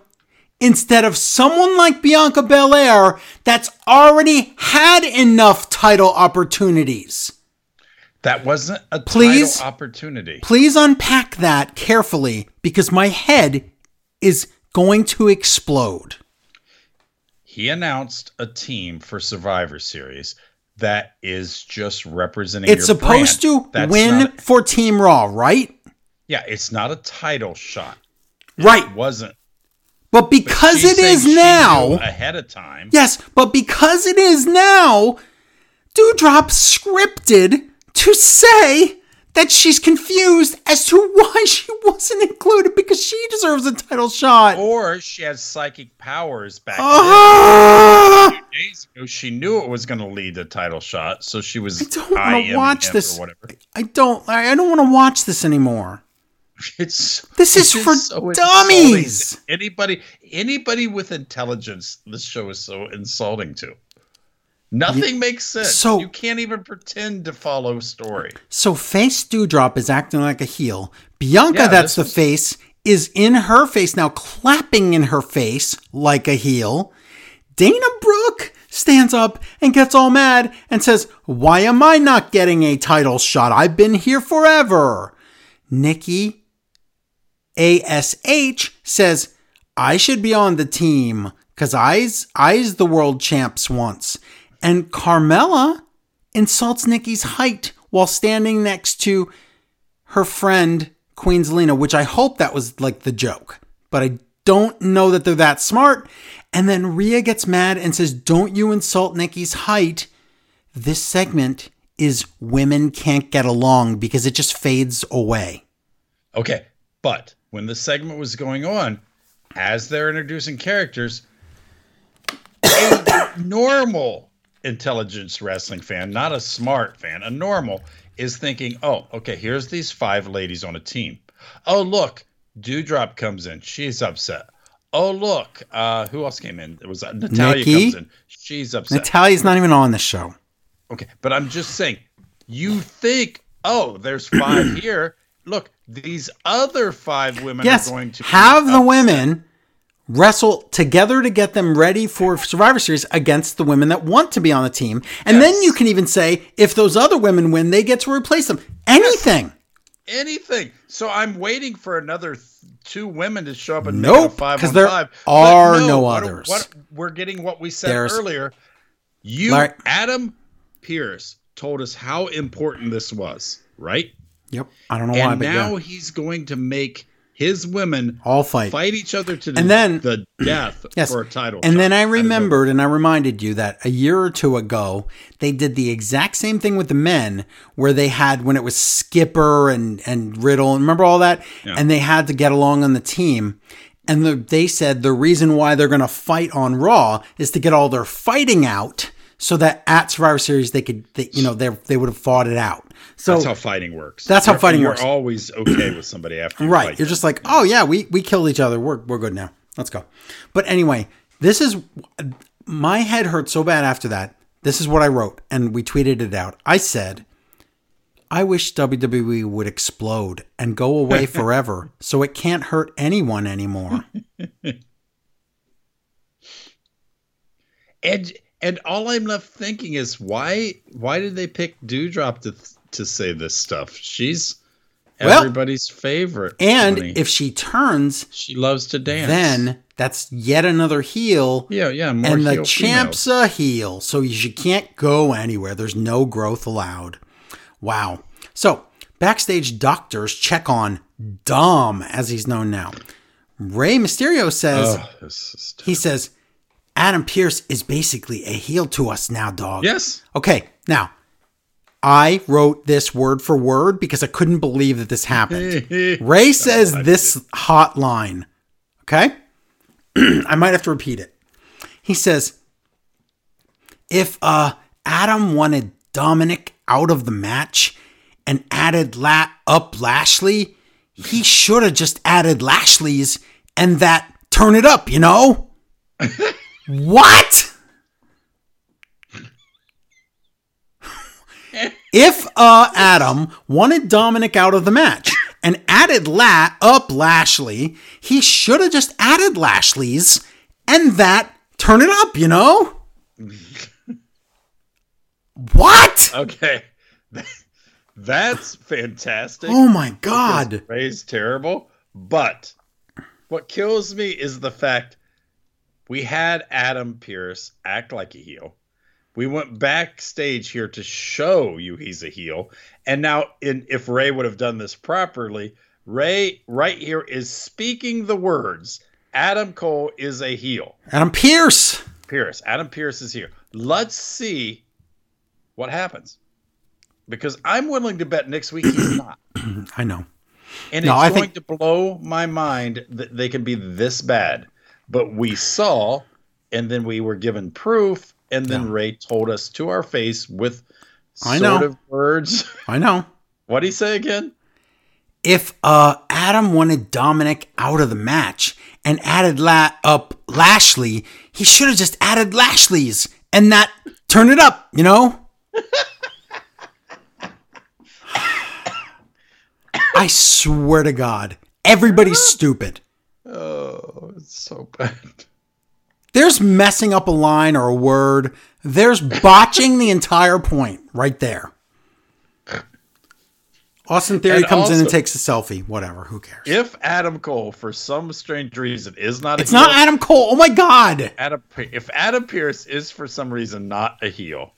instead of someone like Bianca Belair that's already had enough title opportunities? That wasn't a Please? title opportunity. Please unpack that carefully because my head is going to explode. He announced a team for Survivor Series that is just representing. It's supposed brand. to That's win not- for Team Raw, right? yeah, it's not a title shot. Right. It wasn't. But because She's it is now, ahead of time. yes, but because it is now, Doudrop scripted to say that she's confused as to why she wasn't included because she deserves a title shot. Or she has psychic powers back Ah! then. Days ago, she knew it was going to lead to title shot, so she was. I don't want to watch this. I don't. I don't want to watch this anymore. It's This is for so dummies. insulting. Anybody, anybody with intelligence, this show is so insulting to. Nothing makes sense. so- you can't even pretend to follow story. So face Doudrop is acting like a heel. Bianca, Yeah, that's the is- face, is in her face now, clapping in her face like a heel. Dana Brooke stands up and gets all mad and says, Why am I not getting a title shot? I've been here forever. Nikki ASH says, I should be on the team because I's, I's the world champs once. And Carmella insults Nikki's height while standing next to her friend Queen Zelina, which I hope that was like the joke, but I don't know that they're that smart. And then Rhea gets mad and says, Don't you insult Nikki's height. This segment is women can't get along because it just fades away. Okay, but when the segment was going on, as they're introducing characters, a normal intelligence wrestling fan, not a smart fan, a normal, is thinking, oh, okay, here's these five ladies on a team. Oh, look, Doudrop comes in. She's upset. Oh, look, uh, who else came in? It was uh, Natalya Nikki? comes in. She's upset. Natalya's not even on the show. Okay, but I'm just saying, you think, oh, there's five here. Look, these other five women Yes, are going to have the upset. women wrestle together to get them ready for Survivor Series against the women that want to be on the team. And then you can even say if those other women win, they get to replace them. Anything. anything. So I'm waiting for another th- two women to show up and make it a Nope, five 'cause on there five. are But no what- others. What, we're getting what we said There's- earlier. You, Larry- Adam Pearce, told us how important this was, right? Yep. I don't know why, and but now yeah. he's going to make his women All fight. fight each other to And then- the death Yes. for a title. And shot. then I remembered and I reminded you that a year or two ago, they did the exact same thing with the men where they had when it was Skipper and, and Riddle. and Remember all that? Yeah. And they had to get along on the team. And the, they said the reason why they're going to fight on Raw is to get all their fighting out so that at Survivor Series they could, they, you know, they, they would have fought it out. So That's how fighting works. That's how You're- fighting you're works. always okay with somebody after you Right. You're them. just like, oh yeah, we we killed each other. We're we're good now. Let's go. But anyway, this is my head hurt so bad after that. This is what I wrote, and we tweeted it out. I said, I wish WWE would explode and go away forever, so it can't hurt anyone anymore. And and all I'm left thinking is why why did they pick Doudrop to to say this stuff? She's Well, everybody's favorite. And honey. if she turns, she loves to dance, then that's yet another heel. yeah, yeah, more and the heel champ's females. a heel, so you can't go anywhere. There's no growth allowed. Wow. So backstage doctors check on Dom, as he's known now. Rey Mysterio says Oh, he says Adam Pearce is basically a heel to us now, dog. yes. Okay, now I wrote this word for word because I couldn't believe that this happened. Rey says this hot line. Okay? I might have to repeat it. He says, if uh Adam wanted Dominic out of the match and added la- up Lashley, he should have just added Lashley's and that turn it up, you know? what? if uh Adam wanted Dominic out of the match and added La up Lashley, he should have just added Lashley's and that turn it up, you know? what? Okay. That's fantastic. Oh my god. Rey's terrible, but what kills me is the fact we had Adam Pearce act like a heel. We went backstage here to show you he's a heel, and now in if Rey would have done this properly, Rey right here is speaking the words. Adam Cole is a heel. Adam Pearce. Pearce. Adam Pearce is here. Let's see what happens. Because I'm willing to bet next week he's not. I know. And No, it's I going think- to blow my mind that they can be this bad. But we saw, and then we were given proof, and then Yeah. Rey told us to our face with I sort know. of words. I know. What'd he say again? If uh Adam wanted Dominic out of the match and added La- up Lashley, he should have just added Lashley's and that turn it up, you know? I swear to God, everybody's stupid. Oh, it's so bad. There's messing up a line or a word. There's botching the entire point right there. Austin Theory And comes in and takes a selfie. Whatever. Who cares? If Adam Cole, for some strange reason, is not a it's not Adam Cole. Oh my God. Adam, if Adam Pearce is for some reason not a heel,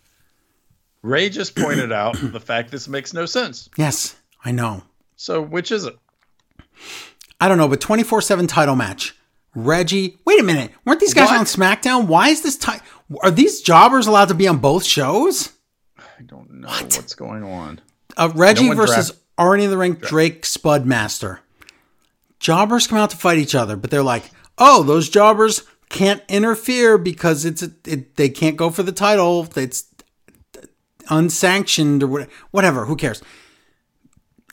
Rey just pointed out the fact this makes no sense. Yes, I know. So which is it? I don't know, but 24 7 title match. Reggie, wait a minute. Weren't these guys What? on SmackDown? Why is this ti- Are these jobbers allowed to be on both shows? I don't know what's going on. Uh, Reggie No versus draft- Arnie in the Ring, Drake Spudmaster. Jobbers come out to fight each other, but they're like, oh, those jobbers can't interfere because it's a, it, they can't go for the title. It's unsanctioned or whatever. Who cares?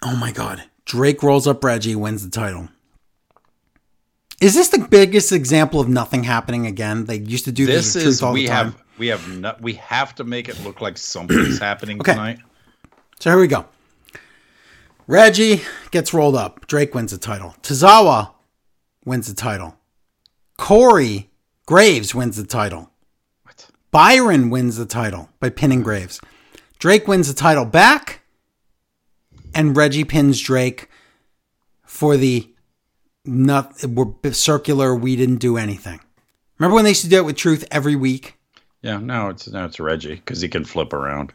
Oh my God. Drake rolls up Reggie, wins the title. Is this the biggest example of nothing happening again? They used to do this, This is all we the time. have we have no, we have to make it look like something's happening Okay. tonight. So here we go. Reggie gets rolled up. Drake wins the title. Tozawa wins the title. Corey Graves wins the title. What? Byron wins the title by pinning Graves. Drake wins the title back. And Reggie pins Drake for the not we're circular. We didn't do anything. Remember when they used to do it with Truth every week? Yeah, now it's now it's Reggie because he can flip around.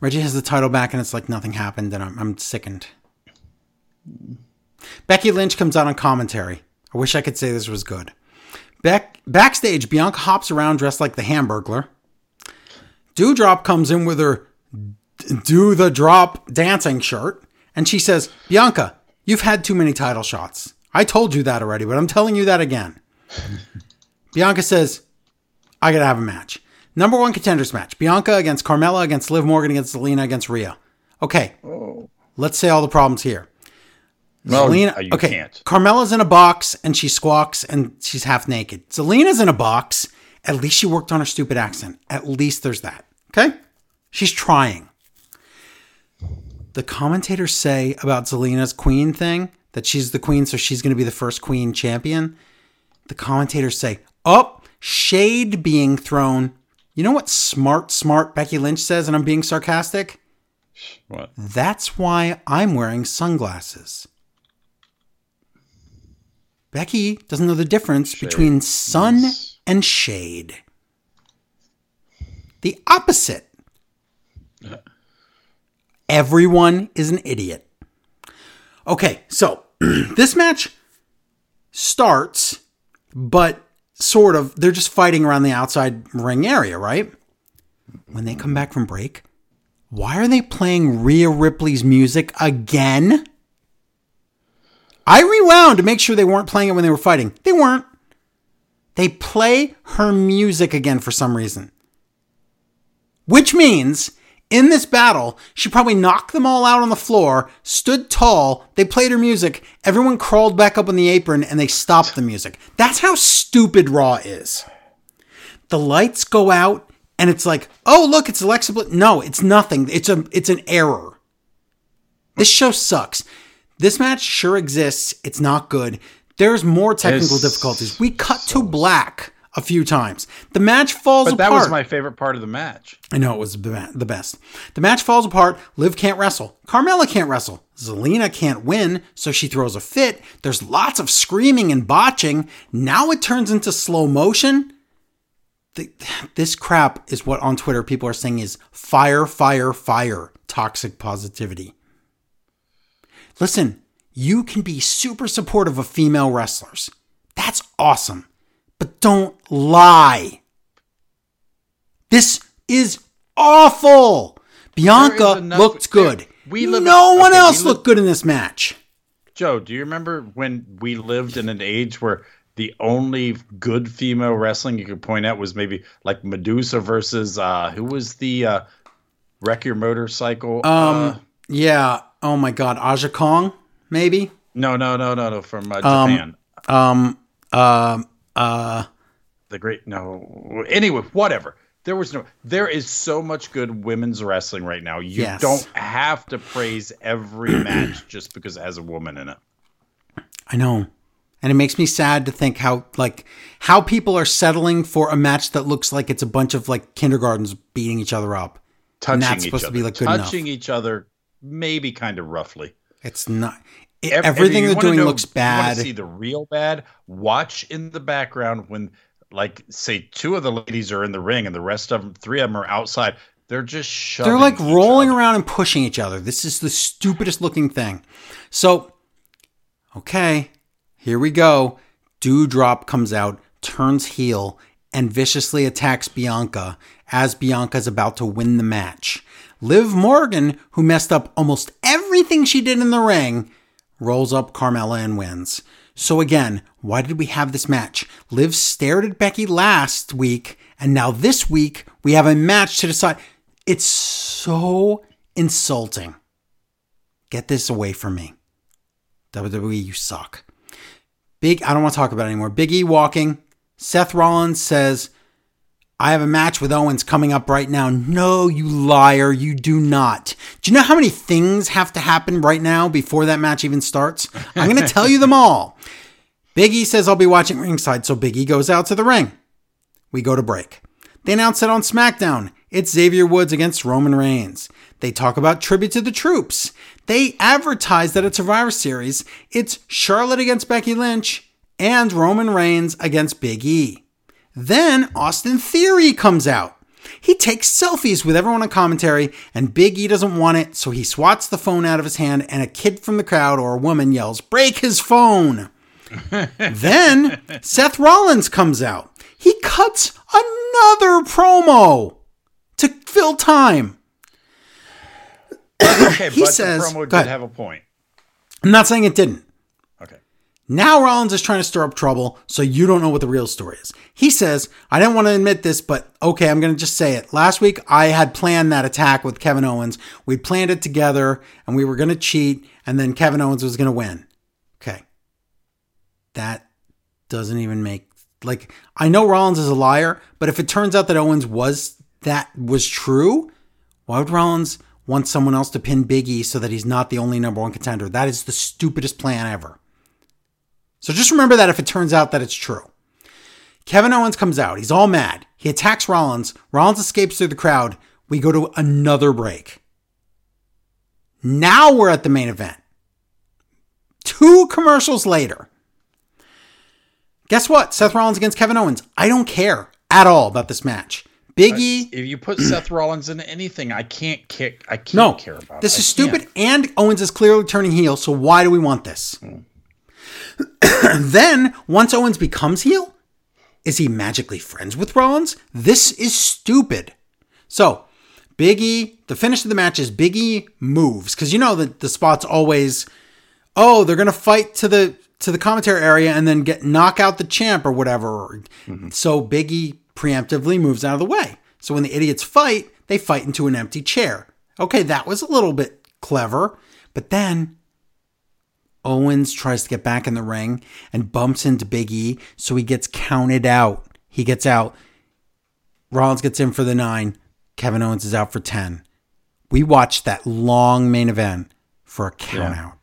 Reggie has the title back, and it's like nothing happened, and I'm, I'm sickened. Becky Lynch comes out on commentary. I wish I could say this was good. Back, backstage, Bianca hops around dressed like the Hamburglar. Doudrop comes in with her do the drop dancing shirt, and she says, Bianca, you've had too many title shots. I told you that already, but I'm telling you that again. Bianca says, I gotta have a match. Number one contenders match. Bianca against Carmella against Liv Morgan against Zelina against Rhea. Okay. Oh. Let's say all the problems here. No, Zelina, you okay. can't. Carmella's in a box and she squawks and she's half naked. Zelina's in a box. At least she worked on her stupid accent. At least there's that. Okay? She's trying. The commentators say about Zelina's queen thing that she's the queen, so she's going to be the first queen champion. The commentators say, oh, shade being thrown. You know what smart, smart Becky Lynch says, and I'm being sarcastic? What? That's why I'm wearing sunglasses. Becky doesn't know the difference between sun Yes. and shade. The opposite. Everyone is an idiot. Okay, so this match starts, but sort of, they're just fighting around the outside ring area, right? When they come back from break, why are they playing Rhea Ripley's music again? I rewound to make sure they weren't playing it when they were fighting. They weren't. They play her music again for some reason. Which means in this battle, she probably knocked them all out on the floor, stood tall, they played her music, everyone crawled back up on the apron, and they stopped the music. That's how stupid Raw is. The lights go out, and it's like, oh look, it's Alexa Bliss. No, it's nothing. It's a it's an error. This show sucks. This match sure exists. It's not good. There's more technical It's difficulties. We cut to black a few times. The match falls But apart. that was my favorite part of the match. I know it was the the best. The match falls apart. Liv can't wrestle. Carmella can't wrestle. Zelina can't win, so she throws a fit. There's lots of screaming and botching. Now it turns into slow motion. The, this crap is what on Twitter people are saying is fire, fire, fire, toxic positivity. Listen, you can be super supportive of female wrestlers. That's awesome. But don't lie. This is awful. Bianca looked good. We live- no one okay, else looked good in this match. Joe, do you remember when we lived in an age where the only good female wrestling you could point out was maybe like Medusa versus uh who was the uh Wreck Your Motorcycle? uh, Um, yeah. Oh my God, Aja Kong, maybe. no, no, no, no, no, from uh, Um, Japan. Um. Um. Uh. Uh, the great no. Anyway, whatever. There was no. There is so much good women's wrestling right now. You Yes. don't have to praise every match just because it has a woman in it. I know. And it makes me sad to think how like how people are settling for a match that looks like it's a bunch of like kindergartens beating each other up. Touching And that's each supposed to other, be, like, good enough. touching each other, maybe kind of roughly. It's not. It- Ev- everything they're doing know- looks if you wanna bad. see the real bad. Watch in the background when, like, say two of the ladies are in the ring and the rest of them, three of them are outside. They're just shoving. They're like rolling other. around and pushing each other. This is the stupidest looking thing. So, okay, here we go. Doudrop comes out, turns heel, and viciously attacks Bianca as Bianca's about to win the match. Liv Morgan, who messed up almost everything she did in the ring, rolls up Carmella and wins. So again, why did we have this match? Liv stared at Becky last week, and now this week we have a match to decide. It's so insulting. Get this away from me. WWE, you suck. Big, I don't want to talk about it anymore. Big E walking. Seth Rollins says, I have a match with Owens coming up right now. No, you liar. You do not. Do you know how many things have to happen right now before that match even starts? I'm going to tell you them all. Big E says, I'll be watching ringside. So Big E goes out to the ring. We go to break. They announce it on SmackDown. It's Xavier Woods against Roman Reigns. They talk about tribute to the troops. They advertise that at Survivor Series, it's Charlotte against Becky Lynch and Roman Reigns against Big E. Then Austin Theory comes out. He takes selfies with everyone on commentary, and Big E doesn't want it, so he swats the phone out of his hand, and a kid from the crowd or a woman yells, Break his phone! then Seth Rollins comes out. He cuts another promo to fill time. Okay, He but says- the promo did have a point. I'm not saying it didn't. Now Rollins is trying to stir up trouble, so you don't know what the real story is. He says, I didn't want to admit this, but okay, I'm going to just say it. Last week, I had planned that attack with Kevin Owens. We planned it together, and we were going to cheat, and then Kevin Owens was going to win. Okay. That doesn't even make, like, I know Rollins is a liar, but if it turns out that Owens was, that was true, why would Rollins want someone else to pin Big E so that he's not the only number one contender? That is the stupidest plan ever. So just remember that if it turns out that it's true. Kevin Owens comes out. He's all mad. He attacks Rollins. Rollins escapes through the crowd. We go to another break. Now we're at the main event. Two commercials later. Guess what? Seth Rollins against Kevin Owens. I don't care at all about this match. Biggie. Uh, if you put Seth Rollins into anything, I can't kick. I can't no, care about. this it. is stupid. And Owens is clearly turning heel. So why do we want this? Hmm. then once Owens becomes heel, is he magically friends with Rollins? This is stupid. So Biggie, the finish of the match is Biggie moves because you know that the spot's always, oh, they're gonna fight to the to the commentary area and then get knock out the champ or whatever. Mm-hmm. So Biggie preemptively moves out of the way. So when the idiots fight, they fight into an empty chair. Okay, that was a little bit clever, but then Owens tries to get back in the ring and bumps into Big E, so he gets counted out. He gets out. Rollins gets in for the nine. Kevin Owens is out for 10. We watched that long main event for a count out.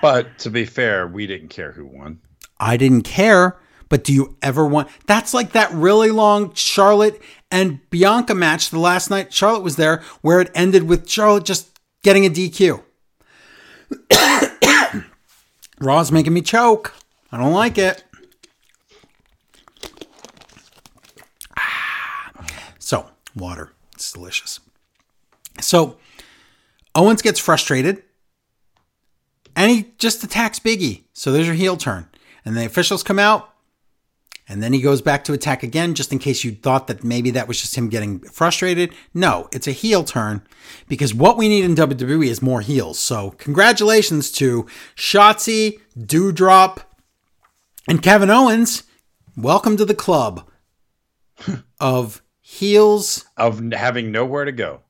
But to be fair, we didn't care who won. I didn't care, but do you ever want that's like that really long Charlotte and Bianca match the last night Charlotte was there where it ended with Charlotte just getting a DQ. Raw's making me choke. I don't like it. Ah. So, water. It's delicious. So, Owens gets frustrated and he just attacks Biggie. So there's your heel turn. And the officials come out, and then he goes back to attack again, just in case you thought that maybe that was just him getting frustrated. No, it's a heel turn because what we need in WWE is more heels. So congratulations to Shotzi, Doudrop, and Kevin Owens. Welcome to the club of heels Of having nowhere to go.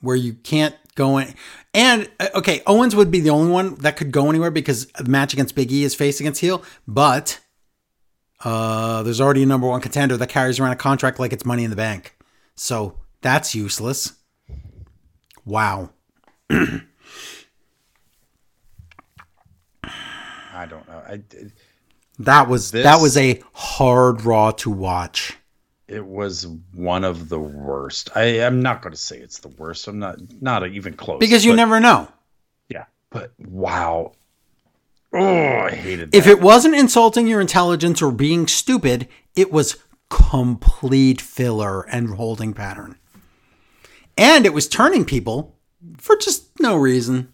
where you can't go in. And uh, okay, Owens would be the only one that could go anywhere because the match against Big E is face against heel. But uh, there's already a number one contender that carries around a contract like it's money in the bank. So that's useless. Wow. I don't know. I, it, That was This- that was a hard raw to watch. it was one of the worst. I am not going to say it's the worst. I'm not not even close. Because you but- never know. Yeah, but wow. Oh, I hated that. If it wasn't insulting your intelligence or being stupid, it was complete filler and holding pattern. And it was turning people for just no reason.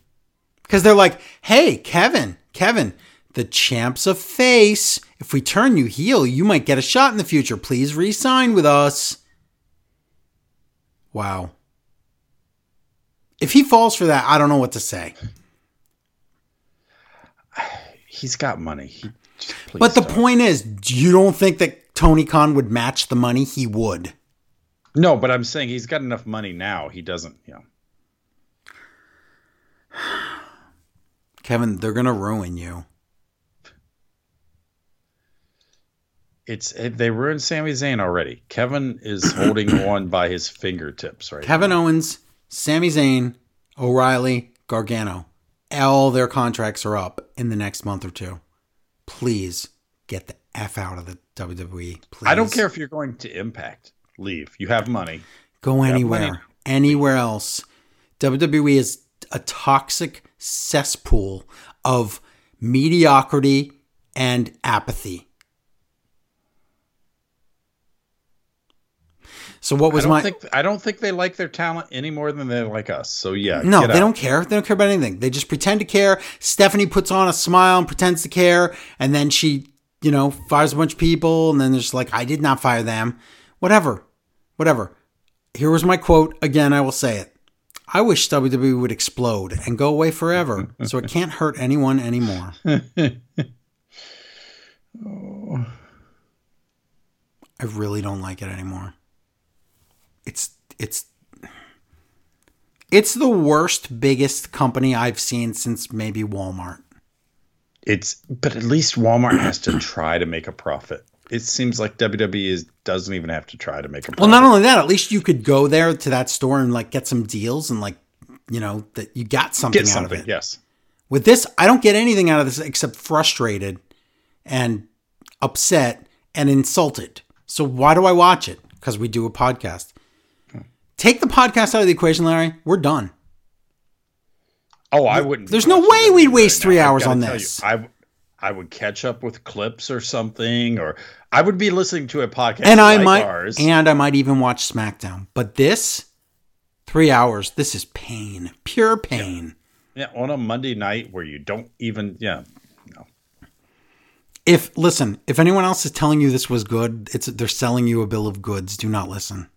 Because they're like, hey, Kevin, Kevin, the champ's a face. If we turn you heel, you might get a shot in the future. Please re sign with us. Wow. If he falls for that, I don't know what to say. He's got money. He, But the don't. point is, you don't think that Tony Khan would match the money? He would. No, but I'm saying he's got enough money now. He doesn't. You know. Kevin, they're going to ruin you. It's it, they ruined Sami Zayn already. Kevin is holding on by his fingertips right Kevin Owens, Sami Zayn, O'Reilly, Gargano, all their contracts are up in the next month or two. Please get the F out of the WWE. Please. I don't care if you're going to Impact. Leave. You have money. Go anywhere. money. Anywhere else. WWE is a toxic cesspool of mediocrity and apathy. So what was don't my think I don't think they like their talent any more than they like us. So yeah, No, they out. don't care. They don't care about anything. They just pretend to care. Stephanie puts on a smile and pretends to care, and then she, you know, fires a bunch of people, and then there's like, I did not fire them. Whatever. Whatever. Here was my quote. Again, I will say it. I wish WWE would explode and go away forever so it can't hurt anyone anymore. oh. I really don't like it anymore. It's it's it's the worst biggest company I've seen since maybe Walmart. It's but at least Walmart has to try to make a profit. It seems like WWE is doesn't even have to try to make a profit. Well, not only that, at least you could go there to that store and like get some deals and like you know that you got something get out something. of it. Yes. With this, I don't get anything out of this except frustrated and upset and insulted. So why do I watch it? Because we do a podcast. Take the podcast out of the equation, Larry. We're done. Oh, I wouldn't. There's no way we'd waste right three now. Hours on this. You, I I would catch up with clips or something, or I would be listening to a podcast and I like might ours. and I might even watch SmackDown. But this three hours, this is pain, pure pain. yeah, on a Monday night where you don't even yeah. No. If listen, if anyone else is telling you this was good, it's they're selling you a bill of goods. Do not listen.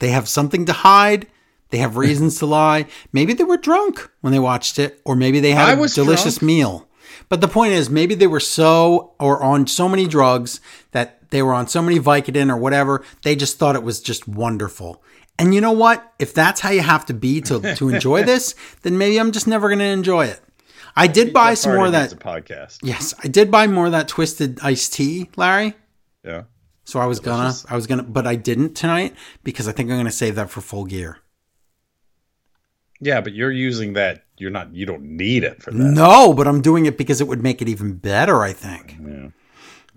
They have something to hide. They have reasons to lie. Maybe they were drunk when they watched it, or maybe they had I a delicious drunk. meal. But the point is, maybe they were so or on so many drugs that they were on so many Vicodin or whatever, they just thought it was just wonderful. And you know what? If that's how you have to be to to enjoy this, then maybe I'm just never going to enjoy it. I did buy some more of that. podcast. Yes, I did buy more of that twisted iced tea, Larry. Yeah. So I was Delicious. gonna, I was gonna, but I didn't tonight because I think I'm gonna save that for full gear. Yeah, but you're using that. You're not. You don't need it for that. No, but I'm doing it because it would make it even better. I think. Yeah.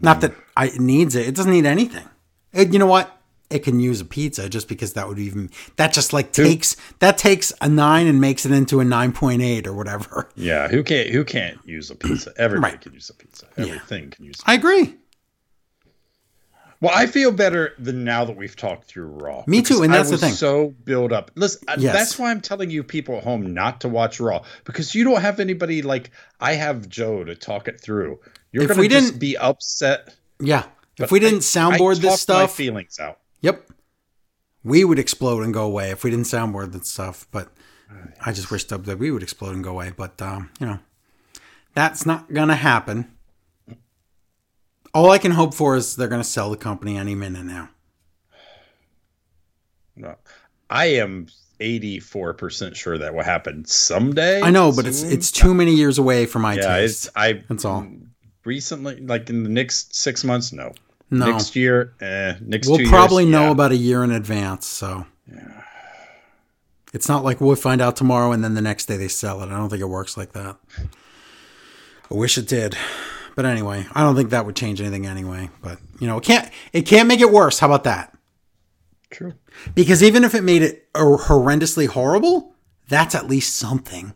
Not that I it needs it. It doesn't need anything. It, you know what? It can use a pizza just because that would even that just like takes that takes a nine and makes it into a nine point eight or whatever. Yeah. Who can't? Who can't use a pizza? Everybody Right. can use a pizza. Everything can use. I agree. Well, I feel better than now that we've talked through Raw. Me too, and I that's the was thing. So build up. Listen, Yes. that's why I'm telling you people at home not to watch Raw because you don't have anybody like I have Joe to talk it through. You're If going we just didn't- be upset. Yeah. If we didn't I soundboard talk this my stuff, feelings out. Yep. We would explode and go away if we didn't soundboard that stuff. But I just wish that we would explode and go away. But, um, you know, that's not going to happen. All I can hope for is they're going to sell the company any minute now. No. I am 84% sure that will happen someday. I know, but it's soon. it's too many years away for my yeah, taste. it's I That's all. recently like in the next 6 months no. No. Next year, eh, next we'll probably years, know yeah. about a year in advance. So it's not like we'll find out tomorrow and then the next day they sell it. I don't think it works like that. I wish it did. But anyway, I don't think that would change anything anyway. But you know, it can't it can't make it worse. How about that? True. Because even if it made it horrendously horrible, that's at least something.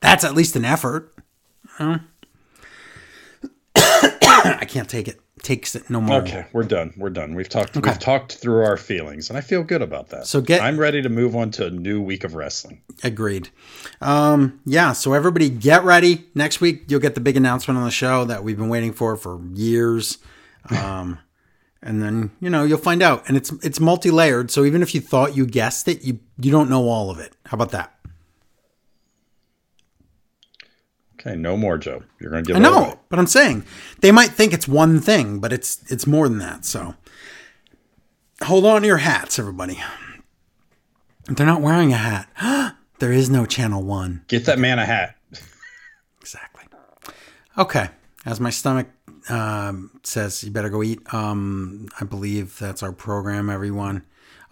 That's at least an effort. I can't take it. Takes it no more. Okay, we're done. We're done. We've talked. Okay. We've talked through our feelings, and I feel good about that. So get- I'm ready to move on to a new week of wrestling. Agreed. Um, yeah, so everybody get ready. Next week, you'll get the big announcement on the show that we've been waiting for for years. Um, and then, you know, you'll find out. And it's it's multi-layered, so even if you thought you guessed it, you you don't know all of it. How about that? Okay, no more, Joe. You're gonna give I know, away. but I'm saying they might think it's one thing, but it's it's more than that. So hold on to your hats, everybody. They're not wearing a hat. there is no channel one. Get that man a hat. Exactly. Okay. As my stomach um, says, you better go eat. Um, I believe that's our program, everyone.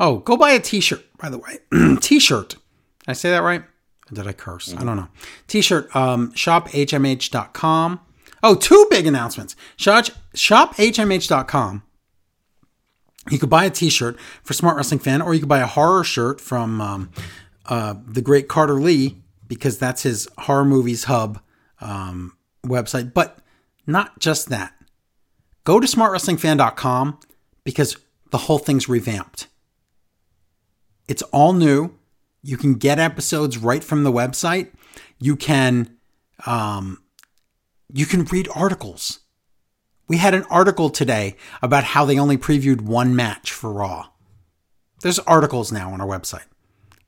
Oh, go buy a t shirt, by the way. t shirt. Did I say that right? Did I curse? I don't know. T shirt, um, shophmh.com. Oh, two big announcements. Shop, shophmh.com. You could buy a T-shirt for Smart Wrestling Fan, or you could buy a horror shirt from um, uh, the great Carter Lee because that's his horror movies hub um, website. But not just that. Go to smartwrestlingfan.com because the whole thing's revamped. It's all new. You can get episodes right from the website. You can um, you can read articles. We had an article today about how they only previewed one match for Raw. There's articles now on our website.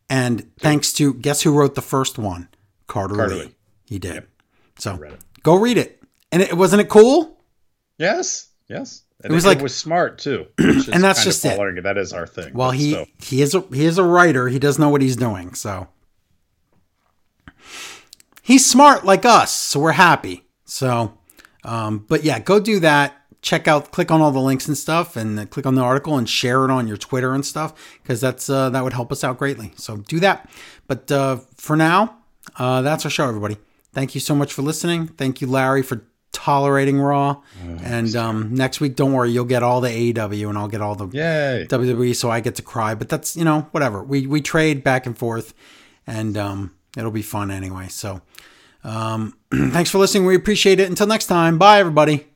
And thanks to guess who wrote the first one? Carter, Carter Lee. Lee. He did. So read go read it. And it wasn't it cool? Yes, yes. And It was like- it was smart too. And that's just it. That is our thing. Well, he still. he is a he is a writer. He does know what he's doing. So he's smart like us. So we're happy. So, um, but yeah, go do that. Check out, click on all the links and stuff, and click on the article and share it on your Twitter and stuff because that's uh, that would help us out greatly. So do that. But uh, for now, uh, that's our show, everybody. Thank you so much for listening. Thank you, Larry, for tolerating Raw. and um, next week, don't worry, you'll get all the AEW and I'll get all the Yay. WWE, so I get to cry. But that's you know whatever. We we trade back and forth, and um, it'll be fun anyway. So um, thanks for listening. We appreciate it. Until next time, bye everybody.